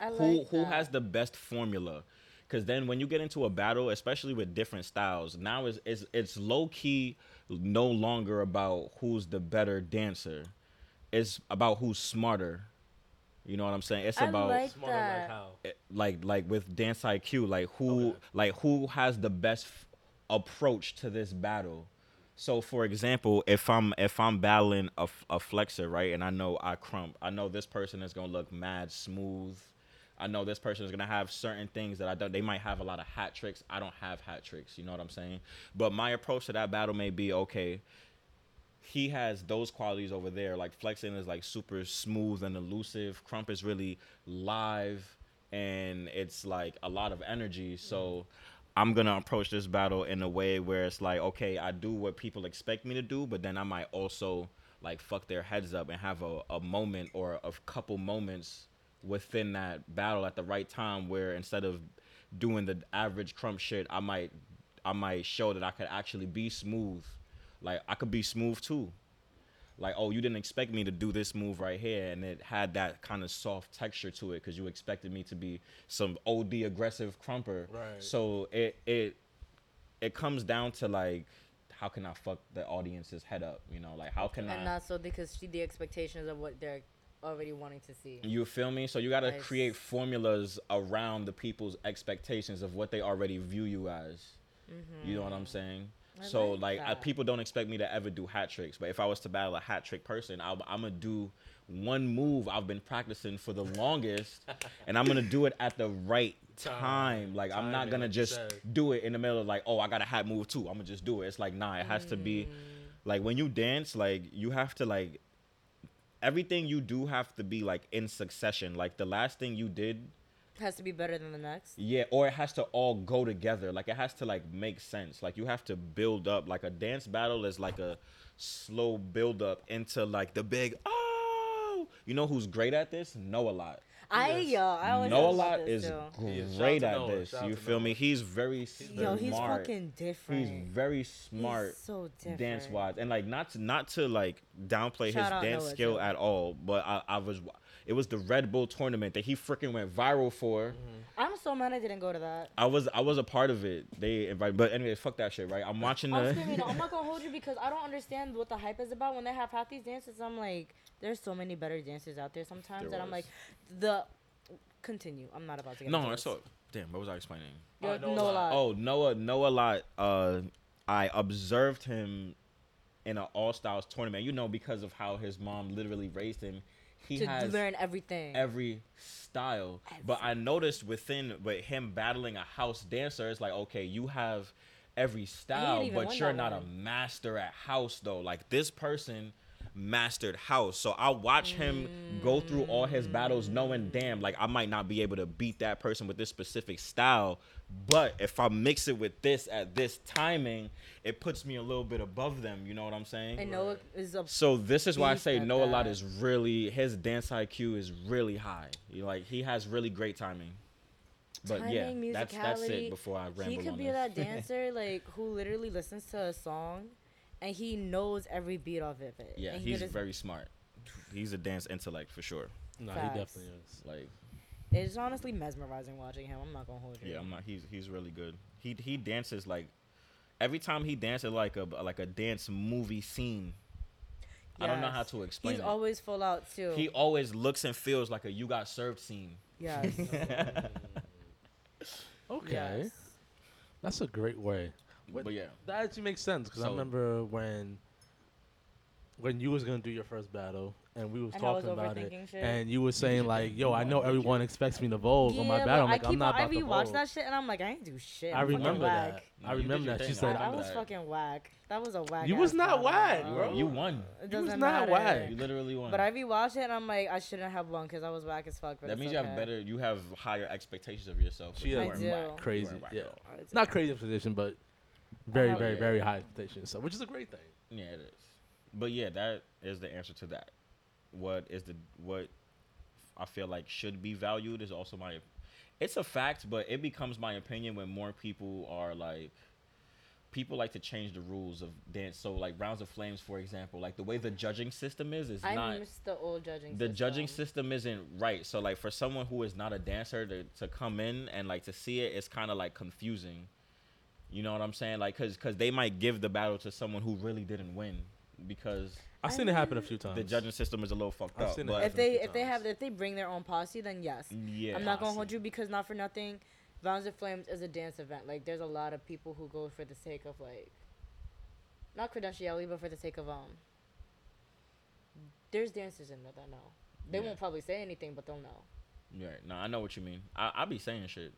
Speaker 1: I like
Speaker 2: who who
Speaker 1: that.
Speaker 2: has the best formula because then when you get into a battle especially with different styles now it's, it's it's low key no longer about who's the better dancer it's about who's smarter you know what i'm saying it's
Speaker 1: I
Speaker 2: about
Speaker 1: like
Speaker 3: Smarter like how?
Speaker 2: eh, like like with dance IQ, like who like who has the best f- approach to this battle. So for example, if I'm if I'm battling a flexer, right, and I know I krump, I know this person is gonna look mad smooth. I know this person is gonna have certain things that I don't. They might have a lot of hat tricks. I don't have hat tricks. You know what I'm saying? But my approach to that battle may be okay he has those qualities over there. Like flexing is like super smooth and elusive. Krump is really live and it's like a lot of energy. So I'm gonna approach this battle in a way where it's like, okay, I do what people expect me to do, but then I might also like fuck their heads up and have a, a moment or a couple moments within that battle at the right time where instead of doing the average krump shit, I might I might show that I could actually be smooth. Like I could be smooth too. Like, oh, you didn't expect me to do this move right here, and it had that kind of soft texture to it because you expected me to be some OD aggressive krumper.
Speaker 3: Right.
Speaker 2: So it it it comes down to like, how can I fuck the audience's head up? You know, like how can I?
Speaker 1: and not so because could see the expectations of what they're already wanting to see.
Speaker 2: You feel me? So you got to
Speaker 1: Nice.
Speaker 2: create formulas around the people's expectations of what they already view you as. You know what I'm saying?
Speaker 1: Mm-hmm. I
Speaker 2: so
Speaker 1: like
Speaker 2: like I, people don't expect me to ever do hat tricks, but if I was to battle a hat trick person, I'm, I'm gonna do one move I've been practicing for the longest, and I'm gonna do it at the right time.
Speaker 3: Time.
Speaker 2: Like I'm not gonna just
Speaker 3: said.
Speaker 2: do it in the middle of like, oh, I got a hat move too. I'm gonna just do it. It's like nah, it has to be
Speaker 1: Mm.
Speaker 2: like when you dance, like you have to like everything you do have to be like in succession. Like the last thing you did,
Speaker 1: Has to be better than the next.
Speaker 2: yeah, or it has to all go together. Like it has to like make sense. Like you have to build up. Like a dance battle is like a slow build up into like the big oh. You know who's great at this? Know a lot.
Speaker 1: I
Speaker 3: Yes.
Speaker 1: yo, I always
Speaker 2: Know a lot is
Speaker 1: too.
Speaker 3: Yeah, shout out
Speaker 2: great
Speaker 3: to
Speaker 2: at
Speaker 3: Noah.
Speaker 2: this.
Speaker 3: Shout
Speaker 2: You
Speaker 3: to
Speaker 2: feel me?
Speaker 3: Noah.
Speaker 2: He's very
Speaker 1: Yo, he's
Speaker 2: smart.
Speaker 1: fucking different.
Speaker 2: He's very smart.
Speaker 1: so different.
Speaker 2: dance wise and like not to not to like downplay
Speaker 1: Shout
Speaker 2: his dance
Speaker 1: Noah,
Speaker 2: skill
Speaker 1: too.
Speaker 2: at all but I, I was it was the red bull tournament that he freaking went viral for mm-hmm.
Speaker 1: I'm so mad I didn't go to that.
Speaker 2: i was i was a part of it they invited but anyway fuck that shit right i'm watching the.
Speaker 1: I'm
Speaker 2: the
Speaker 1: screaming. I'm not gonna hold you because I don't understand what the hype is about when they have half these dances. I'm like, there's so many better dancers out there sometimes
Speaker 2: There
Speaker 1: that I'm like, the continue. I'm not about to get
Speaker 2: no
Speaker 1: into
Speaker 2: that's
Speaker 1: this.
Speaker 2: damn what was i explaining
Speaker 1: Yo,
Speaker 3: Uh, Noah
Speaker 1: Noah
Speaker 3: Lot.
Speaker 1: Lot.
Speaker 2: oh noah noah lot uh i observed him in an all styles tournament you know because of how his mom literally raised him he
Speaker 1: to
Speaker 2: has
Speaker 1: learn everything.
Speaker 2: every style. But I noticed within with him battling a house dancer, it's like okay, you have every style, but you're
Speaker 1: that
Speaker 2: not a master at house though. Like this person mastered house. So I watch him go through all his battles knowing damn like I might not be able to beat that person with this specific style, but if I mix it with this at this timing, it puts me a little bit above them, you know what I'm saying?
Speaker 1: and Noah is a
Speaker 2: So this is why I say Noah Lot is really his dance IQ is really high. You like he has really great timing. But yeah,
Speaker 1: timing,
Speaker 2: that's that's
Speaker 1: musicality.
Speaker 2: it. Before I ramble
Speaker 1: he could be
Speaker 2: this.
Speaker 1: that dancer like who literally listens to a song and he knows every beat of it.
Speaker 2: yeah,
Speaker 1: and
Speaker 2: he's
Speaker 1: just-
Speaker 2: very smart. He's a dance intellect for sure.
Speaker 3: No,
Speaker 1: Facts.
Speaker 3: he definitely is.
Speaker 2: Like
Speaker 1: It's honestly mesmerizing watching him. I'm not gonna hold you.
Speaker 2: yeah, I'm not. He's he's really good. He he dances like every time he dances like a like a dance movie scene. I don't know how to explain
Speaker 1: He's
Speaker 2: it.
Speaker 1: always full out too.
Speaker 2: he always looks and feels like a you got served scene.
Speaker 1: yes.
Speaker 3: Okay,
Speaker 1: yes.
Speaker 3: that's a great way. What-
Speaker 2: But yeah,
Speaker 3: That actually makes sense because I
Speaker 2: So-
Speaker 3: remember when when you was gonna do your first battle and we was
Speaker 1: And I was
Speaker 3: talking about it,
Speaker 1: overthinking shit.
Speaker 3: and you were saying like, "Yo, I know everyone expects me to vogue on my
Speaker 1: Yeah,
Speaker 3: battle."
Speaker 1: but
Speaker 3: I'm like,
Speaker 1: I
Speaker 3: I'm not
Speaker 1: on, I
Speaker 3: about to
Speaker 1: rewatch
Speaker 3: vogue.
Speaker 1: that shit and I'm like, I ain't do shit.
Speaker 3: I
Speaker 1: I'm fucking
Speaker 3: remember
Speaker 1: whack.
Speaker 3: that.
Speaker 2: No,
Speaker 3: I
Speaker 2: you did
Speaker 3: remember
Speaker 2: your
Speaker 3: that. She
Speaker 2: thing.
Speaker 3: said,
Speaker 2: I
Speaker 1: That, that was
Speaker 2: that.
Speaker 1: fucking whack. That was a whack.
Speaker 3: You was
Speaker 1: ass
Speaker 3: not
Speaker 1: battle,
Speaker 3: whack,
Speaker 1: bro.
Speaker 3: bro.
Speaker 2: you won.
Speaker 1: It
Speaker 3: You was
Speaker 1: doesn't
Speaker 3: not
Speaker 1: matter.
Speaker 3: whack.
Speaker 2: You literally won.
Speaker 1: But I rewatched it and I'm like, I shouldn't have won because I was whack as fuck. But
Speaker 2: that
Speaker 1: it's
Speaker 2: means you have
Speaker 1: okay.
Speaker 2: better. You have higher expectations of yourself. but
Speaker 3: She
Speaker 2: you
Speaker 3: has
Speaker 2: weren't whack. You
Speaker 3: crazy,
Speaker 2: weren't whack
Speaker 3: yeah.
Speaker 2: all.
Speaker 1: It's
Speaker 3: Not crazy position, but Oh, very,
Speaker 1: have-
Speaker 3: very,
Speaker 2: Yeah.
Speaker 3: very high expectations. So, which is a great thing.
Speaker 2: Yeah, it is. But yeah, that is the answer to that. What is the what I feel like should be valued is also my. It's a fact, but it becomes my opinion when more people are like. People like to change the rules of dance. So like rounds of flames, for example, like the way the judging system is is
Speaker 1: I
Speaker 2: not.
Speaker 1: missed the old judging.
Speaker 2: the
Speaker 1: system.
Speaker 2: judging system isn't right. So like for someone who is not a dancer to, to come in and like to see it, it's kind of like confusing. You know what I'm saying? Like cause cause they might give the battle to someone who really didn't win because
Speaker 3: I've seen it happen a few times.
Speaker 2: the judging system is a little fucked
Speaker 3: I've
Speaker 2: up.
Speaker 3: seen it
Speaker 2: But
Speaker 1: If
Speaker 3: happen.
Speaker 1: they
Speaker 3: few
Speaker 1: if they have if they bring their own posse, then yes.
Speaker 2: yeah,
Speaker 1: I'm not gonna hold you because not for nothing. Rounds of Flames is a dance event. Like there's a lot of people who go for the sake of like, not credentiality, but for the sake of um. There's dancers in there that know. They
Speaker 2: Yeah.
Speaker 1: won't probably say anything, but they'll know.
Speaker 2: Yeah, no, I know what you mean. I I be saying shit.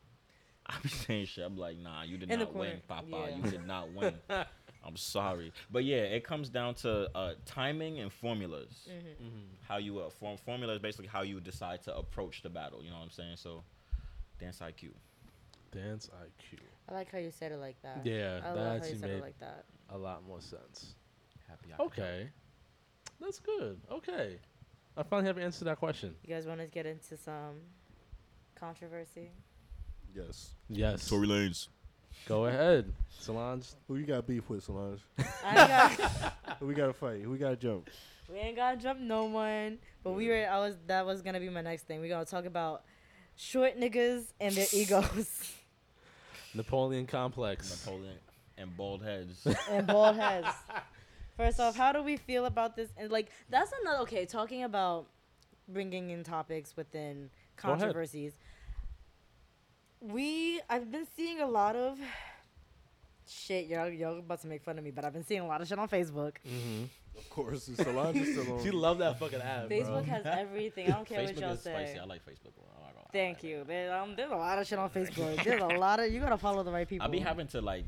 Speaker 2: I be saying shit. I'm like, nah, you did
Speaker 1: In
Speaker 2: not win. Papa.
Speaker 1: Yeah.
Speaker 2: You did not win. I'm sorry, but yeah, it comes down to uh, timing and formulas.
Speaker 1: Mm-hmm.
Speaker 2: How you uh, form formula is basically how you decide to approach the battle. You know what I'm saying? So, dance IQ.
Speaker 3: Dance IQ.
Speaker 1: I like how you said it like that.
Speaker 3: Yeah,
Speaker 1: I
Speaker 3: that
Speaker 1: love how you said
Speaker 3: made
Speaker 1: it like that.
Speaker 3: a lot more sense.
Speaker 2: Happy. I
Speaker 3: Okay, that's good. Okay, I finally have answered that question.
Speaker 1: You guys want to get into some controversy?
Speaker 4: Yes.
Speaker 3: Yes.
Speaker 2: Tory Lanez.
Speaker 3: Go ahead, Solange.
Speaker 4: Who you got beef with, Solange?
Speaker 1: I got,
Speaker 4: Who we got to fight? Who we got to jump?
Speaker 1: we ain't gotta jump no one, but we were. I was. That was gonna be my next thing. We gonna talk about short niggas and their egos
Speaker 3: Napoleon complex.
Speaker 2: Napoleon and bald heads.
Speaker 1: and bald heads. First off, how do we feel about this? And like, that's another. Okay, talking about bringing in topics within
Speaker 3: Go ahead.
Speaker 1: controversies. We, I've been seeing a lot of shit. Y'all, y'all about to make fun of me, but I've been seeing a lot of shit on Facebook.
Speaker 3: Mm-hmm.
Speaker 4: Of course, Solange is still on.
Speaker 3: She love that fucking app,
Speaker 1: Facebook
Speaker 3: bro.
Speaker 1: has everything. I don't care what y'all
Speaker 2: is spicy.
Speaker 1: say.
Speaker 2: I like Facebook. bro. I'm not.
Speaker 1: Thank you. There, um, there's a lot of shit on Facebook. There's a lot of you gotta follow the right people.
Speaker 2: I be having to like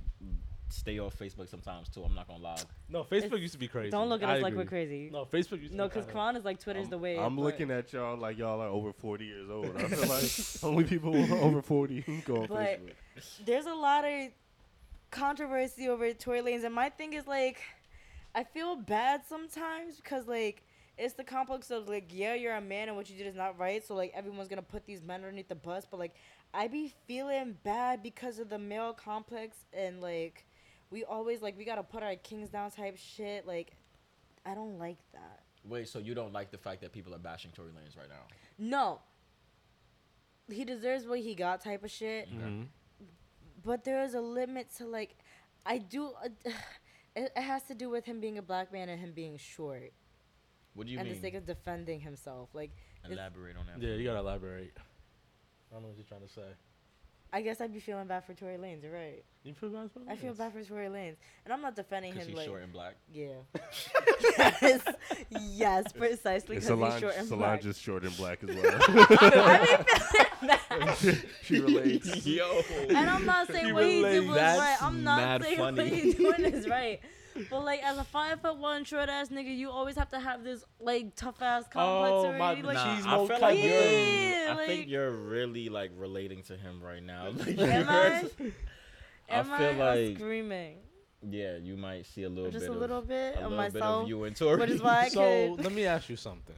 Speaker 2: stay off Facebook sometimes too. I'm not gonna lie.
Speaker 3: No, Facebook
Speaker 1: It's-
Speaker 3: used to be crazy.
Speaker 1: Don't look at
Speaker 3: I
Speaker 1: us like we're crazy.
Speaker 3: No, Facebook used to
Speaker 1: No,
Speaker 3: be
Speaker 1: because
Speaker 3: kinda-
Speaker 1: Khuran is like Twitter's
Speaker 4: I'm,
Speaker 1: the way.
Speaker 4: I'm
Speaker 1: but
Speaker 4: looking at y'all like y'all are over 40 years old. I feel like only people who are over 40 who go on
Speaker 1: But-
Speaker 4: Facebook.
Speaker 1: There's a lot of controversy over Tory Lanez, and my thing is like, I feel bad sometimes because like it's the complex of like, yeah, you're a man and what you did is not right, so like everyone's gonna put these men underneath the bus, but like I be feeling bad because of the male complex and like we always like we gotta put our kings down type shit. Like I don't like that.
Speaker 2: Wait, so you don't like the fact that people are bashing Tory Lanez right now?
Speaker 1: No. He deserves what he got type of shit.
Speaker 3: Mhm.
Speaker 1: But there is a limit to like I do uh, it, it has to do with him being a black man and him being short.
Speaker 2: What do you mean?
Speaker 1: and
Speaker 2: mean?
Speaker 1: the sake of defending himself. Like
Speaker 2: Elaborate on that.
Speaker 3: Yeah, you gotta elaborate. I don't know what you're trying to say.
Speaker 1: I guess I'd be feeling bad for Tory Lanez, right.
Speaker 3: You feel bad? For Lanez?
Speaker 1: I feel bad for Tory Lanez. And I'm not defending
Speaker 2: Because
Speaker 1: him
Speaker 2: he's
Speaker 1: like
Speaker 2: short and black.
Speaker 1: Yeah. yes. Yes, precisely
Speaker 4: And
Speaker 1: because he's
Speaker 4: Solange,
Speaker 1: short and
Speaker 4: Solange
Speaker 1: black.
Speaker 4: is short and black as well. she relates.
Speaker 2: Yo.
Speaker 1: And I'm not saying
Speaker 3: He
Speaker 1: what he did
Speaker 3: relates.
Speaker 1: was
Speaker 2: That's
Speaker 1: right. I'm not saying
Speaker 2: funny.
Speaker 1: what he's doing is right. But like as a five foot one short ass nigga, you always have to have this like tough ass complex
Speaker 3: Oh,
Speaker 1: already.
Speaker 3: my-
Speaker 1: like,
Speaker 2: Nah,
Speaker 3: cheese
Speaker 2: I feel like you're.
Speaker 1: Yeah,
Speaker 2: I think you're really like relating to him right now. Like,
Speaker 1: Am I?
Speaker 2: I feel
Speaker 1: I'm
Speaker 2: like-
Speaker 1: screaming.
Speaker 2: Yeah, you might see a little
Speaker 1: Just
Speaker 2: bit.
Speaker 1: a little
Speaker 2: of,
Speaker 1: bit
Speaker 2: a
Speaker 1: of
Speaker 2: little bit of you and Tory.
Speaker 1: Which is why I
Speaker 3: so
Speaker 1: could.
Speaker 3: let me ask you something.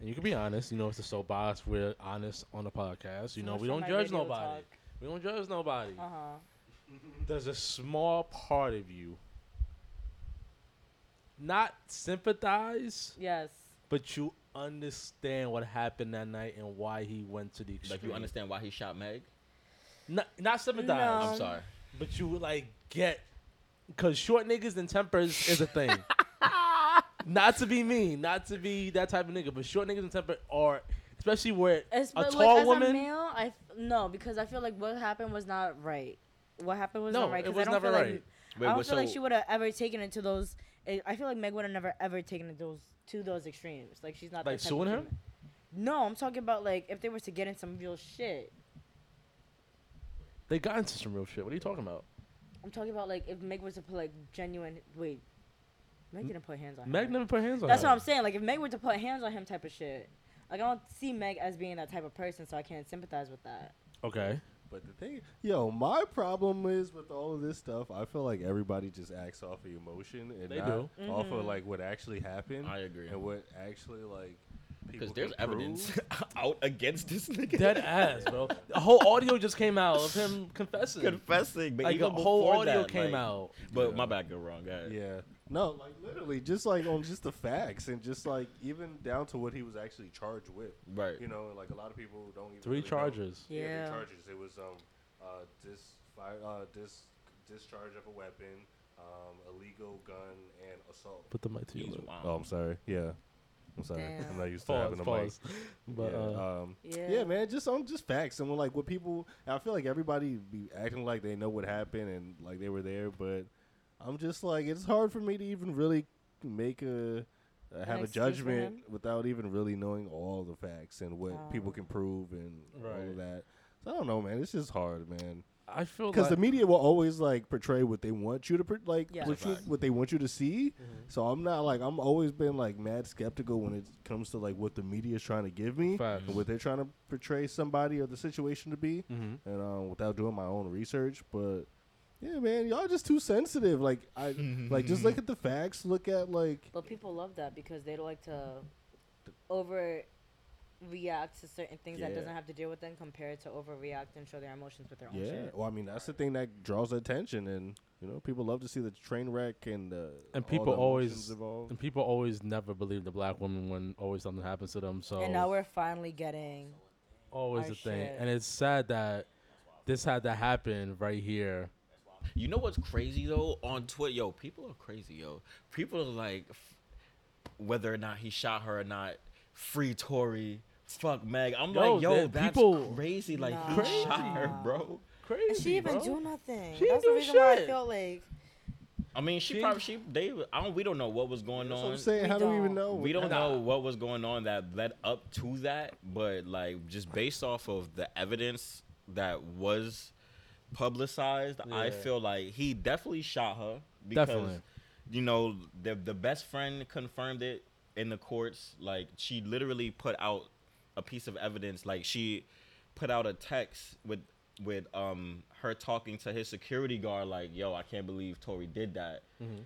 Speaker 3: And you can be honest. You know, it's a soapbox. We're honest on the podcast. You know, we don't judge nobody. We don't judge nobody.
Speaker 1: Uh huh.
Speaker 3: There's a small part of you not sympathize,
Speaker 1: Yes.
Speaker 3: but you understand what happened that night and why he went to the extreme.
Speaker 2: like you understand why he shot Meg.
Speaker 3: Not, not sympathize,
Speaker 1: No.
Speaker 2: I'm sorry.
Speaker 3: but you like get because short niggas and tempers is a thing. not to be mean, not to be that type of nigga, but short niggas and temper are especially where
Speaker 1: As,
Speaker 3: a tall
Speaker 1: like,
Speaker 3: woman.
Speaker 1: As a male, I no because I feel like what happened was not right. What happened was
Speaker 3: No,
Speaker 1: not right
Speaker 3: it
Speaker 1: because
Speaker 3: was
Speaker 1: I don't
Speaker 3: never
Speaker 1: feel
Speaker 3: right.
Speaker 1: like
Speaker 2: Wait,
Speaker 1: I don't
Speaker 2: but
Speaker 1: feel like she would have ever taken it to those. I I feel like Meg would have never ever taken it those to those extremes. Like she's not that
Speaker 3: Like suing him?
Speaker 1: No, I'm talking about like if they were to get in some real shit.
Speaker 3: They got into some real shit. What are you talking about?
Speaker 1: I'm talking about like if Meg were to put like genuine. Wait, Meg didn't put hands on.
Speaker 3: Meg
Speaker 1: her.
Speaker 3: never put hands on
Speaker 1: That's
Speaker 3: her.
Speaker 1: what I'm saying. Like if Meg were to put hands on him, type of shit. Like I don't see Meg as being that type of person, so I can't sympathize with that.
Speaker 3: Okay.
Speaker 4: But the thing, yo, my problem is with all of this stuff. I feel like everybody just acts off of emotion and
Speaker 3: They
Speaker 4: not
Speaker 3: do.
Speaker 4: off of mm-hmm. like what actually happened.
Speaker 2: I agree.
Speaker 4: And what actually like
Speaker 2: Because
Speaker 4: people
Speaker 2: there's
Speaker 4: can
Speaker 2: evidence
Speaker 4: prove.
Speaker 2: out against this nigga.
Speaker 3: Dead ass, bro. The whole audio just came out of him confessing.
Speaker 2: confessing, but
Speaker 3: like
Speaker 2: even
Speaker 3: the whole
Speaker 2: before
Speaker 3: audio
Speaker 2: that,
Speaker 3: came
Speaker 2: like-
Speaker 3: out.
Speaker 2: But
Speaker 4: Yeah.
Speaker 2: my bad, go wrong. Go ahead.
Speaker 4: Yeah. No, like literally, just like on just the facts and just like even down to what he was actually charged with.
Speaker 2: Right.
Speaker 4: You know, like a lot of people don't even
Speaker 3: Three
Speaker 4: really know.
Speaker 3: charges.
Speaker 4: Yeah,
Speaker 1: Yeah.
Speaker 4: three charges. It was um uh dis fire uh dis discharge of a weapon, um illegal gun and assault.
Speaker 3: Put the mic to
Speaker 2: He's
Speaker 3: you.
Speaker 2: wild.
Speaker 4: Oh, I'm sorry. Yeah. I'm sorry. I'm not used to having
Speaker 3: Pause.
Speaker 4: a mic.
Speaker 3: But
Speaker 4: yeah,
Speaker 3: uh,
Speaker 4: um,
Speaker 1: Yeah.
Speaker 4: yeah, man, just on just facts and like what people. I feel like everybody be acting like they know what happened and like they were there, but I'm just like it's hard for me to even really make a uh, have a judgment
Speaker 1: him?
Speaker 4: without even really knowing all the facts and what people
Speaker 1: Oh.
Speaker 4: can prove and all of that. So I don't know, man. It's just hard, man.
Speaker 3: I feel
Speaker 4: Because
Speaker 3: like
Speaker 4: the media will always like portray what they want you to pr- like,
Speaker 1: Yeah.
Speaker 4: what, you, what they want you to see. So I'm not like I'm always been like mad skeptical when it comes to like what the media is trying to give me
Speaker 3: Facts.
Speaker 4: and what they're trying to portray somebody or the situation to be,
Speaker 3: Mhm.
Speaker 4: and um, without doing my own research. But yeah, man, y'all just too sensitive. Like I like just look at the facts. Look at like
Speaker 1: But people love that because they don't like to over react to certain things that
Speaker 4: Yeah.
Speaker 1: doesn't have to deal with them compared to overreact and show their emotions with their own
Speaker 4: yeah.
Speaker 1: shit.
Speaker 4: Well, I mean that's the thing that draws attention, and you know people love to see the train wreck and uh,
Speaker 3: And
Speaker 4: all
Speaker 3: people
Speaker 4: the
Speaker 3: always-
Speaker 4: emotions involved.
Speaker 3: and people always never believe the black woman when always something happens to them. So
Speaker 1: And now we're finally getting
Speaker 3: always
Speaker 1: our
Speaker 3: the thing,
Speaker 1: shit.
Speaker 3: and it's sad that this had to happen right here.
Speaker 2: You know what's crazy though? On Twitter, yo, people are crazy, yo. People are like, f- whether or not he shot her or not, free Tory, fuck Meg. I'm
Speaker 3: Yo,
Speaker 2: like, yo, that's
Speaker 3: people-
Speaker 2: crazy. Like he
Speaker 1: Nah.
Speaker 2: shot her, bro.
Speaker 3: Crazy,
Speaker 1: and she even
Speaker 3: bro.
Speaker 1: do nothing.
Speaker 3: She didn't
Speaker 1: That's the
Speaker 3: do
Speaker 1: reason why I
Speaker 3: shit.
Speaker 1: feel like
Speaker 2: I mean, she
Speaker 3: She-
Speaker 2: probably she they. I don't. We don't know what was going
Speaker 4: That's what
Speaker 2: on.
Speaker 4: I'm saying.
Speaker 1: We
Speaker 4: How do we even know?
Speaker 2: We don't
Speaker 3: Nah.
Speaker 2: know what was going on that led up to that, but like just based off of the evidence that was publicized, I feel like he definitely shot her because
Speaker 3: Definitely.
Speaker 2: you know the the best friend confirmed it in the courts. Like she literally put out a piece of evidence. Like she put out a text with with um her talking to his security guard like yo i can't believe Tory did that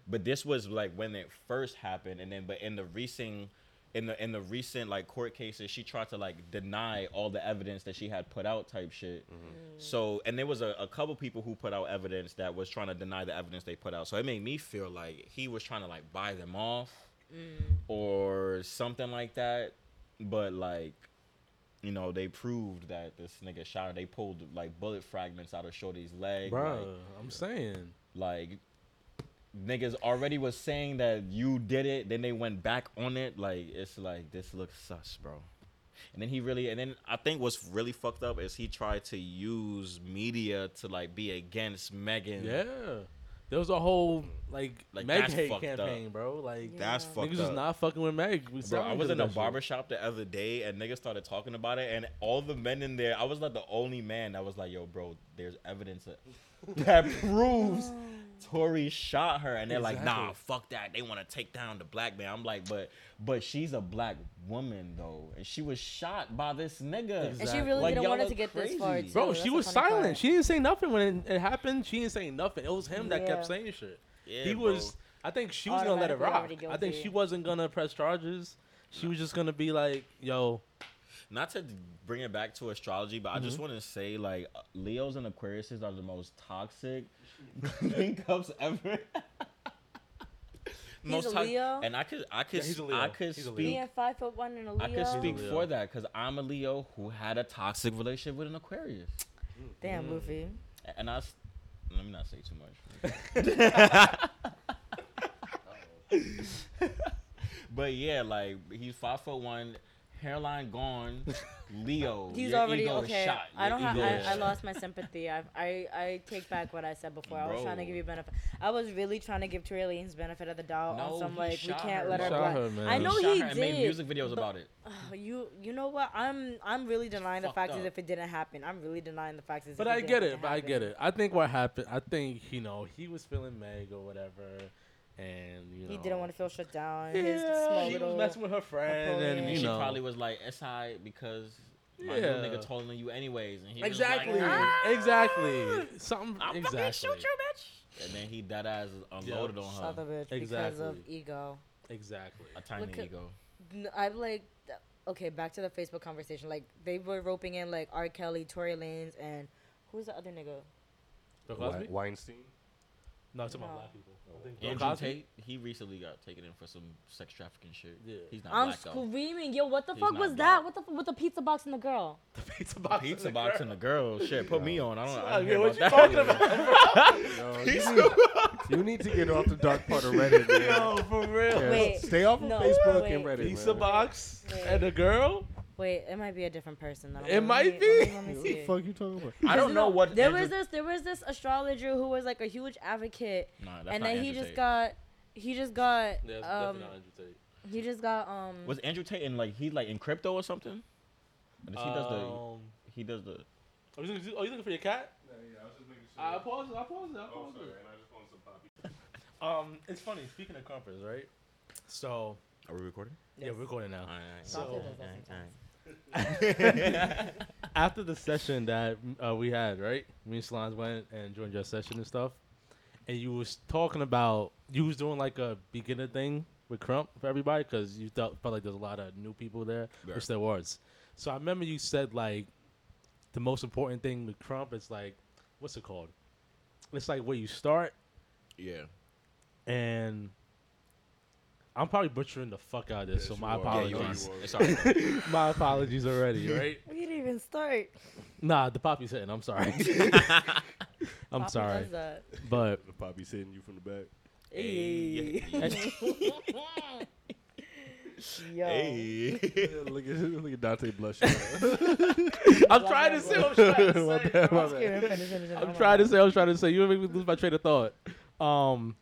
Speaker 2: but this was like when it first happened and then but in the recent in the in the recent like court cases she tried to like deny all the evidence that she had put out type shit mm-hmm. mm. so and there was a, a couple people who put out evidence that was trying to deny the evidence they put out so it made me feel like he was trying to like buy them off mm. or something like that but like you know, they proved that this nigga shot her. They pulled like bullet fragments out of Shorty's leg.
Speaker 3: Bruh,
Speaker 2: Like,
Speaker 3: I'm saying.
Speaker 2: like niggas already was saying that you did it, then they went back on it. Like it's like this looks sus, bro. And then he really, and then I think what's really fucked up is he tried to use media to like be against Megan.
Speaker 3: Yeah. There was a whole like,
Speaker 2: Like,
Speaker 3: Meg
Speaker 2: that's
Speaker 3: hate
Speaker 2: fucked up.
Speaker 3: campaign, bro. Like
Speaker 2: That's
Speaker 1: Yeah.
Speaker 2: fucked
Speaker 3: niggas
Speaker 2: up.
Speaker 3: is not fucking with Meg. We
Speaker 2: Bro, I was in a
Speaker 3: of that shit.
Speaker 2: barber shop the other day and niggas started talking about it and all the men in there, I was like the only man that was like, yo, bro, there's evidence that, that proves Tory shot her. And they're like, nah, fuck that. They want to take down the black man. I'm like, but but she's a black woman though. And she was shot by this nigga.
Speaker 1: And she really
Speaker 2: Like,
Speaker 1: didn't want it to get this far. Too.
Speaker 3: Bro,
Speaker 1: That's
Speaker 3: she was silent.
Speaker 1: part.
Speaker 3: She didn't say nothing when it, it happened. She didn't say nothing. It was him that kept saying shit.
Speaker 2: Yeah,
Speaker 3: he
Speaker 2: bro.
Speaker 3: was. I think she was gonna let it rock. I think she wasn't gonna press charges. She was just gonna be like, "Yo,
Speaker 2: not to bring it back to astrology, but I
Speaker 3: Mm-hmm.
Speaker 2: just want to say like Leos and Aquariuses are the most toxic linkups ever.
Speaker 1: He's a
Speaker 2: tox-
Speaker 1: Leo?
Speaker 2: and I could, I could,
Speaker 3: Yeah, he's a
Speaker 2: I
Speaker 3: Leo.
Speaker 2: could
Speaker 3: He's a Leo.
Speaker 2: speak,
Speaker 1: Being five foot one and a Leo.
Speaker 2: I could speak
Speaker 3: Leo.
Speaker 2: for that because I'm a Leo who had a toxic relationship with an Aquarius,
Speaker 1: Damn, Luffy.
Speaker 2: And I, let me not say too much. but yeah, like he's five foot one. Hairline gone, Leo.
Speaker 1: He's
Speaker 2: your
Speaker 1: already
Speaker 2: ego is
Speaker 1: okay.
Speaker 2: Shot.
Speaker 1: I
Speaker 2: Your
Speaker 1: don't have. I, I lost my sympathy. I, I I take back what I said before. I was trying to give you benefit. I was really trying to give Tory Lanez benefit of the doubt
Speaker 2: No,
Speaker 1: on some
Speaker 2: he
Speaker 1: like we
Speaker 2: shot
Speaker 1: can't
Speaker 2: her,
Speaker 1: let her.
Speaker 3: Shot her, man.
Speaker 1: I
Speaker 3: He
Speaker 1: know
Speaker 2: shot
Speaker 1: he
Speaker 2: her and
Speaker 1: did.
Speaker 2: made music videos
Speaker 1: but-
Speaker 2: about it.
Speaker 1: Ugh, you you know what? I'm I'm really denying the
Speaker 3: fucked
Speaker 1: facts as if it didn't happen. I'm really denying the facts as
Speaker 3: But
Speaker 1: if
Speaker 3: I
Speaker 1: it
Speaker 3: get
Speaker 1: didn't
Speaker 3: it. But I get it. I think what happened. I think you know he was feeling Meg or whatever, and you know
Speaker 1: He didn't want to feel shut down.
Speaker 3: Yeah,
Speaker 1: His small
Speaker 3: she
Speaker 1: little.
Speaker 3: was messing with her friend, and
Speaker 2: And
Speaker 3: you
Speaker 2: she
Speaker 3: know
Speaker 2: probably was like, "It's alright because my
Speaker 3: Yeah.
Speaker 2: nigga taller than you anyways." And he was
Speaker 3: exactly,
Speaker 2: like, "Ah,
Speaker 3: exactly, something
Speaker 2: I'm
Speaker 3: exactly.
Speaker 2: fucking shoot you, bitch. And then he dead ass unloaded on
Speaker 1: Shut the
Speaker 2: her.
Speaker 1: bitch because of ego.
Speaker 3: Exactly.
Speaker 2: A tiny
Speaker 1: Look
Speaker 2: ego.
Speaker 1: N- I'm like, okay, back to the Facebook conversation. Like they were roping in like R. Kelly, Tory Lanez, and who's the other nigga?
Speaker 3: Bill
Speaker 4: Wei- Weinstein.
Speaker 3: No, it's about
Speaker 1: No.
Speaker 3: black people. I
Speaker 2: Andrew
Speaker 3: Cosby?
Speaker 2: Tate, he recently got taken in for some sex trafficking shit.
Speaker 3: Yeah.
Speaker 2: He's not
Speaker 1: I'm
Speaker 2: black though.
Speaker 1: screaming, yo! What the
Speaker 2: He's
Speaker 1: fuck was
Speaker 2: black.
Speaker 1: that? What the f- with the pizza box and the girl?
Speaker 3: The pizza box.
Speaker 2: Pizza
Speaker 3: and the
Speaker 2: box
Speaker 3: girl.
Speaker 2: and the girl. Shit, put me on. I don't. I don't
Speaker 3: yeah,
Speaker 2: hear
Speaker 3: what
Speaker 2: about
Speaker 3: you
Speaker 2: that.
Speaker 3: talking about,
Speaker 4: Yo, you, need, you need to get off the dark part of Reddit, man.
Speaker 3: Yo, for real.
Speaker 4: Yeah,
Speaker 1: Wait,
Speaker 4: stay off of
Speaker 1: no,
Speaker 4: Facebook
Speaker 1: wait.
Speaker 4: and Reddit.
Speaker 3: Pizza
Speaker 4: man.
Speaker 3: box
Speaker 1: Wait.
Speaker 3: and a girl.
Speaker 1: Wait, it might be a different person. Though.
Speaker 3: It might
Speaker 1: Let me-
Speaker 3: be.
Speaker 1: Let me, let me
Speaker 4: What the fuck you talking about?
Speaker 2: I don't know what.
Speaker 1: There
Speaker 2: Andrew-
Speaker 1: was this. There was this astrologer who was like a huge advocate,
Speaker 2: Nah, that's
Speaker 1: and
Speaker 2: not
Speaker 1: then he
Speaker 2: Andrew
Speaker 1: just
Speaker 2: Tate.
Speaker 1: got. He just got.
Speaker 3: Yeah, it's definitely
Speaker 1: um,
Speaker 3: not Andrew Tate.
Speaker 1: he just got. Um.
Speaker 2: Was Andrew Tate in like he like in crypto or something? Or does he does the
Speaker 3: Um,
Speaker 2: he does the
Speaker 3: Are you looking, are you looking for your cat? Yeah, yeah. I pause it. I pause it. I pause it. Um, it's funny. Speaking of compass, right? So
Speaker 2: Are we recording?
Speaker 3: yeah, we're recording now.
Speaker 2: All right,
Speaker 3: So-
Speaker 2: all right,
Speaker 1: Dante does that
Speaker 2: all right,
Speaker 3: After the session that uh, we had, right? Me and Salons went and joined your session and stuff, and you was talking about you was doing like a beginner thing with Krump for everybody because you felt felt like there's a lot of new people there,
Speaker 2: Yeah.
Speaker 3: which there was. So I remember you said like the most important thing with Krump is like what's it called? It's like where you start
Speaker 2: yeah.
Speaker 3: and I'm probably butchering the fuck out of this,
Speaker 4: Yes,
Speaker 3: so my
Speaker 4: you are.
Speaker 2: Yeah, you
Speaker 3: apologies.
Speaker 2: are. It's
Speaker 3: my apologies already, right?
Speaker 1: We didn't even start.
Speaker 3: Nah, the poppy's hitting. I'm sorry. I'm
Speaker 1: Papa
Speaker 3: sorry,
Speaker 1: does that.
Speaker 3: but
Speaker 4: The poppy sitting you from the back.
Speaker 2: Hey.
Speaker 1: Yo.
Speaker 2: Hey.
Speaker 4: look at look at Dante blushing.
Speaker 3: I'm trying to say. I'm trying to
Speaker 4: My
Speaker 3: say.
Speaker 4: bad, my
Speaker 1: Finish,
Speaker 4: bad.
Speaker 1: finish, finish, finish.
Speaker 3: I'm trying to say. I'm trying to say. You make me lose my train of thought. Um,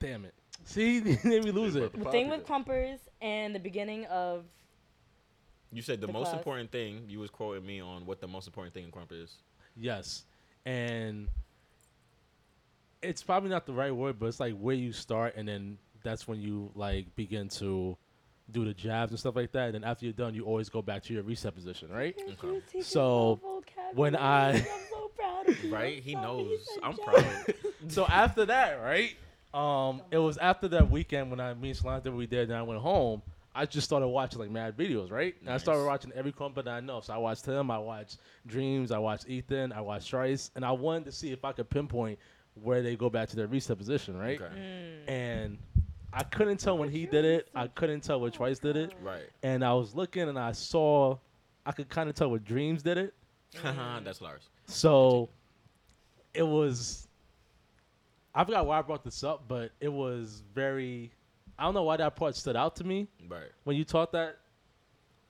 Speaker 3: damn it. See, then we lose it.
Speaker 1: The thing with Krumpers and the beginning of
Speaker 2: You said the,
Speaker 1: The
Speaker 2: most
Speaker 1: class.
Speaker 2: important thing. You was quoting me on what the most important thing in Krump is.
Speaker 3: Yes, and it's probably not the right word, but it's like where you start, and then that's when you like begin to do the jabs and stuff like that. And then after you're done, you always go back to your reset position, right?
Speaker 2: Okay.
Speaker 3: So, when I-
Speaker 1: I'm so proud of you.
Speaker 2: Right? He knows. I'm proud.
Speaker 3: so after that, right? Um, it was after that weekend when I me and Shalanta we did, and I went home. I just started watching like mad videos, right? And I started watching every company I know. So I watched him, I watched Dreams, I watched Ethan, I watched Trice, and I wanted to see if I could pinpoint where they go back to their reset position, right?
Speaker 2: Okay.
Speaker 1: Mm.
Speaker 3: And I couldn't tell when he did it. I couldn't tell when Trice did it.
Speaker 2: Right.
Speaker 3: And I was looking and I saw, I could kind of tell what Dreams did it.
Speaker 2: That's Lars.
Speaker 3: So it was. I forgot why I brought this up, but it was very. I don't know why that part stood out to me
Speaker 2: Right.
Speaker 3: when you taught that.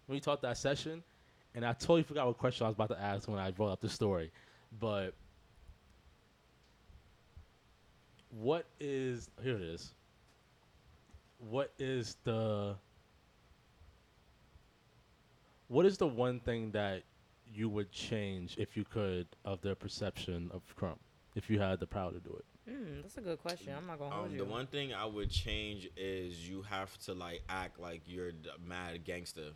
Speaker 3: When you taught that session, and I totally forgot what question I was about to ask when I brought up the story, but what is here? It is. What is the? What is the one thing that you would change if you could of their perception of Krump, if you had the power to do it?
Speaker 1: Mm, that's a good question. I'm not gonna hold
Speaker 2: Um,
Speaker 1: you.
Speaker 2: the one thing I would change is you have to like act like you're d- mad gangster,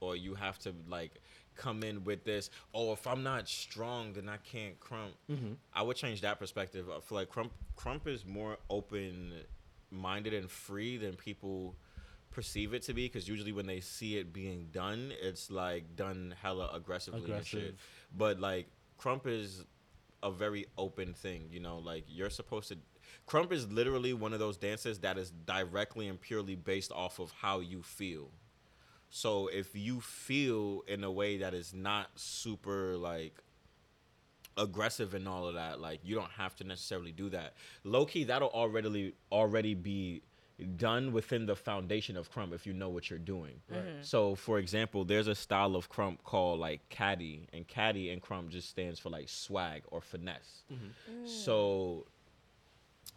Speaker 2: or you have to like come in with this. Oh, if I'm not strong, then I can't krump.
Speaker 3: Mm-hmm.
Speaker 2: I would change that perspective. I feel like krump krump is more open minded and free than people perceive it to be because usually when they see it being done it's like done hella aggressively and shit but like krump is a very open thing you know like you're supposed to krump is literally one of those dances that is directly and purely based off of how you feel so if you feel in a way that is not super like aggressive and all of that, like you don't have to necessarily do that. Low key, that'll already already be done within the foundation of krump if you know what you're doing. Mm-hmm. So, for example, there's a style of krump called like caddy, and caddy and krump just stands for like swag or finesse. Mm-hmm. Mm. So,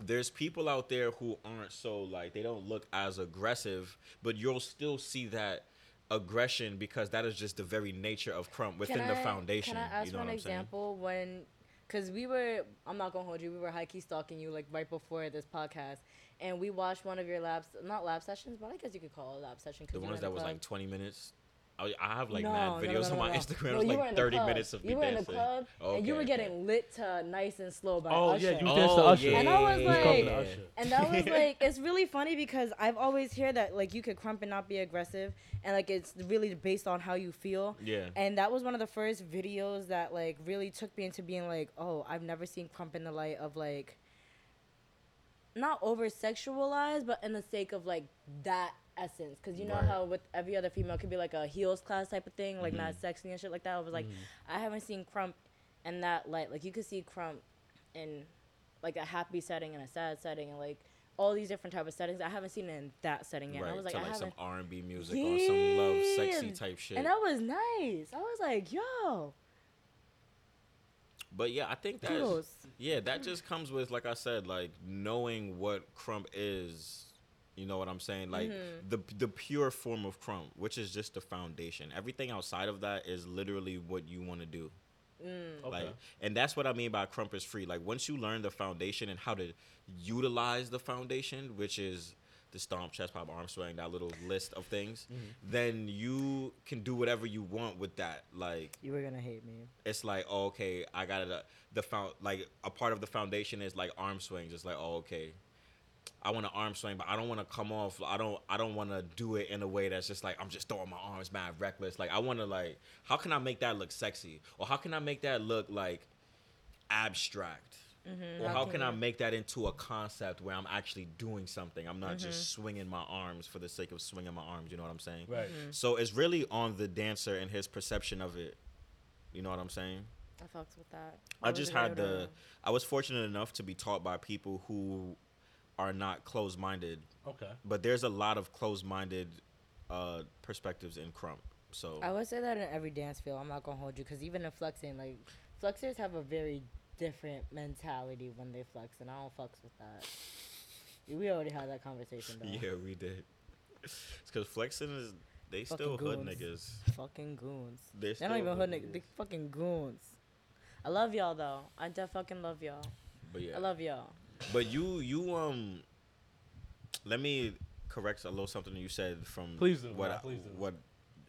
Speaker 2: there's people out there who aren't so like they don't look as aggressive, but you'll still see that aggression because that is just the very nature of krump within
Speaker 1: Can
Speaker 2: the
Speaker 1: I-
Speaker 2: foundation.
Speaker 1: Can I ask
Speaker 2: you know
Speaker 1: for an
Speaker 2: what I'm saying?
Speaker 1: example when, because we were, I'm not gonna hold you, we were high key stalking you like right before this podcast, and we watched one of your labs, not lab sessions, but I guess you could call it a lab session. 'cause
Speaker 2: The ones that was like 20 minutes. I, I have like
Speaker 1: No,
Speaker 2: mad
Speaker 1: no, no,
Speaker 2: videos
Speaker 1: no,
Speaker 2: on my
Speaker 1: no, no.
Speaker 2: Instagram.
Speaker 1: No,
Speaker 2: It was like 30
Speaker 1: club.
Speaker 2: minutes of me
Speaker 1: You were in the
Speaker 2: dancing.
Speaker 1: club, and you were getting
Speaker 2: okay.
Speaker 1: lit to "Nice and Slow" by
Speaker 3: Oh
Speaker 1: Usher.
Speaker 3: yeah, you
Speaker 2: Oh,
Speaker 3: danced to Usher.
Speaker 2: yeah,
Speaker 1: And I was
Speaker 2: yeah,
Speaker 1: like-
Speaker 2: yeah,
Speaker 3: to
Speaker 2: yeah.
Speaker 3: Usher.
Speaker 1: And that was like, it's really funny because I've always heard that like you could krump and not be aggressive, and like it's really based on how you feel.
Speaker 2: Yeah.
Speaker 1: And that was one of the first videos that like really took me into being like, oh, I've never seen krump in the light of like, not over sexualized, but in the sake of like that essence. Cause you know
Speaker 2: Right.
Speaker 1: how with every other female it could be like a heels class type of thing, like
Speaker 2: Mm-hmm.
Speaker 1: not sexy and shit like that. I was like, I haven't seen krump in that light. Like you could see krump in like a happy setting and a sad setting and like all these different type of settings. I haven't seen it in that setting yet.
Speaker 2: right.
Speaker 1: I was like,
Speaker 2: to
Speaker 1: I
Speaker 2: like some
Speaker 1: haven't.
Speaker 2: R&B music or some love sexy type shit.
Speaker 1: And that was nice. I was like, yo,
Speaker 2: But yeah, I think that's
Speaker 1: kudos.
Speaker 2: yeah, that just comes with like I said, like knowing what krump is. You know what I'm saying? Like
Speaker 1: Mm-hmm.
Speaker 2: the the pure form of krump, which is just the foundation. Everything outside of that is literally what you want to do.
Speaker 1: Mm.
Speaker 2: Like,
Speaker 3: Okay.
Speaker 2: and that's what I mean by krump is free. Like once you learn the foundation and how to utilize the foundation, which is the stomp, chest pop, arm swing, that little list of things, then you can do whatever you want with that. Like
Speaker 1: You were gonna hate me.
Speaker 2: it's like, oh, okay, I got it. uh, The found like a part of the foundation is like arm swings. It's like, oh, okay, I want to arm swing, but I don't want to come off. I don't. I don't want to do it in a way that's just like I'm just throwing my arms mad reckless. Like I want to like, how can I make that look sexy, or how can I make that look like abstract, Mm-hmm. or
Speaker 1: how
Speaker 2: how
Speaker 1: can
Speaker 2: can I make that into a concept where I'm actually doing something? I'm not just mm-hmm. swinging my arms for the sake of swinging my arms. You know what I'm saying?
Speaker 3: Right. Mm-hmm.
Speaker 2: So it's really on the dancer and his perception of it. You know what I'm saying?
Speaker 1: I fucks with that.
Speaker 2: I
Speaker 1: was
Speaker 2: just had the. I was fortunate enough to be taught by people who are not closed-minded,
Speaker 3: Okay.
Speaker 2: but there's a lot of closed-minded uh, perspectives in krump. So
Speaker 1: I would say that in every dance field. I'm not gonna hold you because even in flexing, like flexers have a very different mentality when they flex, and I don't fucks with that. We already had that conversation though.
Speaker 2: yeah, we did. It's because flexing is they
Speaker 1: Fucking
Speaker 2: still hood
Speaker 1: goons.
Speaker 2: niggas.
Speaker 1: Fucking goons.
Speaker 2: They're
Speaker 1: They're not even hood
Speaker 2: hood
Speaker 1: niggas.
Speaker 2: niggas.
Speaker 1: They fucking goons. I love y'all though. I def fucking love y'all.
Speaker 2: But yeah,
Speaker 1: I love y'all.
Speaker 2: but you you um, let me correct a little something you said from
Speaker 3: Please do,
Speaker 2: what
Speaker 3: yeah,
Speaker 2: I-
Speaker 3: please do.
Speaker 2: what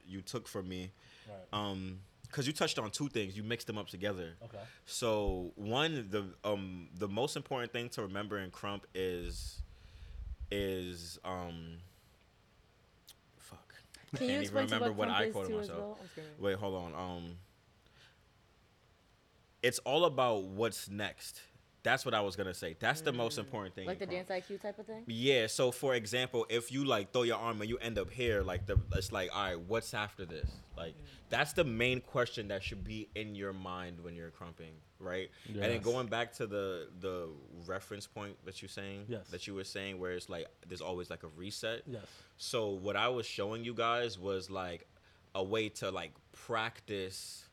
Speaker 2: you took from me.
Speaker 3: Right.
Speaker 2: Um, because you touched on two things, you mixed them up together.
Speaker 3: Okay.
Speaker 2: So one, the um the most important thing to remember in krump is is um fuck. I
Speaker 1: Can you
Speaker 2: can't even remember
Speaker 1: what
Speaker 2: what I
Speaker 1: is
Speaker 2: quoted myself.
Speaker 1: well?
Speaker 2: Wait, hold on. Um it's all about what's next. That's what I was gonna say. That's the most important thing.
Speaker 1: Mm. Like the dance IQ type of thing.
Speaker 2: Yeah. So for example, if you like throw your arm and you end up here, like the it's like, all right, what's after this? Like that's the main question that should be in your mind when you're krumping, right? And then going back to the the reference point that you're saying,
Speaker 3: Yes.
Speaker 2: that you were saying, where it's like there's always like a reset.
Speaker 3: Yes.
Speaker 2: So what I was showing you guys was like a way to like practice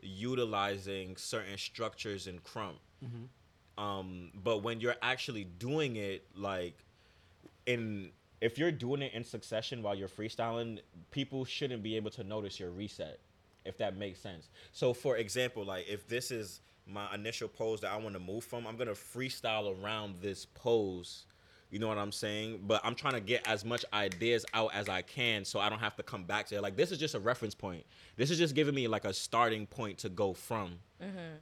Speaker 2: utilizing certain structures in krump. Um, but when you're actually doing it, like in if you're doing it in succession while you're freestyling, people shouldn't be able to notice your reset, if that makes sense. So for example, like if this is my initial pose that I want to move from, I'm gonna freestyle around this pose. You know what I'm saying? But I'm trying to get as much ideas out as I can so I don't have to come back to it. Like this is just a reference point. This is just giving me like a starting point to go from.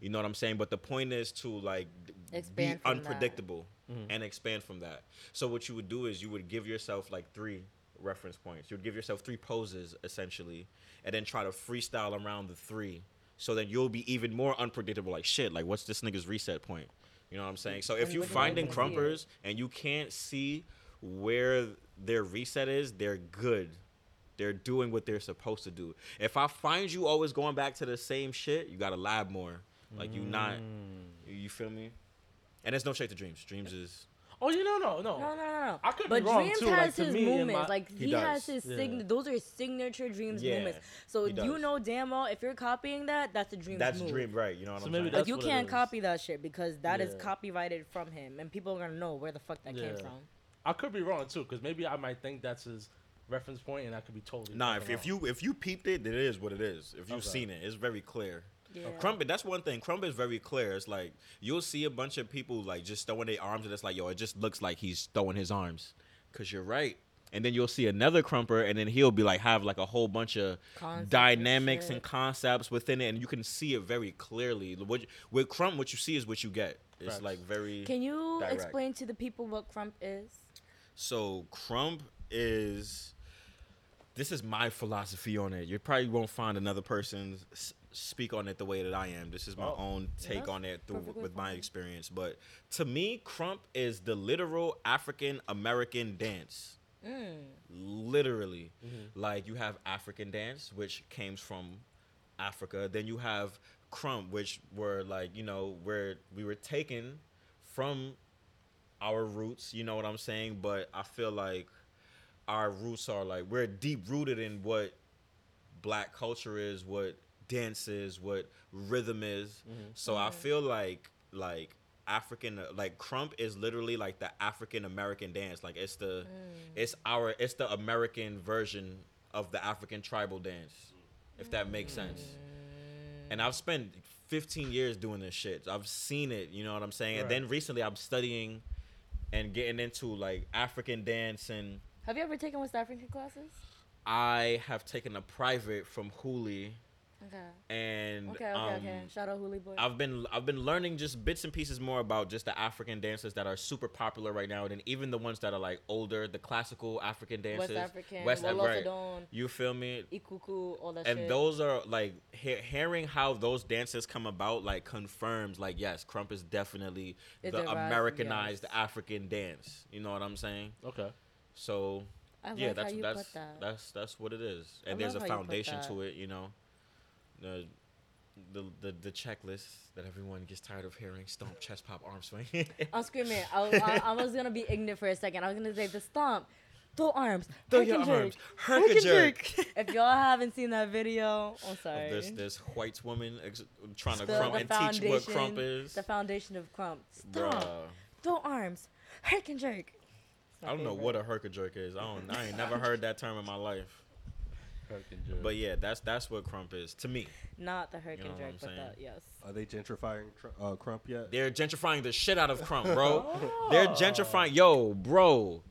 Speaker 2: You know what I'm saying? But the point is to like
Speaker 1: Expand
Speaker 2: be
Speaker 1: from that.
Speaker 2: unpredictable and expand from that. So what you would do is you would give yourself like three reference points. You would give yourself three poses essentially, and then try to freestyle around the three. So then you'll be even more unpredictable. Like shit. Like what's this nigga's reset point? You know what I'm saying? So if you
Speaker 1: wouldn't
Speaker 2: finding
Speaker 1: even see it.
Speaker 2: krumpers and you can't see where their reset is, they're good. They're doing what they're supposed to do. If I find you always going back to the same shit, you gotta lab more. Like you not,
Speaker 3: Mm.
Speaker 2: you, you feel me? And there's no shade to dreams. Dreams is
Speaker 3: Oh, you know, no, no.
Speaker 1: No, no, no, no.
Speaker 3: I could be
Speaker 1: but
Speaker 3: wrong,
Speaker 1: Dreams
Speaker 3: too, like,
Speaker 1: has
Speaker 3: to
Speaker 1: his
Speaker 3: me, in
Speaker 1: movements.
Speaker 3: my-
Speaker 1: like
Speaker 2: He
Speaker 1: he, has his
Speaker 3: Yeah.
Speaker 1: sign. Those are his signature Dreams
Speaker 2: Yeah,
Speaker 1: movements. So you know damn well if you're copying that, that's a Dreams
Speaker 2: That's
Speaker 1: move.
Speaker 2: dream, right? You know what
Speaker 3: So
Speaker 2: I'm
Speaker 3: maybe
Speaker 2: saying?
Speaker 1: Like you can't copy that shit because that is
Speaker 3: Yeah.
Speaker 1: copyrighted from him, and people are gonna know where the fuck that came from.
Speaker 3: I could be wrong too, because maybe I might think that's his reference point, and I could be totally. Wrong.
Speaker 2: Nah,
Speaker 3: fucking
Speaker 2: if, if you if you peeped it, it is what it is. If you've
Speaker 3: Okay.
Speaker 2: seen it, it's very clear.
Speaker 1: Yeah.
Speaker 2: Uh, Krump, that's one thing. Krump is very clear. It's like you'll see a bunch of people like just throwing their arms, and it's like, yo, it just looks like he's throwing his arms. Cause you're right. And then you'll see another krumper, and then he'll be like have like a whole bunch of
Speaker 1: Concepts and
Speaker 2: dynamics and concepts within it, and you can see it very clearly. What with Krump, what you see is what you get. It's
Speaker 3: Facts.
Speaker 2: like very.
Speaker 1: Can you
Speaker 2: direct.
Speaker 1: explain to the people what Krump is?
Speaker 2: So Krump is. This is my philosophy on it. You probably won't find another person s- speak on it the way that I am. This is my
Speaker 3: Oh.
Speaker 2: own take on it through with my
Speaker 1: fine.
Speaker 2: experience. But to me, Krump is the literal African American dance.
Speaker 1: Mm.
Speaker 2: Literally, like you have African dance, which came from Africa. Then you have Krump, which were like you know where we were taken from our roots. You know what I'm saying? But I feel like our roots are like we're deep rooted in what black culture is, what dance is, what rhythm is. Mm-hmm. So I mm-hmm. feel like like African like krump is literally like the African American dance. Like it's the mm. it's our it's the American version of the African tribal dance. If that makes sense. And I've spent 15 years doing this shit. I've seen it, you know what I'm saying? And then recently I'm studying and getting into like African dance and
Speaker 1: Have you ever taken West African classes?
Speaker 2: I have taken a private from Hooli
Speaker 1: Okay.
Speaker 2: and
Speaker 1: Okay, okay,
Speaker 2: um,
Speaker 1: okay. Shout out Hooli Boy.
Speaker 2: I've been I've been learning just bits and pieces more about just the African dances that are super popular right now, and even the ones that are like older, the classical African dances,
Speaker 1: West African,
Speaker 2: West
Speaker 1: Wolof
Speaker 2: right. You feel me?
Speaker 1: Ikuku, all that stuff.
Speaker 2: And
Speaker 1: shit.
Speaker 2: those are like he- hearing how those dances come about, like confirms, like yes, krump is definitely
Speaker 1: It's
Speaker 2: the Americanized
Speaker 1: yes.
Speaker 2: African dance. You know what I'm saying?
Speaker 3: okay,
Speaker 2: So
Speaker 1: I
Speaker 2: yeah,
Speaker 1: like
Speaker 2: that's
Speaker 1: how you
Speaker 2: that's
Speaker 1: put that.
Speaker 2: that's that's what it is,
Speaker 1: I
Speaker 2: and there's a
Speaker 1: love how you put
Speaker 2: foundation to it. You know, the the the, the checklist that everyone gets tired of hearing: stomp, chest pop, arm swing.
Speaker 1: I'm screaming. I, I, I was gonna be ignorant for a second. I was gonna say the stomp, throw arms,
Speaker 2: Throw your
Speaker 1: jerk,
Speaker 2: arms, herk and jerk.
Speaker 1: if y'all haven't seen that video, I'm sorry.
Speaker 2: Of this this white woman ex- trying to
Speaker 1: krump
Speaker 2: and teach what
Speaker 1: krump
Speaker 2: is.
Speaker 1: The foundation of krump. Stomp,
Speaker 2: Bruh.
Speaker 1: throw arms, herk and jerk.
Speaker 2: I don't know what a herk jerk is. I don't. I ain't never heard that term in my life.
Speaker 3: Kirk and Jerk.
Speaker 2: But yeah, that's that's what krump is to me.
Speaker 1: Not the herk
Speaker 2: You know
Speaker 1: and jerk, but the yes.
Speaker 4: Are they gentrifying tr- uh, Krump yet?
Speaker 2: They're gentrifying the shit out of krump, bro. They're gentrifying, yo, bro.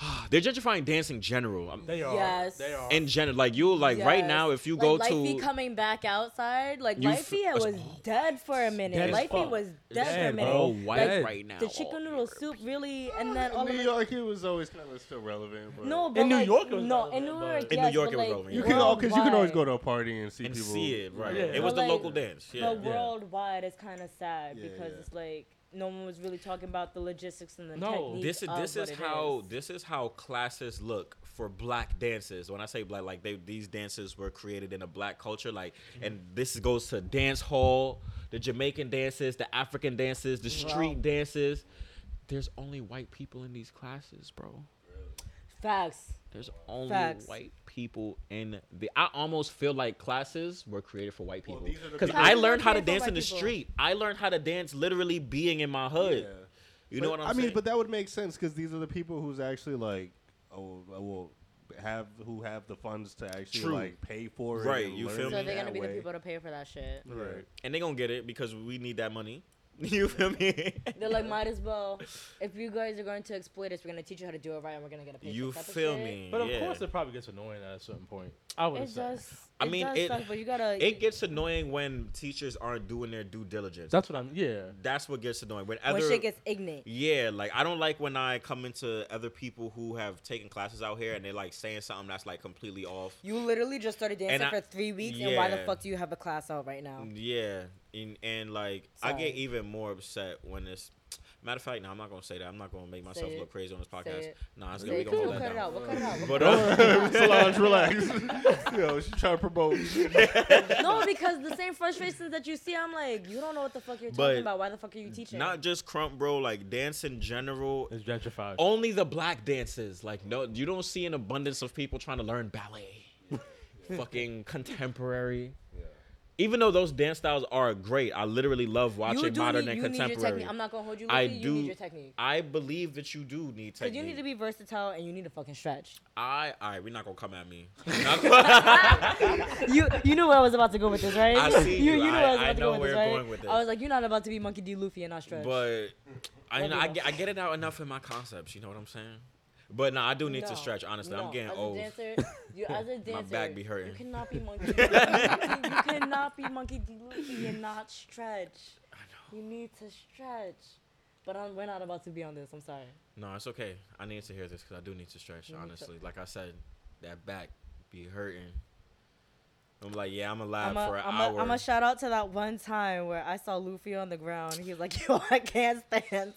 Speaker 2: They're gentrifying dance in general.
Speaker 3: They are.
Speaker 1: Yes.
Speaker 3: They are.
Speaker 2: in general, like you, like right now, if you
Speaker 1: like
Speaker 2: go
Speaker 1: Lifey
Speaker 2: to,
Speaker 1: coming back outside, like
Speaker 2: You
Speaker 1: Lifey
Speaker 2: f-
Speaker 1: was dead for a minute.
Speaker 3: Dead
Speaker 1: Lifey
Speaker 3: fuck.
Speaker 1: was dead for a minute.
Speaker 3: bro.
Speaker 2: oh, white
Speaker 1: Like,
Speaker 2: right now,
Speaker 1: The chicken noodle soup really, and then
Speaker 4: In New
Speaker 1: it.
Speaker 4: York, it was always kind of still relevant. But
Speaker 1: No, but
Speaker 3: New
Speaker 1: like,
Speaker 3: York it was
Speaker 1: no, in New
Speaker 3: but-
Speaker 1: York,
Speaker 2: In New York it was
Speaker 1: like,
Speaker 2: relevant,
Speaker 4: you can all because you can always go to a party and see
Speaker 2: and
Speaker 4: people
Speaker 2: see it, right?
Speaker 3: Yeah.
Speaker 2: It was
Speaker 1: But,
Speaker 2: the
Speaker 1: like,
Speaker 2: local dance, yeah.
Speaker 1: But worldwide, it's kind of sad because it's like no one was really talking about the logistics and the
Speaker 3: No.
Speaker 1: technique.
Speaker 2: this is
Speaker 1: of
Speaker 2: this
Speaker 1: what
Speaker 2: is
Speaker 1: it
Speaker 2: how
Speaker 1: is.
Speaker 2: this is how classes look for black dances. When I say black, like they these dances were created in a black culture, like,
Speaker 1: Mm-hmm.
Speaker 2: and this goes to dance hall, the Jamaican dances, the African dances, the street
Speaker 1: Wow.
Speaker 2: dances. There's only white people in these classes, bro.
Speaker 1: facts.
Speaker 2: There's only
Speaker 1: Facts.
Speaker 2: white people in the. I almost feel like classes were created for white people
Speaker 4: these are the
Speaker 2: because
Speaker 4: people-
Speaker 2: I learned how to dance in the
Speaker 1: people.
Speaker 2: street. I learned how to dance literally being in my hood.
Speaker 4: Yeah.
Speaker 2: You
Speaker 4: But,
Speaker 2: know what I'm
Speaker 4: I
Speaker 2: saying?
Speaker 4: mean, but that would make sense because these are the people who's actually like, oh, well, have who have the funds to actually
Speaker 2: True.
Speaker 4: like pay for it.
Speaker 2: Right, you
Speaker 4: learn
Speaker 2: feel
Speaker 4: it
Speaker 1: So they're gonna
Speaker 4: that
Speaker 1: be the people to pay for that shit.
Speaker 4: Right.
Speaker 2: and they're gonna get it because we need that money. you feel me?
Speaker 1: They're like, might as well. If you guys are going to exploit us, we're gonna teach you how to do it right, and we're gonna get a paycheck.
Speaker 2: you
Speaker 1: type of
Speaker 2: feel
Speaker 1: shit.
Speaker 2: me?
Speaker 3: But of
Speaker 2: yeah.
Speaker 3: course, it probably gets annoying at a certain point. I would
Speaker 1: It
Speaker 3: say.
Speaker 1: does.
Speaker 2: I mean,
Speaker 1: does
Speaker 2: it-
Speaker 1: suck, but you gotta.
Speaker 2: it gets annoying when teachers aren't doing their due diligence.
Speaker 3: That's what I'm. Yeah.
Speaker 2: That's what gets annoying. When
Speaker 1: when
Speaker 2: other
Speaker 1: shit gets ignorant.
Speaker 2: Yeah, like I don't like when I come into other people who have taken classes out here and they're like saying something that's like completely off.
Speaker 1: You literally just started dancing
Speaker 2: I-
Speaker 1: for three weeks, and why the fuck do you have a class out right now?
Speaker 2: Yeah, and and like I get even more upset when it's Matter of fact, no, I'm not gonna say that. I'm not gonna make myself look crazy on this podcast.
Speaker 1: it.
Speaker 2: Nah, it's
Speaker 1: Say
Speaker 2: gonna we
Speaker 1: it.
Speaker 2: gonna
Speaker 1: We'll
Speaker 2: hold
Speaker 1: cut
Speaker 2: that
Speaker 1: it
Speaker 2: down.
Speaker 1: out. We'll cut it out. We'll
Speaker 2: But
Speaker 1: cut
Speaker 2: uh,
Speaker 4: Solange, relax. Yo, she trying to promote.
Speaker 1: No, because the same frustrations that you see, I'm like, you don't know what the fuck you're
Speaker 2: But
Speaker 1: talking about. Why the fuck are you teaching?
Speaker 2: not just krump, bro. Like dance in general.
Speaker 3: is gentrified.
Speaker 2: Only the black dances. Like no, you don't see an abundance of people trying to learn ballet, fucking contemporary. Even though those dance styles are great, I literally love watching modern
Speaker 1: need,
Speaker 2: and
Speaker 1: you
Speaker 2: contemporary.
Speaker 1: technique. I'm not gonna hold you.
Speaker 2: I
Speaker 1: Luffy,
Speaker 2: do.
Speaker 1: You need your technique.
Speaker 2: I believe that you do need technique.
Speaker 1: You need to be versatile and you need to fucking stretch.
Speaker 2: I, all right, we're not gonna come at me.
Speaker 1: You you knew where I was about to go with this, right?
Speaker 2: I see
Speaker 1: you.
Speaker 2: you.
Speaker 1: You knew
Speaker 2: I-
Speaker 1: I was
Speaker 2: I
Speaker 1: about to go with this, right?
Speaker 2: going with
Speaker 1: I was like, you're not about to be Monkey D. Luffy and not stretch.
Speaker 2: but I,
Speaker 1: Love
Speaker 2: know,
Speaker 1: you,
Speaker 2: I, get, I get it out enough in my concepts. You know what I'm saying? But no, I do need
Speaker 1: No,
Speaker 2: to stretch. Honestly,
Speaker 1: no,
Speaker 2: I'm getting
Speaker 1: as
Speaker 2: old.
Speaker 1: A dancer, you, as a dancer,
Speaker 2: back be hurting.
Speaker 1: You cannot be monkey. You cannot be monkey D. Luffy and not stretch.
Speaker 2: I know.
Speaker 1: You need to stretch. But I'm, we're not about to be on this. I'm sorry.
Speaker 2: No, it's okay. I need to hear this because I do need to stretch.
Speaker 1: You need to-
Speaker 2: honestly, like I said, that back be hurting. I'm like, yeah, I'm alive
Speaker 1: I'm a,
Speaker 2: for an
Speaker 1: I'm
Speaker 2: hour.
Speaker 1: a, I'm a shout out to that one time where I saw Luffy on the ground. He's like, yo, I can't stand.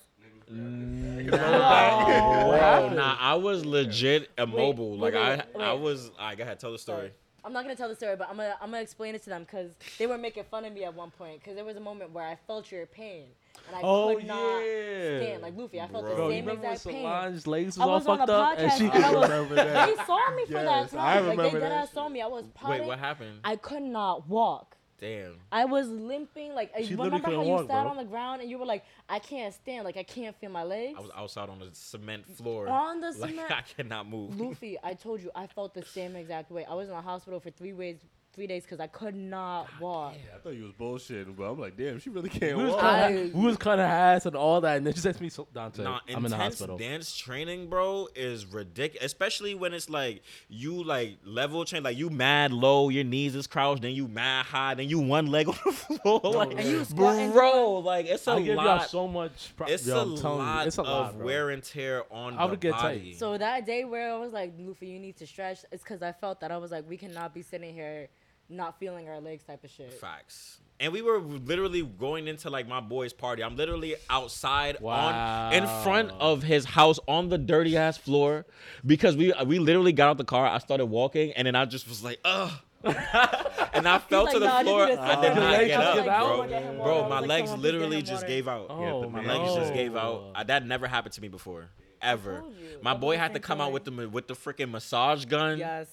Speaker 2: Mm, Bro,
Speaker 3: happened?
Speaker 2: nah, I was legit immobile.
Speaker 1: wait,
Speaker 2: like I,
Speaker 1: wait,
Speaker 2: I
Speaker 1: wait.
Speaker 2: was. I go ahead, tell the story.
Speaker 1: Sorry. I'm not gonna tell the story, but I'm gonna I'm gonna explain it to them because they were making fun of me at one point because there was a moment where I felt your pain and I
Speaker 3: Oh
Speaker 1: could not
Speaker 3: yeah.
Speaker 1: stand. Like Luffy, I felt
Speaker 2: Bro,
Speaker 1: the same
Speaker 3: remember when
Speaker 1: exact pain.
Speaker 3: Solange's legs was
Speaker 1: I
Speaker 3: all
Speaker 1: was on
Speaker 3: fucked
Speaker 1: a
Speaker 3: up and
Speaker 1: podcast
Speaker 3: she
Speaker 1: and I was,
Speaker 4: remember that.
Speaker 1: they saw me for that time.
Speaker 4: I
Speaker 1: like
Speaker 4: remember
Speaker 1: they
Speaker 4: that
Speaker 1: dead ass saw me. I was
Speaker 2: Wait, what happened?
Speaker 1: I could not walk.
Speaker 2: Damn.
Speaker 1: I was limping. Like I
Speaker 3: She literally
Speaker 1: remember how
Speaker 3: couldn't
Speaker 1: you
Speaker 3: walk,
Speaker 1: sat
Speaker 3: bro.
Speaker 1: on the ground and you were like, I can't stand. Like I can't feel my legs.
Speaker 2: I was outside on the cement floor.
Speaker 1: on the
Speaker 2: like
Speaker 1: cement.
Speaker 2: I cannot move.
Speaker 1: Luffy, I told you I felt the same exact way. I was in the hospital for three days, three days because I could not walk.
Speaker 4: I thought you was bullshitting, but I'm like, damn, she really can't
Speaker 3: We was
Speaker 4: walk.
Speaker 3: kind
Speaker 1: I-
Speaker 3: of we was kind of ass and all that, and then she said me, so, Dante,
Speaker 2: Nah,
Speaker 3: I'm in the
Speaker 2: intense
Speaker 3: hospital.
Speaker 2: dance training, bro, is ridiculous. Especially when it's like you like level train, like you mad low, your knees is crouched, then you mad high, then you one leg on the floor, like
Speaker 1: And you squatting
Speaker 2: bro, like it's a
Speaker 3: I give y'all
Speaker 2: lot.
Speaker 3: so much. Pro-
Speaker 2: it's
Speaker 3: yo,
Speaker 2: a
Speaker 3: I'm telling you,
Speaker 2: lot
Speaker 3: it's a
Speaker 2: of
Speaker 3: lot, bro.
Speaker 2: wear and tear on
Speaker 3: I
Speaker 2: the
Speaker 3: would get tight.
Speaker 2: body.
Speaker 1: So that day where I was like, Luffy, you need to stretch, it's because I felt that I was like, we cannot be sitting here not feeling our legs type of shit.
Speaker 2: Facts. And we were literally going into like my boy's party. I'm literally outside on in front of his house on the dirty ass floor because we we literally got out the car. I started walking and then I just was like, ugh. and I fell
Speaker 1: like,
Speaker 2: to the
Speaker 1: "Nah, I just
Speaker 2: floor.
Speaker 1: need
Speaker 2: I did not get up,
Speaker 3: give out?
Speaker 2: bro.
Speaker 1: Get him water. I
Speaker 2: Bro, my
Speaker 1: like,
Speaker 2: legs
Speaker 1: "Come on, please
Speaker 2: literally just gave out.
Speaker 3: Oh,
Speaker 2: my legs just oh. gave out. I, that never happened to me before, ever. My boy had to come out with the with the freaking massage gun.
Speaker 1: Yes.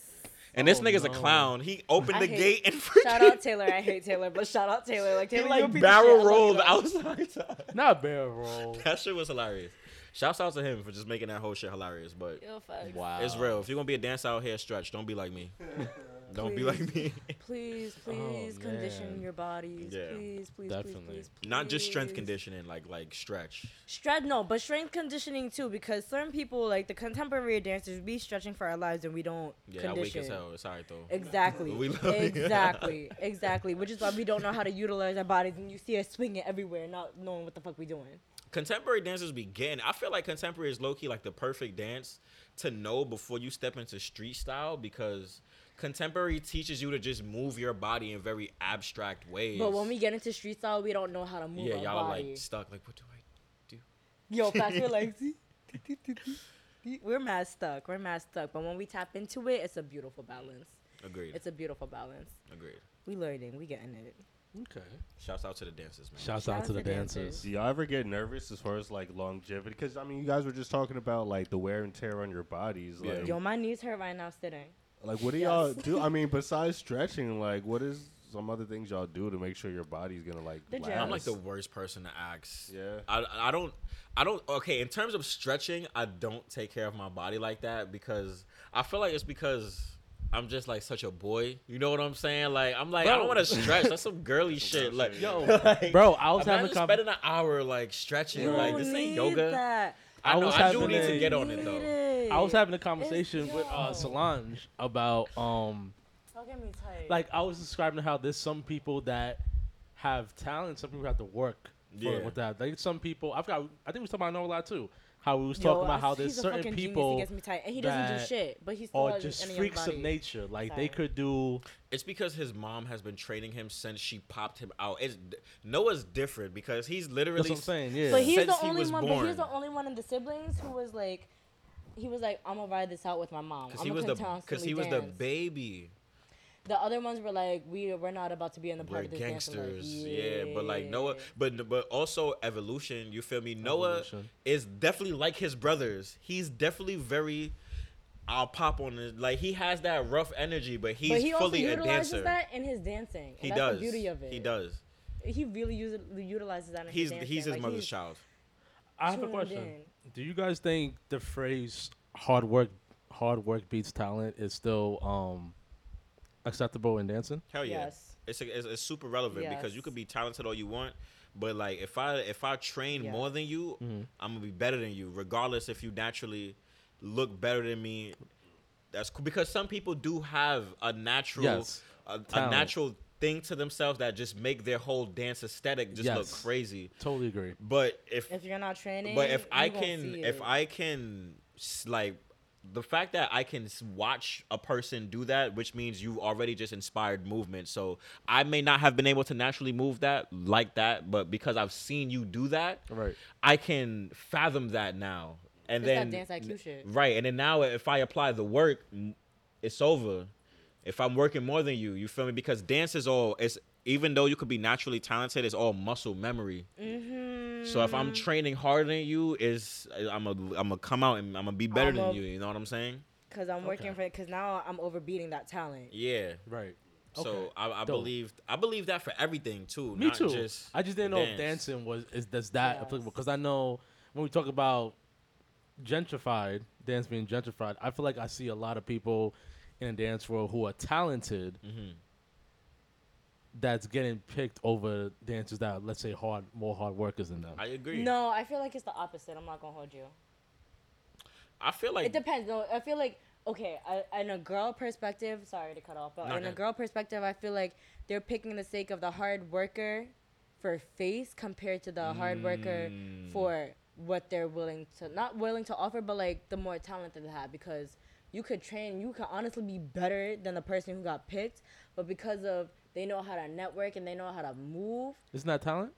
Speaker 2: And this
Speaker 3: Oh,
Speaker 2: nigga's a clown. He opened
Speaker 1: I
Speaker 2: the
Speaker 1: hate-
Speaker 2: gate and freaking
Speaker 1: Shout out Taylor. I hate Taylor, but shout out Taylor. Like Taylor, you a
Speaker 2: like
Speaker 1: piece of shit. I
Speaker 2: barrel
Speaker 1: love you,
Speaker 2: rolled outside.
Speaker 3: Not barrel roll.
Speaker 2: that shit was hilarious. Shouts out to him for just making that whole shit hilarious. But
Speaker 1: Yo, facts.
Speaker 3: Wow.
Speaker 2: it's real. If you're gonna be a dance out here, stretch. Don't be like me. Don't be like me.
Speaker 1: Please, oh, please condition
Speaker 3: man.
Speaker 1: your bodies.
Speaker 2: Yeah.
Speaker 1: Please, please,
Speaker 3: Definitely.
Speaker 1: please, please,
Speaker 2: Not just strength conditioning, like like stretch.
Speaker 1: Stretch, no, but strength conditioning too, because certain people, like the contemporary dancers, we stretching for our lives and we don't
Speaker 2: Yeah, I'm
Speaker 1: condition.
Speaker 2: weak as hell. It's though.
Speaker 1: Exactly.
Speaker 2: We love it.
Speaker 1: exactly. exactly. Which is why we don't know how to utilize our bodies, and you see us swinging everywhere, not knowing what the fuck we doing.
Speaker 2: Contemporary dancers begin. I feel like contemporary is low key like the perfect dance to know before you step into street style because contemporary teaches you to just move your body in very abstract ways.
Speaker 1: But when we get into street style, we don't know how to move
Speaker 2: yeah,
Speaker 1: our
Speaker 2: y'all are like stuck. Like, what do I? Do?
Speaker 1: Yo, fast, we're like, we're mad stuck. We're mad stuck. But when we tap into it, it's a beautiful balance.
Speaker 2: Agreed.
Speaker 1: It's a beautiful balance.
Speaker 2: Agreed.
Speaker 1: We learning. We getting it.
Speaker 3: Okay.
Speaker 2: Shouts out to the dancers, man.
Speaker 3: Shouts
Speaker 1: Shout
Speaker 3: out
Speaker 1: out
Speaker 3: to the
Speaker 1: dancers.
Speaker 3: dancers.
Speaker 4: Do y'all ever get nervous as far as like longevity? Because I mean, you guys were just talking about like the wear and tear on your bodies.
Speaker 2: Yeah.
Speaker 4: Like,
Speaker 1: Yo, my knees hurt right now sitting.
Speaker 4: Like what do
Speaker 1: Yes.
Speaker 4: y'all do? I mean, besides stretching, like what is some other things y'all do to make sure your body's gonna like? Last?
Speaker 2: I'm like the worst person to ask.
Speaker 4: Yeah.
Speaker 2: I, I don't I don't okay in terms of stretching I don't take care of my body like that because I feel like it's because I'm just like such a boy you know what I'm saying like I'm like I don't want to stretch that's some girly shit like
Speaker 3: Yo,
Speaker 2: like,
Speaker 3: bro, I was
Speaker 2: imagine
Speaker 3: having a com-
Speaker 2: spending an hour like stretching
Speaker 1: You
Speaker 2: like this ain't yoga
Speaker 1: That.
Speaker 2: I,
Speaker 3: I
Speaker 2: know
Speaker 3: was
Speaker 2: I do
Speaker 3: having
Speaker 2: need to get on it though
Speaker 1: it.
Speaker 3: I was having a conversation with uh. Solange about um
Speaker 1: me
Speaker 3: like I was describing how there's some people that have talent, some people have to work for
Speaker 2: Yeah.
Speaker 3: with that. Like some people, I've got, I think we was talking about Noah a lot too. how we was
Speaker 1: Yo,
Speaker 3: talking about how there's
Speaker 1: he's
Speaker 3: certain
Speaker 1: fucking genius.
Speaker 3: people
Speaker 1: He gets me tight, and he doesn't do
Speaker 3: that
Speaker 1: shit, but he still
Speaker 3: are just freaks of nature. Like they could do.
Speaker 2: It's because his mom has been training him since she popped him out. It's Noah's different because he's literally
Speaker 3: That's what I'm saying. Yeah.
Speaker 1: But he's
Speaker 2: since
Speaker 1: the only
Speaker 2: was
Speaker 1: one. But he's the only one in the siblings who was like, he was like, I'm gonna ride this out with my mom.
Speaker 2: because
Speaker 1: I'm
Speaker 2: he was
Speaker 1: gonna
Speaker 2: the because he was the baby.
Speaker 1: The other ones were like, we we're not about to be in the part
Speaker 2: We're
Speaker 1: of this dance. Like,
Speaker 2: gangsters, yeah. But like Noah, but but also evolution. You feel me? Noah is definitely like his brothers. He's definitely very. I'll pop on it. Like he has that rough energy, but he's fully a dancer.
Speaker 1: but he also
Speaker 2: fully a
Speaker 1: utilizes
Speaker 2: dancer.
Speaker 1: that in his dancing. and
Speaker 2: he
Speaker 1: that's
Speaker 2: does.
Speaker 1: The beauty of it.
Speaker 2: He does.
Speaker 1: He really uses utilizes that in
Speaker 2: He's
Speaker 1: his dancing.
Speaker 2: he's his
Speaker 1: like,
Speaker 2: mother's
Speaker 1: he's
Speaker 2: child.
Speaker 3: I have a question.
Speaker 1: in.
Speaker 3: Do you guys think the phrase "hard work, hard work beats talent" is still um acceptable in dancing?
Speaker 2: Hell yeah.
Speaker 1: Yes.
Speaker 2: It's, it's it's super relevant because you
Speaker 1: Yes.
Speaker 2: could be talented all you want, but like if I if I train
Speaker 1: Yes.
Speaker 2: more than you,
Speaker 3: Mm-hmm.
Speaker 2: I'm gonna be better than you, regardless if you naturally look better than me. That's cool because some people do have a natural
Speaker 3: Yes.
Speaker 2: a, a natural thing to themselves that just make their whole dance aesthetic just look crazy.
Speaker 3: Totally agree.
Speaker 2: But if
Speaker 1: If you're not training,
Speaker 2: but if
Speaker 1: you
Speaker 2: I
Speaker 1: gon'
Speaker 2: can, if. I can, like, the fact that I can watch a person do that, which means you already just inspired movement. So I may not have been able to naturally move that like that, but because I've seen you do that,
Speaker 3: Right.
Speaker 2: I can fathom that now. And
Speaker 1: It's
Speaker 2: then
Speaker 1: that dance IQ shit.
Speaker 2: right, and then now if I apply the work, it's over. If I'm working more than you, you feel me? Because dance is all it's even though you could be naturally talented, it's all muscle memory.
Speaker 1: Mm-hmm.
Speaker 2: So if I'm training harder than you, is I'm a I'm gonna come out and I'm gonna be better than
Speaker 1: I'ma-
Speaker 2: you. You know what I'm saying?
Speaker 1: Because I'm working
Speaker 3: Okay.
Speaker 1: for it. Because now I'm overbeating that talent.
Speaker 2: Yeah.
Speaker 3: Right.
Speaker 2: So
Speaker 3: Okay.
Speaker 2: I, I believe I believe that for everything too.
Speaker 3: Me
Speaker 2: not
Speaker 3: too.
Speaker 2: Just
Speaker 3: I just didn't know if dancing was is does that
Speaker 1: Yes.
Speaker 3: applicable because I know when we talk about gentrified dance being gentrified, I feel like I see a lot of people in the dance world who are talented
Speaker 2: Mhm.
Speaker 3: that's getting picked over dancers that are, let's say hard more hard workers than them.
Speaker 2: I agree.
Speaker 1: No, I feel like it's the opposite. I'm not gonna hold you.
Speaker 2: I feel like
Speaker 1: it depends. No, I feel like okay. I, in a girl perspective, sorry to cut off, but
Speaker 2: No,
Speaker 1: in a girl perspective, I feel like they're picking the sake of the hard worker for face compared to the hard worker
Speaker 2: Mm.
Speaker 1: for what they're willing to not willing to offer, but like the more talent that they have because you could train, you could honestly be better than the person who got picked, but because of they know how to network and they know how to move.
Speaker 3: Isn't that talent?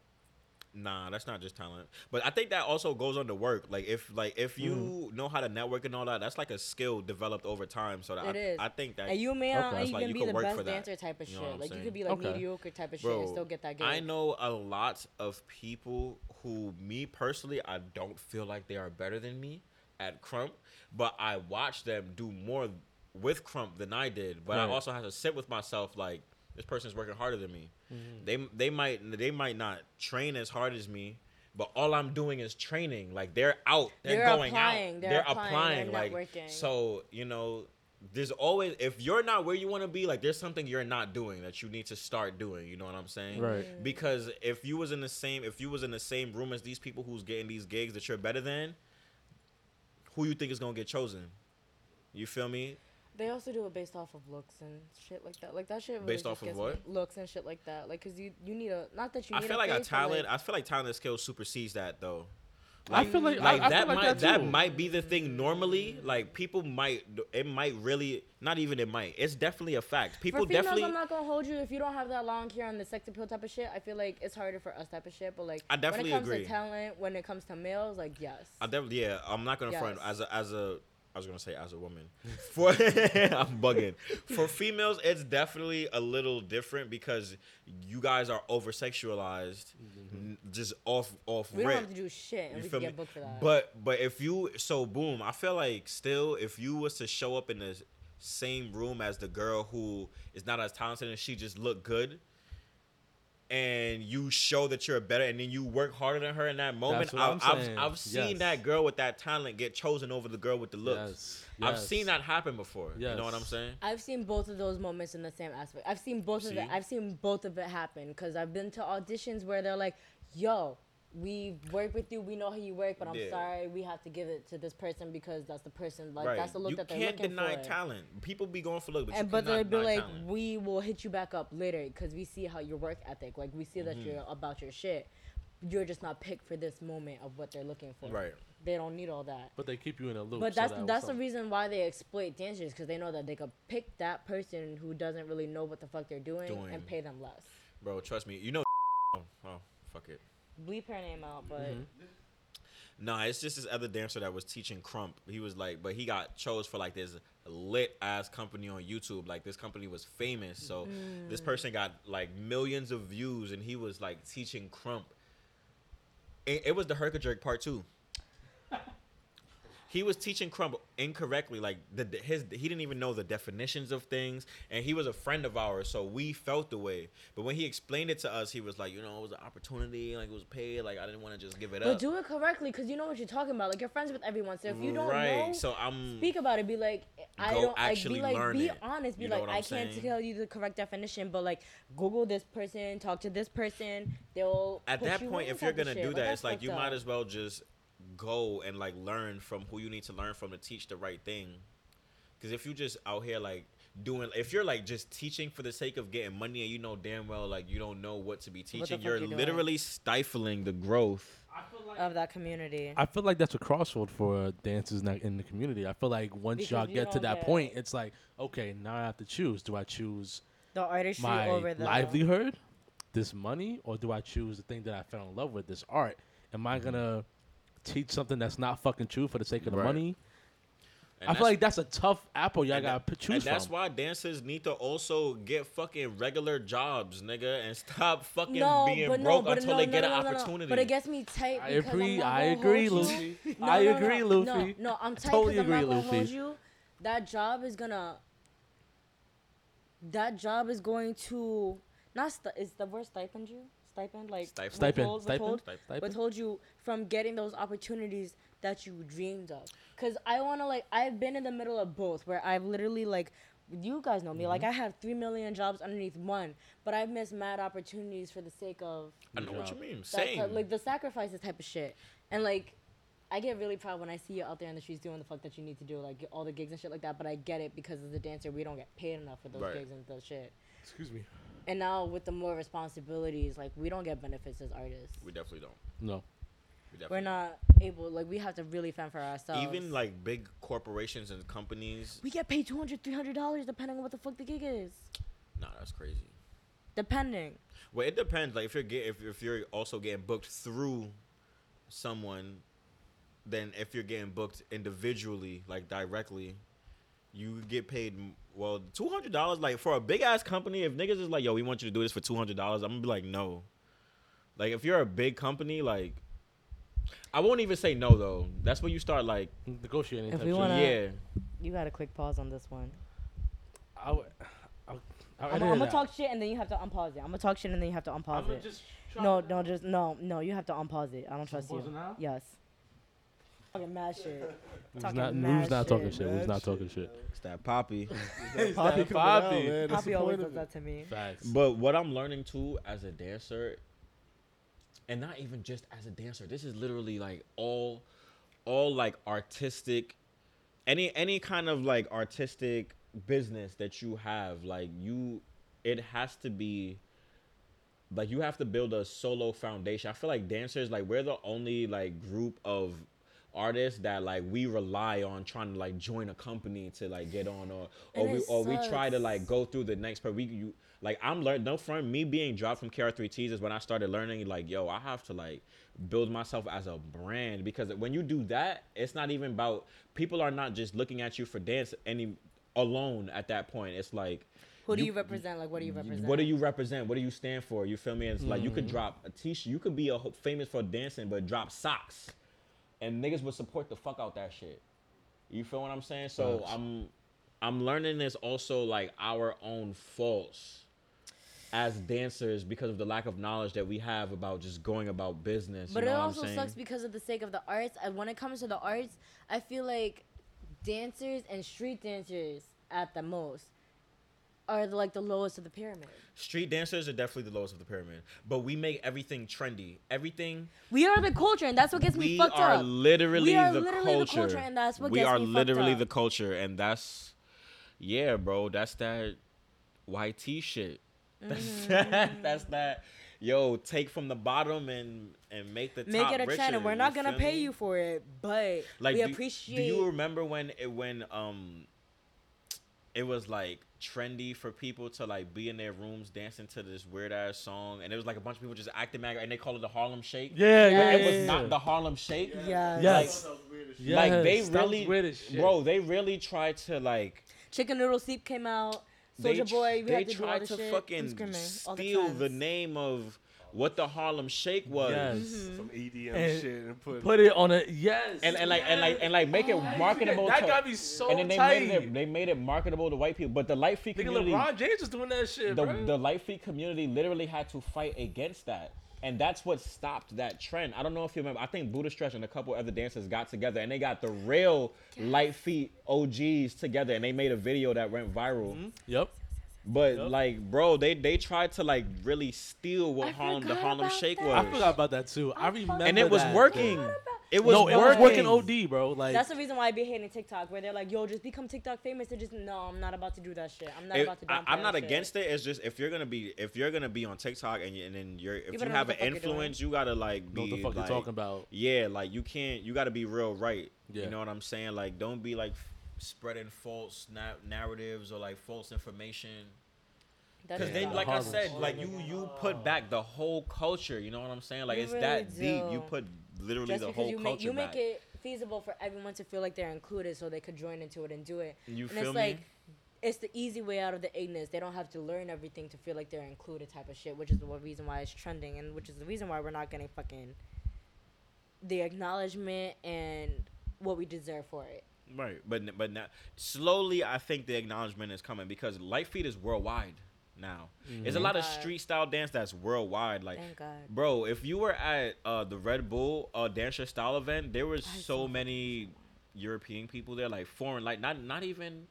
Speaker 2: Nah, that's not just talent. But I think that also goes on to work. Like if like if you
Speaker 3: Mm-hmm.
Speaker 2: know how to network and all that, that's like a skill developed over time. So that
Speaker 1: It
Speaker 2: I,
Speaker 1: is.
Speaker 2: I think that
Speaker 1: And you may
Speaker 3: Okay.
Speaker 1: not
Speaker 3: That's
Speaker 1: even
Speaker 2: like you
Speaker 1: be the best dancer type of
Speaker 2: You
Speaker 1: shit.
Speaker 2: know what I'm
Speaker 1: like you could be like
Speaker 3: Okay.
Speaker 1: mediocre type of shit
Speaker 2: Bro,
Speaker 1: and still get that gig.
Speaker 2: I know a lot of people who, me personally, I don't feel like they are better than me at Krump, but I watch them do more with Krump than I did. But I also have to sit with myself like this person's working harder than me.
Speaker 3: Mm-hmm.
Speaker 2: They they might they might not train as hard as me. But all I'm doing is training. Like they're out, they're,
Speaker 1: They're
Speaker 2: going
Speaker 1: applying,
Speaker 2: out,
Speaker 1: they're
Speaker 2: they're,
Speaker 1: applying,
Speaker 2: applying.
Speaker 1: they're
Speaker 2: like
Speaker 1: networking.
Speaker 2: so, you know, there's always if you're not where you want to be, like there's something you're not doing that you need to start doing. You know what I'm saying?
Speaker 3: Right.
Speaker 2: Because if you was in the same if you was in the same room as these people who's getting these gigs that you're better than, who you think is gonna get chosen? You feel me?
Speaker 1: They also do it based off of looks and shit like that. Like that shit. Really
Speaker 2: Based off of what?
Speaker 1: Looks and shit like that. Like, cause you you need a not that you.
Speaker 2: I feel
Speaker 1: a
Speaker 2: like a talent.
Speaker 1: like-
Speaker 2: I feel like talent and skill supersedes that though.
Speaker 3: I feel like,
Speaker 2: like
Speaker 3: I, I
Speaker 2: that
Speaker 3: feel like
Speaker 2: might
Speaker 3: that, too.
Speaker 2: might be the thing normally like people might it might really not even it might it's definitely a fact people
Speaker 1: for females,
Speaker 2: definitely
Speaker 1: I'm not gonna hold you. If you don't have that long hair on the sex appeal type of shit, I feel like it's harder for us type of shit. But like,
Speaker 2: I definitely
Speaker 1: when it comes
Speaker 2: agree.
Speaker 1: to talent, when it comes to males, like yes.
Speaker 2: I definitely yeah I'm not gonna front as a as a I was gonna say as a woman for I'm bugging for females it's definitely a little different because you guys are over sexualized mm-hmm. n- just off off
Speaker 1: we don't have to do shit, and
Speaker 2: You
Speaker 1: we
Speaker 2: feel
Speaker 1: can
Speaker 2: me?
Speaker 1: get booked for that.
Speaker 2: But but if you so boom, I feel like still if you was to show up in the same room as the girl who is not as talented and she just look good, and you show that you're better, and then you work harder than her in that moment, I've,
Speaker 3: I'm
Speaker 2: I've. I've seen
Speaker 3: Yes.
Speaker 2: that girl with that talent get chosen over the girl with the looks.
Speaker 3: Yes,
Speaker 2: I've seen that happen before. You know what I'm saying?
Speaker 1: I've seen both of those moments in the same aspect. I've seen both of it. I've seen both of it happen because I've been to auditions where they're like, "Yo, we work with you. We know how you work, but I'm
Speaker 2: Yeah.
Speaker 1: sorry, we have to give it to this person because that's the person. Like
Speaker 2: right.
Speaker 1: that's the look
Speaker 2: you
Speaker 1: that they're looking for.
Speaker 2: You can't deny talent. People be going for look, but
Speaker 1: and
Speaker 2: you
Speaker 1: but
Speaker 2: cannot
Speaker 1: they'll be
Speaker 2: deny
Speaker 1: like,
Speaker 2: talent.
Speaker 1: we will hit you back up later because we see how your work ethic. Like we see that
Speaker 2: Mm-hmm.
Speaker 1: you're about your shit. You're just not picked for this moment of what they're looking for.
Speaker 2: Right.
Speaker 1: they don't need all that.
Speaker 3: But they keep you in a loop.
Speaker 1: But
Speaker 3: so
Speaker 1: that's
Speaker 3: that
Speaker 1: that's the reason why they exploit dancers because they know that they could pick that person who doesn't really know what the fuck they're doing,
Speaker 2: Doing.
Speaker 1: and pay them less.
Speaker 2: Bro, trust me. You know. Oh, oh fuck it.
Speaker 1: Bleep her name out, but
Speaker 3: Mm-hmm.
Speaker 2: Nah, it's just this other dancer that was teaching Krump. He was like, but he got chose for like this lit ass company on YouTube. Like this company was famous, so this
Speaker 1: Mm.
Speaker 2: person got like millions of views, and he was like teaching Krump. It, it was the Herka Jerk part two. He was teaching Krump incorrectly, like the his he didn't even know the definitions of things, and he was a friend of ours, so we felt the way. But when he explained it to us, he was like, you know, it was an opportunity, like it was paid, like I didn't want to just give it up.
Speaker 1: but do it correctly because you know what you're talking about. Like you're friends with everyone, so if you don't
Speaker 2: right.
Speaker 1: know,
Speaker 2: so I'm
Speaker 1: speak about it. Be like, I don't like. Be like, be
Speaker 2: it.
Speaker 1: honest. Be
Speaker 2: You
Speaker 1: like, I can't tell you the correct definition, but like, Google this person, talk to this person. They'll
Speaker 2: at that point, if you're gonna do that,
Speaker 1: that's
Speaker 2: it's like you
Speaker 1: up.
Speaker 2: might as well just go and like learn from who you need to learn from to teach the right thing. Because if you just out here like doing, if you're like just teaching for the sake of getting money and you know damn well like you don't know what to be teaching, you're
Speaker 1: you doing?
Speaker 2: literally stifling the growth.
Speaker 1: of that community.
Speaker 3: I feel like that's a crossroad for dancers in, the community. I feel like once
Speaker 1: Because
Speaker 3: y'all get to that
Speaker 1: get-
Speaker 3: point, it's like, okay, now I have to choose. Do I choose
Speaker 1: the artistry
Speaker 3: my
Speaker 1: over the
Speaker 3: livelihood, this money, or do I choose the thing that I fell in love with, this art? Am I mm-hmm. gonna teach something that's not fucking true for the sake of the
Speaker 2: Right.
Speaker 3: money?
Speaker 2: And
Speaker 3: I feel like that's a tough apple y'all gotta
Speaker 2: that-
Speaker 3: choose
Speaker 2: and that's
Speaker 3: from.
Speaker 2: why dancers need to also get fucking regular jobs, nigga, and stop fucking
Speaker 1: no,
Speaker 2: being
Speaker 1: but
Speaker 2: broke
Speaker 1: no, but
Speaker 2: until
Speaker 1: no,
Speaker 2: they
Speaker 1: no,
Speaker 2: get
Speaker 1: no,
Speaker 2: an
Speaker 1: no, no, no.
Speaker 2: opportunity.
Speaker 1: But it gets me tight.
Speaker 3: I
Speaker 1: because I'm
Speaker 3: agree.
Speaker 1: not
Speaker 3: I
Speaker 1: gonna
Speaker 3: agree,
Speaker 1: hold you.
Speaker 3: Luffy.
Speaker 1: No,
Speaker 3: I
Speaker 1: no, no,
Speaker 3: agree,
Speaker 1: no,
Speaker 3: Luffy.
Speaker 1: No, no, I'm tight
Speaker 3: Totally
Speaker 1: because I'm not
Speaker 3: agree,
Speaker 1: gonna hold
Speaker 3: Luffy.
Speaker 1: you. That job is gonna. That job is going to not st- is the word stipend you stipend like
Speaker 2: Stipend.
Speaker 3: Stipend,
Speaker 1: withhold,
Speaker 3: stipend,
Speaker 1: withhold,
Speaker 3: stipend.
Speaker 1: withhold you from getting those opportunities that you dreamed of. Cause I wanna like I've been in the middle of both where I've literally like you guys know me like I
Speaker 3: Mm-hmm.
Speaker 1: have three million jobs underneath one, but I've missed mad opportunities for the sake of
Speaker 2: I know what you mean. Same.
Speaker 1: that- like the sacrifices type of shit. And like, I get really proud when I see you out there in the streets doing the fuck that you need to do, like all the gigs and shit like that. But I get it because as a dancer, we don't get paid enough for those
Speaker 2: Right.
Speaker 1: gigs and those shit.
Speaker 3: Excuse me.
Speaker 1: And now with the more responsibilities, like we don't get benefits as artists.
Speaker 2: we definitely don't.
Speaker 3: No.
Speaker 2: We definitely
Speaker 1: We're not able, like we have to really fend for ourselves.
Speaker 2: even like big corporations and companies.
Speaker 1: we get paid 200 300 dollars depending on what the fuck the gig is.
Speaker 2: Nah, that's crazy.
Speaker 1: Depending.
Speaker 2: Well, it depends. Like if you're get if, if you're also getting booked through someone, then if you're getting booked individually, like directly, you get paid. Well, two hundred dollars, like for a big ass company, if niggas is like, yo, we want you to do this for two hundred dollars, I'm gonna be like, no. Like if you're a big company, like I won't even say no though. That's when you start like,
Speaker 3: Negotiating.
Speaker 1: If we wanna-
Speaker 2: yeah.
Speaker 1: You got a quick pause on this one.
Speaker 3: I would- I would- I would
Speaker 1: I'm, gonna talk shit and then you have to unpause it. I'm gonna talk shit and then you have to unpause
Speaker 3: I'ma
Speaker 1: it.
Speaker 3: just
Speaker 1: No, no, just no, no. You have to unpause it. I don't trust you.
Speaker 3: Unpause it now?
Speaker 1: Yes. Talking mad shit. Talking
Speaker 3: not,
Speaker 1: mad
Speaker 3: who's not talking
Speaker 1: shit.
Speaker 3: shit? Who's not talking shit?
Speaker 2: It's that poppy.
Speaker 4: Poppy
Speaker 3: Poppy.
Speaker 4: coming out, man. That's
Speaker 1: Poppy
Speaker 4: the
Speaker 1: always
Speaker 4: point of
Speaker 1: does
Speaker 4: it.
Speaker 1: that to me.
Speaker 3: Facts.
Speaker 2: But what I'm learning too as a dancer, and not even just as a dancer, this is literally like all, all like artistic, any any kind of like artistic business that you have, like you, it has to be. Like you have to build a solo foundation. I feel like dancers, like we're the only like group of artists that like we rely on trying to like join a company to like get on or or
Speaker 1: And
Speaker 2: we
Speaker 1: it
Speaker 2: or we try to like go through the next part. We you like I'm learning no front me being dropped from KR3Ts is when I started learning like yo I have to like build myself as a brand because when you do that it's not even about people are not just looking at you for dance any alone at that point. It's like
Speaker 1: Who do
Speaker 2: You-
Speaker 1: you represent? Like, what do you represent?
Speaker 2: what do you represent? What do you stand for? You feel me? It's like you could mm. drop a t-shirt. You could be a ho- famous for dancing, but drop socks, and niggas would support the fuck out that shit. You feel what I'm saying? So
Speaker 3: Facts.
Speaker 2: I'm, I'm learning this also like our own faults as dancers because of the lack of knowledge that we have about just going about business.
Speaker 1: But
Speaker 2: you know
Speaker 1: it also sucks because of the sake of the arts. And when it comes to the arts, I feel like dancers and street dancers at the most are the, like the lowest of the pyramid.
Speaker 2: Street dancers are definitely the lowest of the pyramid, but we make everything trendy. Everything
Speaker 1: We are the culture, and that's what gets me
Speaker 2: we
Speaker 1: fucked
Speaker 2: are
Speaker 1: up.
Speaker 2: literally,
Speaker 1: We are
Speaker 2: the,
Speaker 1: literally the
Speaker 2: culture.
Speaker 1: culture, and that's what
Speaker 2: we
Speaker 1: gets me fucked up.
Speaker 2: We are literally the culture, and that's yeah, bro. That's that YT shit. That's
Speaker 1: Mm-hmm.
Speaker 2: that's that. yo, take from the bottom and and make the
Speaker 1: Make
Speaker 2: top
Speaker 1: it a
Speaker 2: richer,
Speaker 1: trend, and we're not gonna pay
Speaker 2: me?
Speaker 1: you for it, but
Speaker 2: Like,
Speaker 1: we
Speaker 2: do,
Speaker 1: appreciate.
Speaker 2: do you remember when it when um it was like trendy for people to like be in their rooms dancing to this weird ass song, and it was like a bunch of people just acting mad, and they call it the Harlem Shake.
Speaker 3: Yeah, yeah,
Speaker 1: Yes.
Speaker 2: it was
Speaker 3: yeah.
Speaker 2: not the Harlem Shake.
Speaker 1: Yeah.
Speaker 3: Yes.
Speaker 2: Like, like they
Speaker 3: Yes, that was
Speaker 2: really,
Speaker 3: weird
Speaker 2: bro, they really tried to like.
Speaker 1: Chicken Noodle Soup came out.
Speaker 2: They,
Speaker 1: Soldier Boy, we
Speaker 2: they
Speaker 1: had to do all
Speaker 2: tried
Speaker 1: the
Speaker 2: to
Speaker 1: shit.
Speaker 2: Fucking
Speaker 1: screaming all the
Speaker 2: steal the name of what the Harlem Shake was.
Speaker 3: Yes.
Speaker 1: Mm-hmm.
Speaker 4: Some EDM
Speaker 3: And
Speaker 4: shit and put.
Speaker 3: Put it on a yes.
Speaker 2: And, and like and like and like make it marketable.
Speaker 3: that
Speaker 2: to,
Speaker 3: got me so
Speaker 2: and then they
Speaker 3: tight.
Speaker 2: made it they made it marketable to white people. But the light feet community,
Speaker 3: LeBron James was doing that shit,
Speaker 2: the,
Speaker 3: bro.
Speaker 2: the light feet community literally had to fight against that. And that's what stopped that trend. I don't know if you remember. I think Buddha Stretch and a couple other dancers got together and they got the real light feet OGs together and they made a video that went viral.
Speaker 3: yep.
Speaker 2: But
Speaker 3: Yup.
Speaker 2: like, bro, they they tried to like really steal what
Speaker 1: I
Speaker 2: Harlem the Harlem Shake
Speaker 1: that.
Speaker 2: was.
Speaker 3: I forgot about that too. I,
Speaker 1: I
Speaker 3: remember.
Speaker 2: and it was
Speaker 3: that.
Speaker 2: working. It was
Speaker 3: no, it
Speaker 2: working.
Speaker 3: was working OD, bro. Like
Speaker 1: That's the reason why I be hating TikTok, where they're like, "Yo, just become TikTok famous." They're just, no, I'm not about to do that shit. I'm not
Speaker 2: If-
Speaker 1: about to. do
Speaker 2: I, I'm not
Speaker 1: shit."
Speaker 2: against it. It's just if you're gonna be if you're gonna be on TikTok and you, and then you're if you,
Speaker 1: better know
Speaker 2: have an
Speaker 1: the fuck you're doing.
Speaker 2: influence, you gotta like be
Speaker 3: know what the fuck
Speaker 2: like,
Speaker 3: you're talking about.
Speaker 2: Yeah, like you can't. You gotta be real right.
Speaker 3: Yeah.
Speaker 2: You know what I'm saying? Like don't be like f- spreading false na- narratives or like false information. Because
Speaker 1: is
Speaker 2: then, like I said, like you you put back the whole culture. You know what I'm saying? Like
Speaker 1: You
Speaker 2: it's
Speaker 1: really
Speaker 2: that deep. You put literally
Speaker 1: just
Speaker 2: the whole
Speaker 1: you
Speaker 2: culture
Speaker 1: make you
Speaker 2: back.
Speaker 1: make it feasible for everyone to feel like they're included, so they could join into it and do it.
Speaker 2: You
Speaker 1: and
Speaker 2: feel
Speaker 1: it's
Speaker 2: me?
Speaker 1: like it's the easy way out of the ignorance. They don't have to learn everything to feel like they're included, type of shit. Which is the reason why it's trending, and which is the reason why we're not getting fucking the acknowledgement and what we deserve for it.
Speaker 2: Right, but but now slowly, I think the acknowledgement is coming because Light Feet is worldwide now. There's a lot of street style dance that's worldwide. Like,
Speaker 1: Thank God.
Speaker 2: bro, if you were at uh, the Red Bull uh, Dance Your Style event, there was
Speaker 1: I
Speaker 2: so many European people there, like foreign, like not not even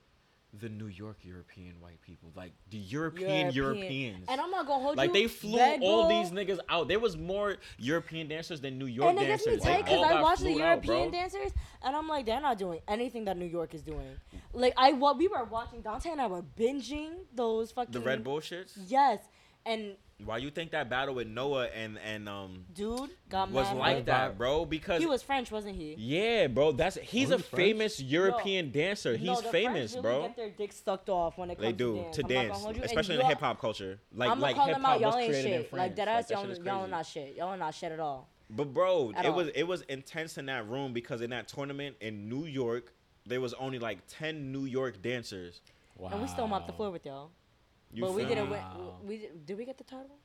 Speaker 2: the New York European white people, like the European Europeans.
Speaker 1: And I'm not gonna hold
Speaker 2: like
Speaker 1: you.
Speaker 2: Like they flew all these niggas out. There was more European dancers than New York
Speaker 1: and it gets
Speaker 2: dancers.
Speaker 1: me tight because
Speaker 2: all
Speaker 1: I
Speaker 2: got
Speaker 1: watch the
Speaker 2: flew out.
Speaker 1: European dancers, and I'm like, they're not doing anything that New York is doing. Like I, what we were watching, Dante and I were binging those fucking
Speaker 2: The Red Bull shits.
Speaker 1: Yes, and
Speaker 2: Why you think that battle with Noah and and um
Speaker 1: dude got
Speaker 2: was
Speaker 1: mad
Speaker 2: like that, bro? Because
Speaker 1: He was French, wasn't he?
Speaker 2: yeah, bro. That's he's
Speaker 3: Oh,
Speaker 2: a
Speaker 3: he's French?
Speaker 2: famous European dancer. He's
Speaker 1: No, the
Speaker 2: famous,
Speaker 1: French really
Speaker 2: bro.
Speaker 1: Get their dicks sucked off when it comes
Speaker 2: They do
Speaker 1: to dance.
Speaker 2: to
Speaker 1: I'm not gonna
Speaker 2: dance,
Speaker 1: hold you. And
Speaker 2: especially in the hip hop culture. Like
Speaker 1: I'm
Speaker 2: like hip hop was
Speaker 1: Y'all ain't
Speaker 2: created in. France.
Speaker 1: Like that ass,
Speaker 2: that
Speaker 1: y'all, y'all are not shit. Y'all are not shit at all.
Speaker 2: But bro,
Speaker 1: At
Speaker 2: it
Speaker 1: all.
Speaker 2: was it was intense in that room because in that tournament in New York, there was only like ten New York dancers.
Speaker 3: Wow.
Speaker 1: And we still mopped the floor with y'all.
Speaker 2: You
Speaker 1: but we
Speaker 2: feel
Speaker 1: didn't win.
Speaker 3: Wow.
Speaker 1: We did, did we get the title?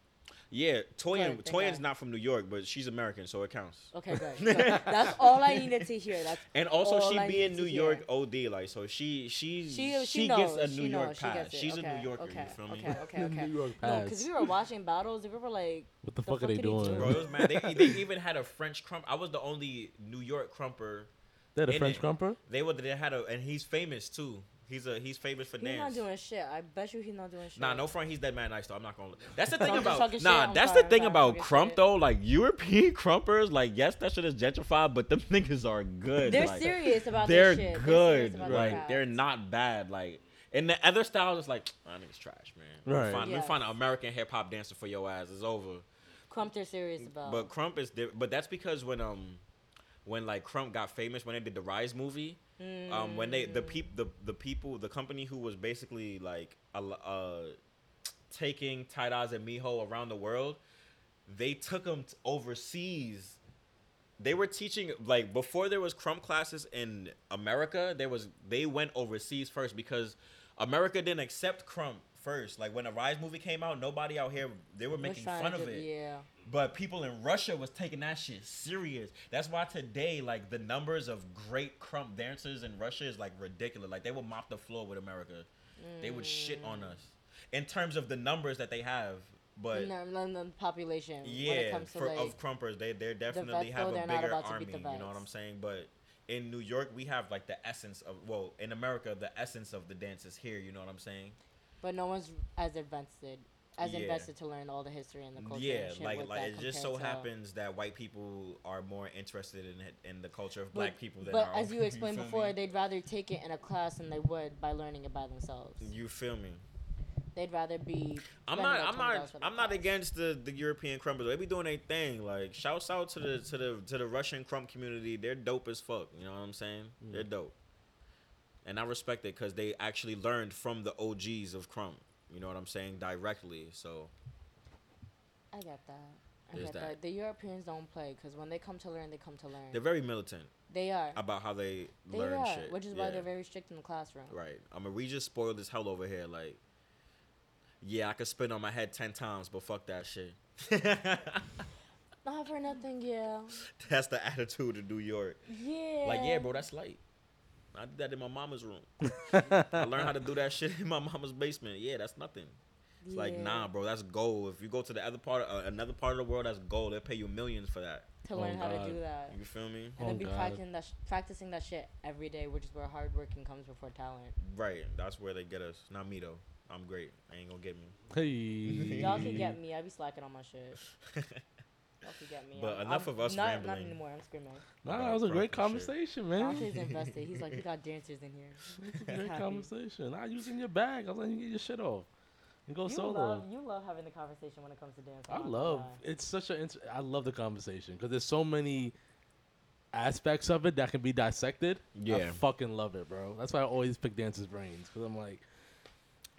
Speaker 2: Yeah, Toyin
Speaker 1: Good,
Speaker 2: Toyin's not from New York, but she's American, so it counts.
Speaker 1: Okay, good. good. That's all I needed to hear. That's
Speaker 2: And also, she
Speaker 1: I
Speaker 2: be in New York
Speaker 1: hear.
Speaker 2: OD, like so. She she
Speaker 1: She
Speaker 2: she,
Speaker 1: she,
Speaker 2: gets a New York
Speaker 1: knows, she
Speaker 2: pass.
Speaker 1: gets it.
Speaker 2: She's
Speaker 1: okay,
Speaker 2: a New Yorker.
Speaker 1: Okay,
Speaker 2: you feel me?
Speaker 1: okay, okay, okay.
Speaker 3: New York
Speaker 1: No, because we were watching battles. We were like,
Speaker 3: What the
Speaker 1: the
Speaker 3: fuck are they
Speaker 1: did do?
Speaker 3: doing?
Speaker 2: Bro, it was mad. They, they even had a French krump. I was the only New York krumper.
Speaker 3: They had a French
Speaker 2: it.
Speaker 3: krumper.
Speaker 2: They were. They had a, and he's famous too. He's a he's famous for dance.
Speaker 1: he's not doing shit. I bet you he's not doing shit.
Speaker 2: Nah, no front. He's that man nice though. I'm not gonna. That's the thing
Speaker 1: I'm
Speaker 2: about.
Speaker 1: talking shit,
Speaker 2: Nah, that's
Speaker 1: sorry,
Speaker 2: the thing
Speaker 1: sorry,
Speaker 2: about krump
Speaker 1: shit.
Speaker 2: though. Like European krumpers, like yes, that shit is gentrified, but them niggas are good.
Speaker 1: They're
Speaker 2: like,
Speaker 1: serious about
Speaker 2: They're
Speaker 1: this shit.
Speaker 2: good.
Speaker 1: serious about
Speaker 2: like they're not bad. Like and the other styles, it's like, I niggas trash, man. Let me
Speaker 3: Right.
Speaker 2: Find, Let me find an American hip hop dancer for your ass. It's over.
Speaker 1: Krump they're serious about.
Speaker 2: But Krump is, di- but that's because when um, when like Krump got famous when they did the Rise movie, um, when they the
Speaker 1: Mm.
Speaker 2: peop the the people the company who was basically like uh, taking Eyez and Mijo around the world, they took them t- overseas. They were teaching like before there was Krump classes in America. There was they went overseas first because America didn't accept Krump first. Like when the Rise movie came out, nobody out here they were making fun of it.
Speaker 1: Yeah.
Speaker 2: But people in Russia was taking that shit serious. That's why today, like the numbers of great krump dancers in Russia is like ridiculous. Like they would mop the floor with America. They would shit on mm. us in terms of the numbers that they have. But
Speaker 1: no, no, no, population. when it
Speaker 2: yeah,
Speaker 1: comes to
Speaker 2: for,
Speaker 1: like,
Speaker 2: of krumpers, they they definitely
Speaker 1: vets,
Speaker 2: have a bigger army. You know what. I'm saying? But in New York, we have like the essence of well, in America, the essence of the dance is here. You know what I'm saying?
Speaker 1: But no one's as invested as
Speaker 2: Yeah.
Speaker 1: invested to learn all the history and the culture.
Speaker 2: yeah,
Speaker 1: and shit
Speaker 2: like like
Speaker 1: that
Speaker 2: it just so
Speaker 1: to-
Speaker 2: happens that white people are more interested in in the culture of
Speaker 1: But-
Speaker 2: black people than
Speaker 1: But
Speaker 2: our
Speaker 1: as
Speaker 2: own,
Speaker 1: you explained
Speaker 2: feel
Speaker 1: before,
Speaker 2: me?
Speaker 1: they'd rather take it in a class than they would by learning it by themselves.
Speaker 2: You feel me?
Speaker 1: They'd rather be.
Speaker 2: I'm not. I'm not. I'm not against the, the European krump, but they be doing their thing. Like, shouts out to the to the to the Russian krump community. They're dope as fuck. You know what I'm saying? Mm. They're dope, and I respect it because they actually learned from the OGs of krump. You know what I'm saying? Directly. So
Speaker 1: I get that. I get that.
Speaker 2: that.
Speaker 1: The Europeans don't play because when they come to learn, they come to learn.
Speaker 2: they're very militant
Speaker 1: they are.
Speaker 2: about how they,
Speaker 1: They
Speaker 2: learn
Speaker 1: are,
Speaker 2: shit.
Speaker 1: which is why they're very strict in the classroom.
Speaker 2: Right. I mean, we just spoiled as hell over here. Like, yeah, I could spin on my head ten times, but fuck that shit.
Speaker 1: Not for nothing, yeah.
Speaker 2: That's the attitude of New York.
Speaker 1: Yeah.
Speaker 2: Like, yeah, bro, that's light. I did that in my mama's room. I learned how to do that shit in my mama's basement. Yeah, that's nothing. It's like, nah, bro, that's gold. If you go to the other part, uh, another part of the world, that's gold. They'll pay you millions for that.
Speaker 1: To
Speaker 3: Oh,
Speaker 1: learn how to do that.
Speaker 2: You feel me?
Speaker 1: And then
Speaker 3: Oh,
Speaker 1: be
Speaker 3: God.
Speaker 1: practicing that, sh- practicing that shit every day, which is where hard working comes before talent.
Speaker 2: Right. That's where they get us. Not me though. I'm great. I ain't gonna get me.
Speaker 3: Hey.
Speaker 1: Y'all can get me. I be slacking on my shit.
Speaker 2: But
Speaker 1: I'm-
Speaker 2: enough
Speaker 1: I'm-
Speaker 2: of us
Speaker 1: not,
Speaker 2: rambling.
Speaker 1: Not anymore. I'm screaming.
Speaker 3: Nah, that was a great
Speaker 2: crumb and shit.
Speaker 3: conversation, man.
Speaker 1: Dante's invested. He's like, we got dancers in here.
Speaker 3: It's
Speaker 1: a Great
Speaker 3: conversation. Nah, you was in your bag. I was letting you get your shit off. And go
Speaker 1: You
Speaker 3: solo.
Speaker 1: love, you love having the conversation when it comes to dance.
Speaker 3: I
Speaker 1: I'm not gonna
Speaker 3: love
Speaker 1: lie.
Speaker 3: it's such an. int- I love the conversation because there's so many aspects of it that can be dissected. I
Speaker 2: Yeah.
Speaker 3: fucking love it, bro. That's why I always pick dancers' brains because I'm like,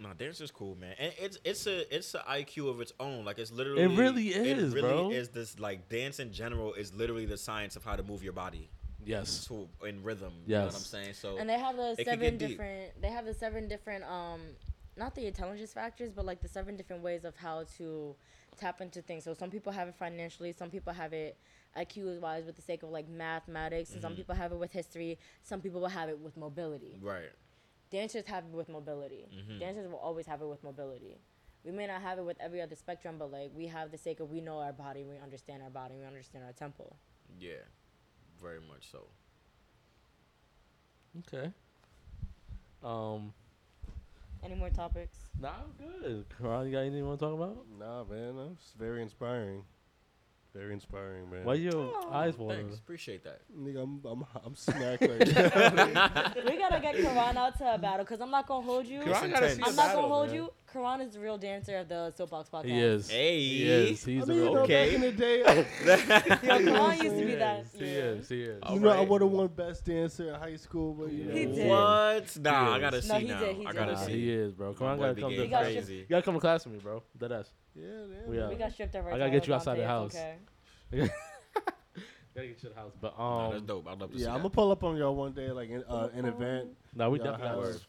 Speaker 2: No, dance is cool, man. And it's it's a it's a IQ of its own. Like it's literally it
Speaker 3: really
Speaker 2: It
Speaker 3: is,
Speaker 2: really
Speaker 3: bro.
Speaker 2: is this like dance in general is literally the science of how to move your body
Speaker 3: yes,
Speaker 2: to in rhythm. You know what I'm saying? So
Speaker 1: And they have the seven
Speaker 2: get deep.
Speaker 1: different. They have the seven different. Um, not the intelligence factors, but like the seven different ways of how to tap into things. So some people have it financially. Some people have it IQ wise with the sake of like mathematics. And some
Speaker 2: Mhm.
Speaker 1: people have it with history. Some people will have it with mobility.
Speaker 2: right.
Speaker 1: Dancers have it with mobility.
Speaker 2: Mhm.
Speaker 1: Dancers will always have it with mobility. We may not have it with every other spectrum, but like we have the sake of we know our body, we understand our body, we understand our tempo.
Speaker 2: Yeah. Very much so.
Speaker 3: okay. Um,
Speaker 1: Any more topics?
Speaker 3: nah, I'm good. Khuran, you got anything you want to talk about?
Speaker 4: Nah, man, that's very inspiring. Very inspiring, man.
Speaker 3: Why your oh, eyes water?
Speaker 2: Thanks. Appreciate that.
Speaker 4: Nigga, I'm I'm I'm smacked right now.
Speaker 1: we gotta get Khuran out to a battle because I'm not gonna hold you.
Speaker 2: Khuran
Speaker 3: Khuran gotta see
Speaker 1: I'm
Speaker 3: a
Speaker 1: not
Speaker 3: battle,
Speaker 1: gonna hold
Speaker 3: man.
Speaker 1: you. Khuran is the real dancer of the Soapbox podcast.
Speaker 3: He is.
Speaker 2: Hey.
Speaker 3: He is. He's
Speaker 4: I mean, you
Speaker 3: real.
Speaker 4: know,
Speaker 2: Okay.
Speaker 4: back in the day,
Speaker 1: Yo, Khuran used to
Speaker 3: He
Speaker 1: be that.
Speaker 3: is. He
Speaker 1: yeah.
Speaker 3: is. He is.
Speaker 4: you know, I would have won best dancer in high school, but you know,
Speaker 1: He did.
Speaker 2: What? Nah, I
Speaker 3: is.
Speaker 2: gotta
Speaker 1: No,
Speaker 2: see
Speaker 1: he
Speaker 2: now.
Speaker 1: did, he
Speaker 2: I
Speaker 1: did.
Speaker 2: gotta
Speaker 3: Nah,
Speaker 2: see.
Speaker 3: he is, bro.
Speaker 2: My Khuran
Speaker 3: gotta come
Speaker 2: getting
Speaker 3: to
Speaker 1: got
Speaker 2: crazy.
Speaker 3: You gotta come to class with me, bro. That ass.
Speaker 4: yeah, yeah.
Speaker 3: We out.
Speaker 1: We got stripped of our
Speaker 3: I gotta get you outside the house.
Speaker 1: Okay.
Speaker 3: Gotta get you to the house, but
Speaker 2: Nah,
Speaker 3: um,
Speaker 2: that's dope. I'd love to see
Speaker 4: Yeah, I'm gonna pull up on y'all one day, like in uh, an event.
Speaker 3: nah, we
Speaker 4: Y'all
Speaker 3: definitely
Speaker 4: have-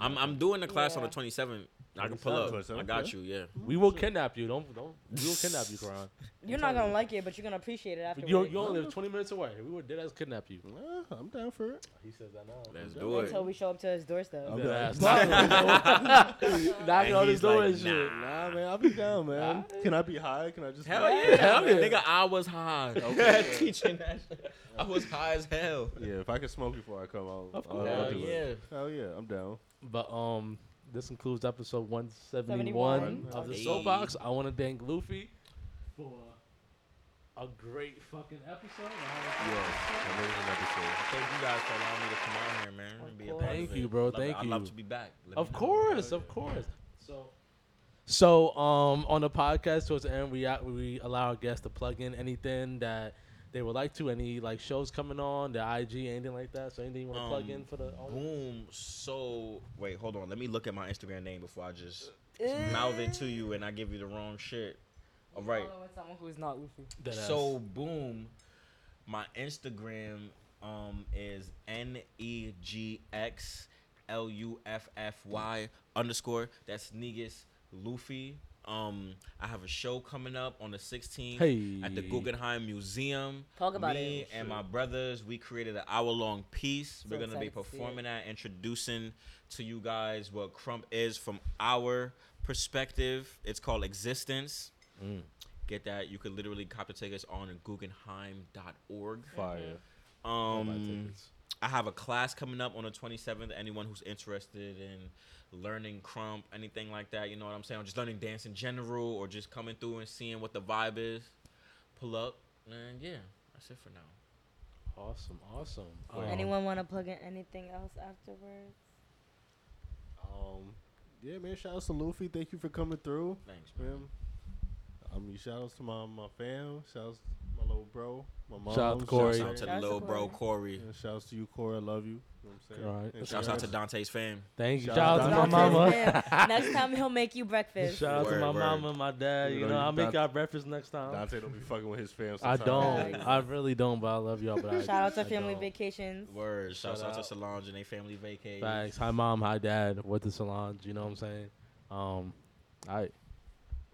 Speaker 2: I'm I'm doing the class on the 27th. I can pull
Speaker 4: 27th,
Speaker 2: up. I got you. Yeah.
Speaker 3: We will kidnap you. Don't don't. We will kidnap you, Khuran.
Speaker 1: You're not gonna like it, but you're gonna appreciate it afterwards.
Speaker 3: You you only live 20 minutes away. We would dead ass kidnap you.
Speaker 4: Nah, I'm down for it.
Speaker 3: He says that now.
Speaker 2: Let's do it.
Speaker 1: Until we show up to his doorstep.
Speaker 4: I'm
Speaker 3: Dead
Speaker 4: down.
Speaker 3: ass. Knocking on his door and shit.
Speaker 2: nah.
Speaker 4: Nah, man, I'll be down, man. Can I be high? Can I just?
Speaker 2: Hell
Speaker 4: be-
Speaker 2: yeah.
Speaker 3: Hell
Speaker 2: I mean,
Speaker 3: yeah.
Speaker 2: nigga, I was high.
Speaker 4: Okay.
Speaker 2: Teaching that shit. I was high as hell.
Speaker 4: Yeah, if I can smoke before I come out,
Speaker 3: Of
Speaker 4: I'll,
Speaker 3: course.
Speaker 4: I'll
Speaker 2: Hell
Speaker 4: do
Speaker 2: yeah.
Speaker 4: it. Hell yeah, I'm down.
Speaker 3: But um, this includes episode 171
Speaker 1: 71.
Speaker 3: of the Soapbox. I want to thank Luffy for a great fucking episode.
Speaker 4: Yes, amazing episode.
Speaker 2: Thank you guys for allowing me to come on here, man.
Speaker 1: Of
Speaker 2: and be a part
Speaker 3: Thank
Speaker 2: of
Speaker 3: you,
Speaker 2: it.
Speaker 3: bro.
Speaker 2: Love it.
Speaker 3: Thank
Speaker 2: I'd love
Speaker 3: you.
Speaker 2: to be back. Let
Speaker 3: Of
Speaker 2: me know.
Speaker 3: course, of course. So, so um, on the podcast towards the end, we we allow our guests to plug in anything that they would like to, any like shows coming on, the IG, anything like that. So anything you want to plug
Speaker 2: Um,
Speaker 3: in for the
Speaker 2: Boom. So wait, hold on. Let me look at my Instagram name before I just
Speaker 1: Eh.
Speaker 2: mouth it to you and I give you the wrong shit. All right.
Speaker 1: Follow with someone who's not Luffy.
Speaker 3: Dead ass.
Speaker 2: So boom, my Instagram um is n e g x l u f f y underscore. That's Negus Luffy. Um, I have a show coming up on the 16th
Speaker 3: Hey.
Speaker 2: at the Guggenheim Museum.
Speaker 1: Talk about
Speaker 2: Me
Speaker 1: it.
Speaker 2: and my brothers, we created an hour long piece.
Speaker 1: So
Speaker 2: We're gonna be
Speaker 1: excited to see it.
Speaker 2: performing that, introducing to you guys what Krump is from our perspective. It's called Existence.
Speaker 3: Mm.
Speaker 2: Get that. You could literally cop the tickets on Guggenheim.org.
Speaker 4: Fire. All my
Speaker 2: Um. I have a class coming up on the 27th. Anyone who's interested in learning krump, anything like that, you know what I'm saying? Or just learning dance in general, or just coming through and seeing what the vibe is, pull up. And yeah, that's it for now.
Speaker 3: awesome, awesome.
Speaker 2: Um,
Speaker 1: Anyone want to plug in anything else afterwards?
Speaker 4: Um, yeah, man. Shout out to Luffy. Thank you for coming through.
Speaker 2: Thanks, man.
Speaker 4: Man. I mean, shout outs to my my fam. Shout outs to my little bro. My mom.
Speaker 3: Shout out to Corey.
Speaker 2: Shout out to the
Speaker 1: Shout out to
Speaker 2: little bro
Speaker 1: Corey.
Speaker 2: Corey.
Speaker 4: And shout outs to you, Corey. I love you. You know what I'm saying?
Speaker 3: All right.
Speaker 4: And
Speaker 2: Shouts out to Dante's fam.
Speaker 3: Thank you.
Speaker 4: Shout
Speaker 3: Shout
Speaker 4: out
Speaker 3: out to
Speaker 4: to
Speaker 3: my
Speaker 4: Dante.
Speaker 3: mama.
Speaker 1: Yeah. Next time he'll make you breakfast.
Speaker 3: Shout out to
Speaker 2: Word,
Speaker 3: my
Speaker 2: word.
Speaker 3: mama and my dad.
Speaker 4: You
Speaker 3: You
Speaker 4: know,
Speaker 3: know,
Speaker 4: you
Speaker 3: I'll make
Speaker 4: Dante-
Speaker 3: y'all breakfast next time.
Speaker 4: Dante don't be fucking with his fam.
Speaker 3: I don't.
Speaker 1: Facts.
Speaker 3: I really don't, but I love y'all. But I,
Speaker 1: Shout out to
Speaker 3: I
Speaker 1: family
Speaker 3: don't.
Speaker 1: vacations.
Speaker 2: Word. Shouts
Speaker 3: Shout
Speaker 2: out to
Speaker 3: out.
Speaker 2: Solange and they family vacation.
Speaker 3: Facts. Hi, mom. Hi, dad. With the salons. You know what I'm saying? Um, I.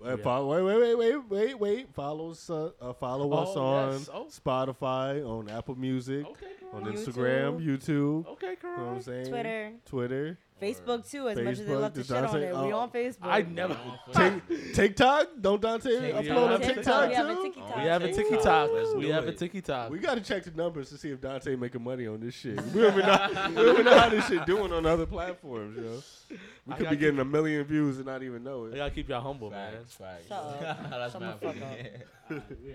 Speaker 4: Wait,
Speaker 3: Yeah.
Speaker 4: follow, wait, wait, wait, wait, wait, wait. Follow us, uh, uh, follow us
Speaker 3: Oh,
Speaker 4: on
Speaker 3: yes. Oh.
Speaker 4: Spotify, on Apple Music,
Speaker 3: Okay,
Speaker 4: on Instagram, YouTube.
Speaker 3: Okay,
Speaker 4: You know what I'm saying?
Speaker 1: Twitter,
Speaker 4: Twitter,
Speaker 1: Facebook too. As much as they love to
Speaker 4: did
Speaker 1: shit on
Speaker 4: Dante-
Speaker 1: it, we
Speaker 4: oh.
Speaker 1: on Facebook.
Speaker 3: I never.
Speaker 4: Tik TikTok. Don't Dante
Speaker 3: Tik-
Speaker 4: upload
Speaker 3: yeah,
Speaker 4: on
Speaker 3: I'm
Speaker 4: TikTok
Speaker 3: TikTok.
Speaker 1: We have a
Speaker 4: too?
Speaker 1: TikTok.
Speaker 3: We have a
Speaker 2: TikTok.
Speaker 3: tiki talk.
Speaker 2: Let's
Speaker 3: We have a
Speaker 2: it.
Speaker 3: tiki.
Speaker 4: We gotta check the numbers to see if Dante making money on this shit. We don't even know, we don't even know how this shit doing on other platforms, yo. We
Speaker 3: I
Speaker 4: could be getting a million views and not even know
Speaker 3: I
Speaker 4: it.
Speaker 3: gotta keep y'all humble, man.
Speaker 2: Facts, facts.
Speaker 1: Shut up.
Speaker 2: That's
Speaker 1: Shut the
Speaker 2: mad
Speaker 1: fuck
Speaker 2: funny.
Speaker 3: Yeah.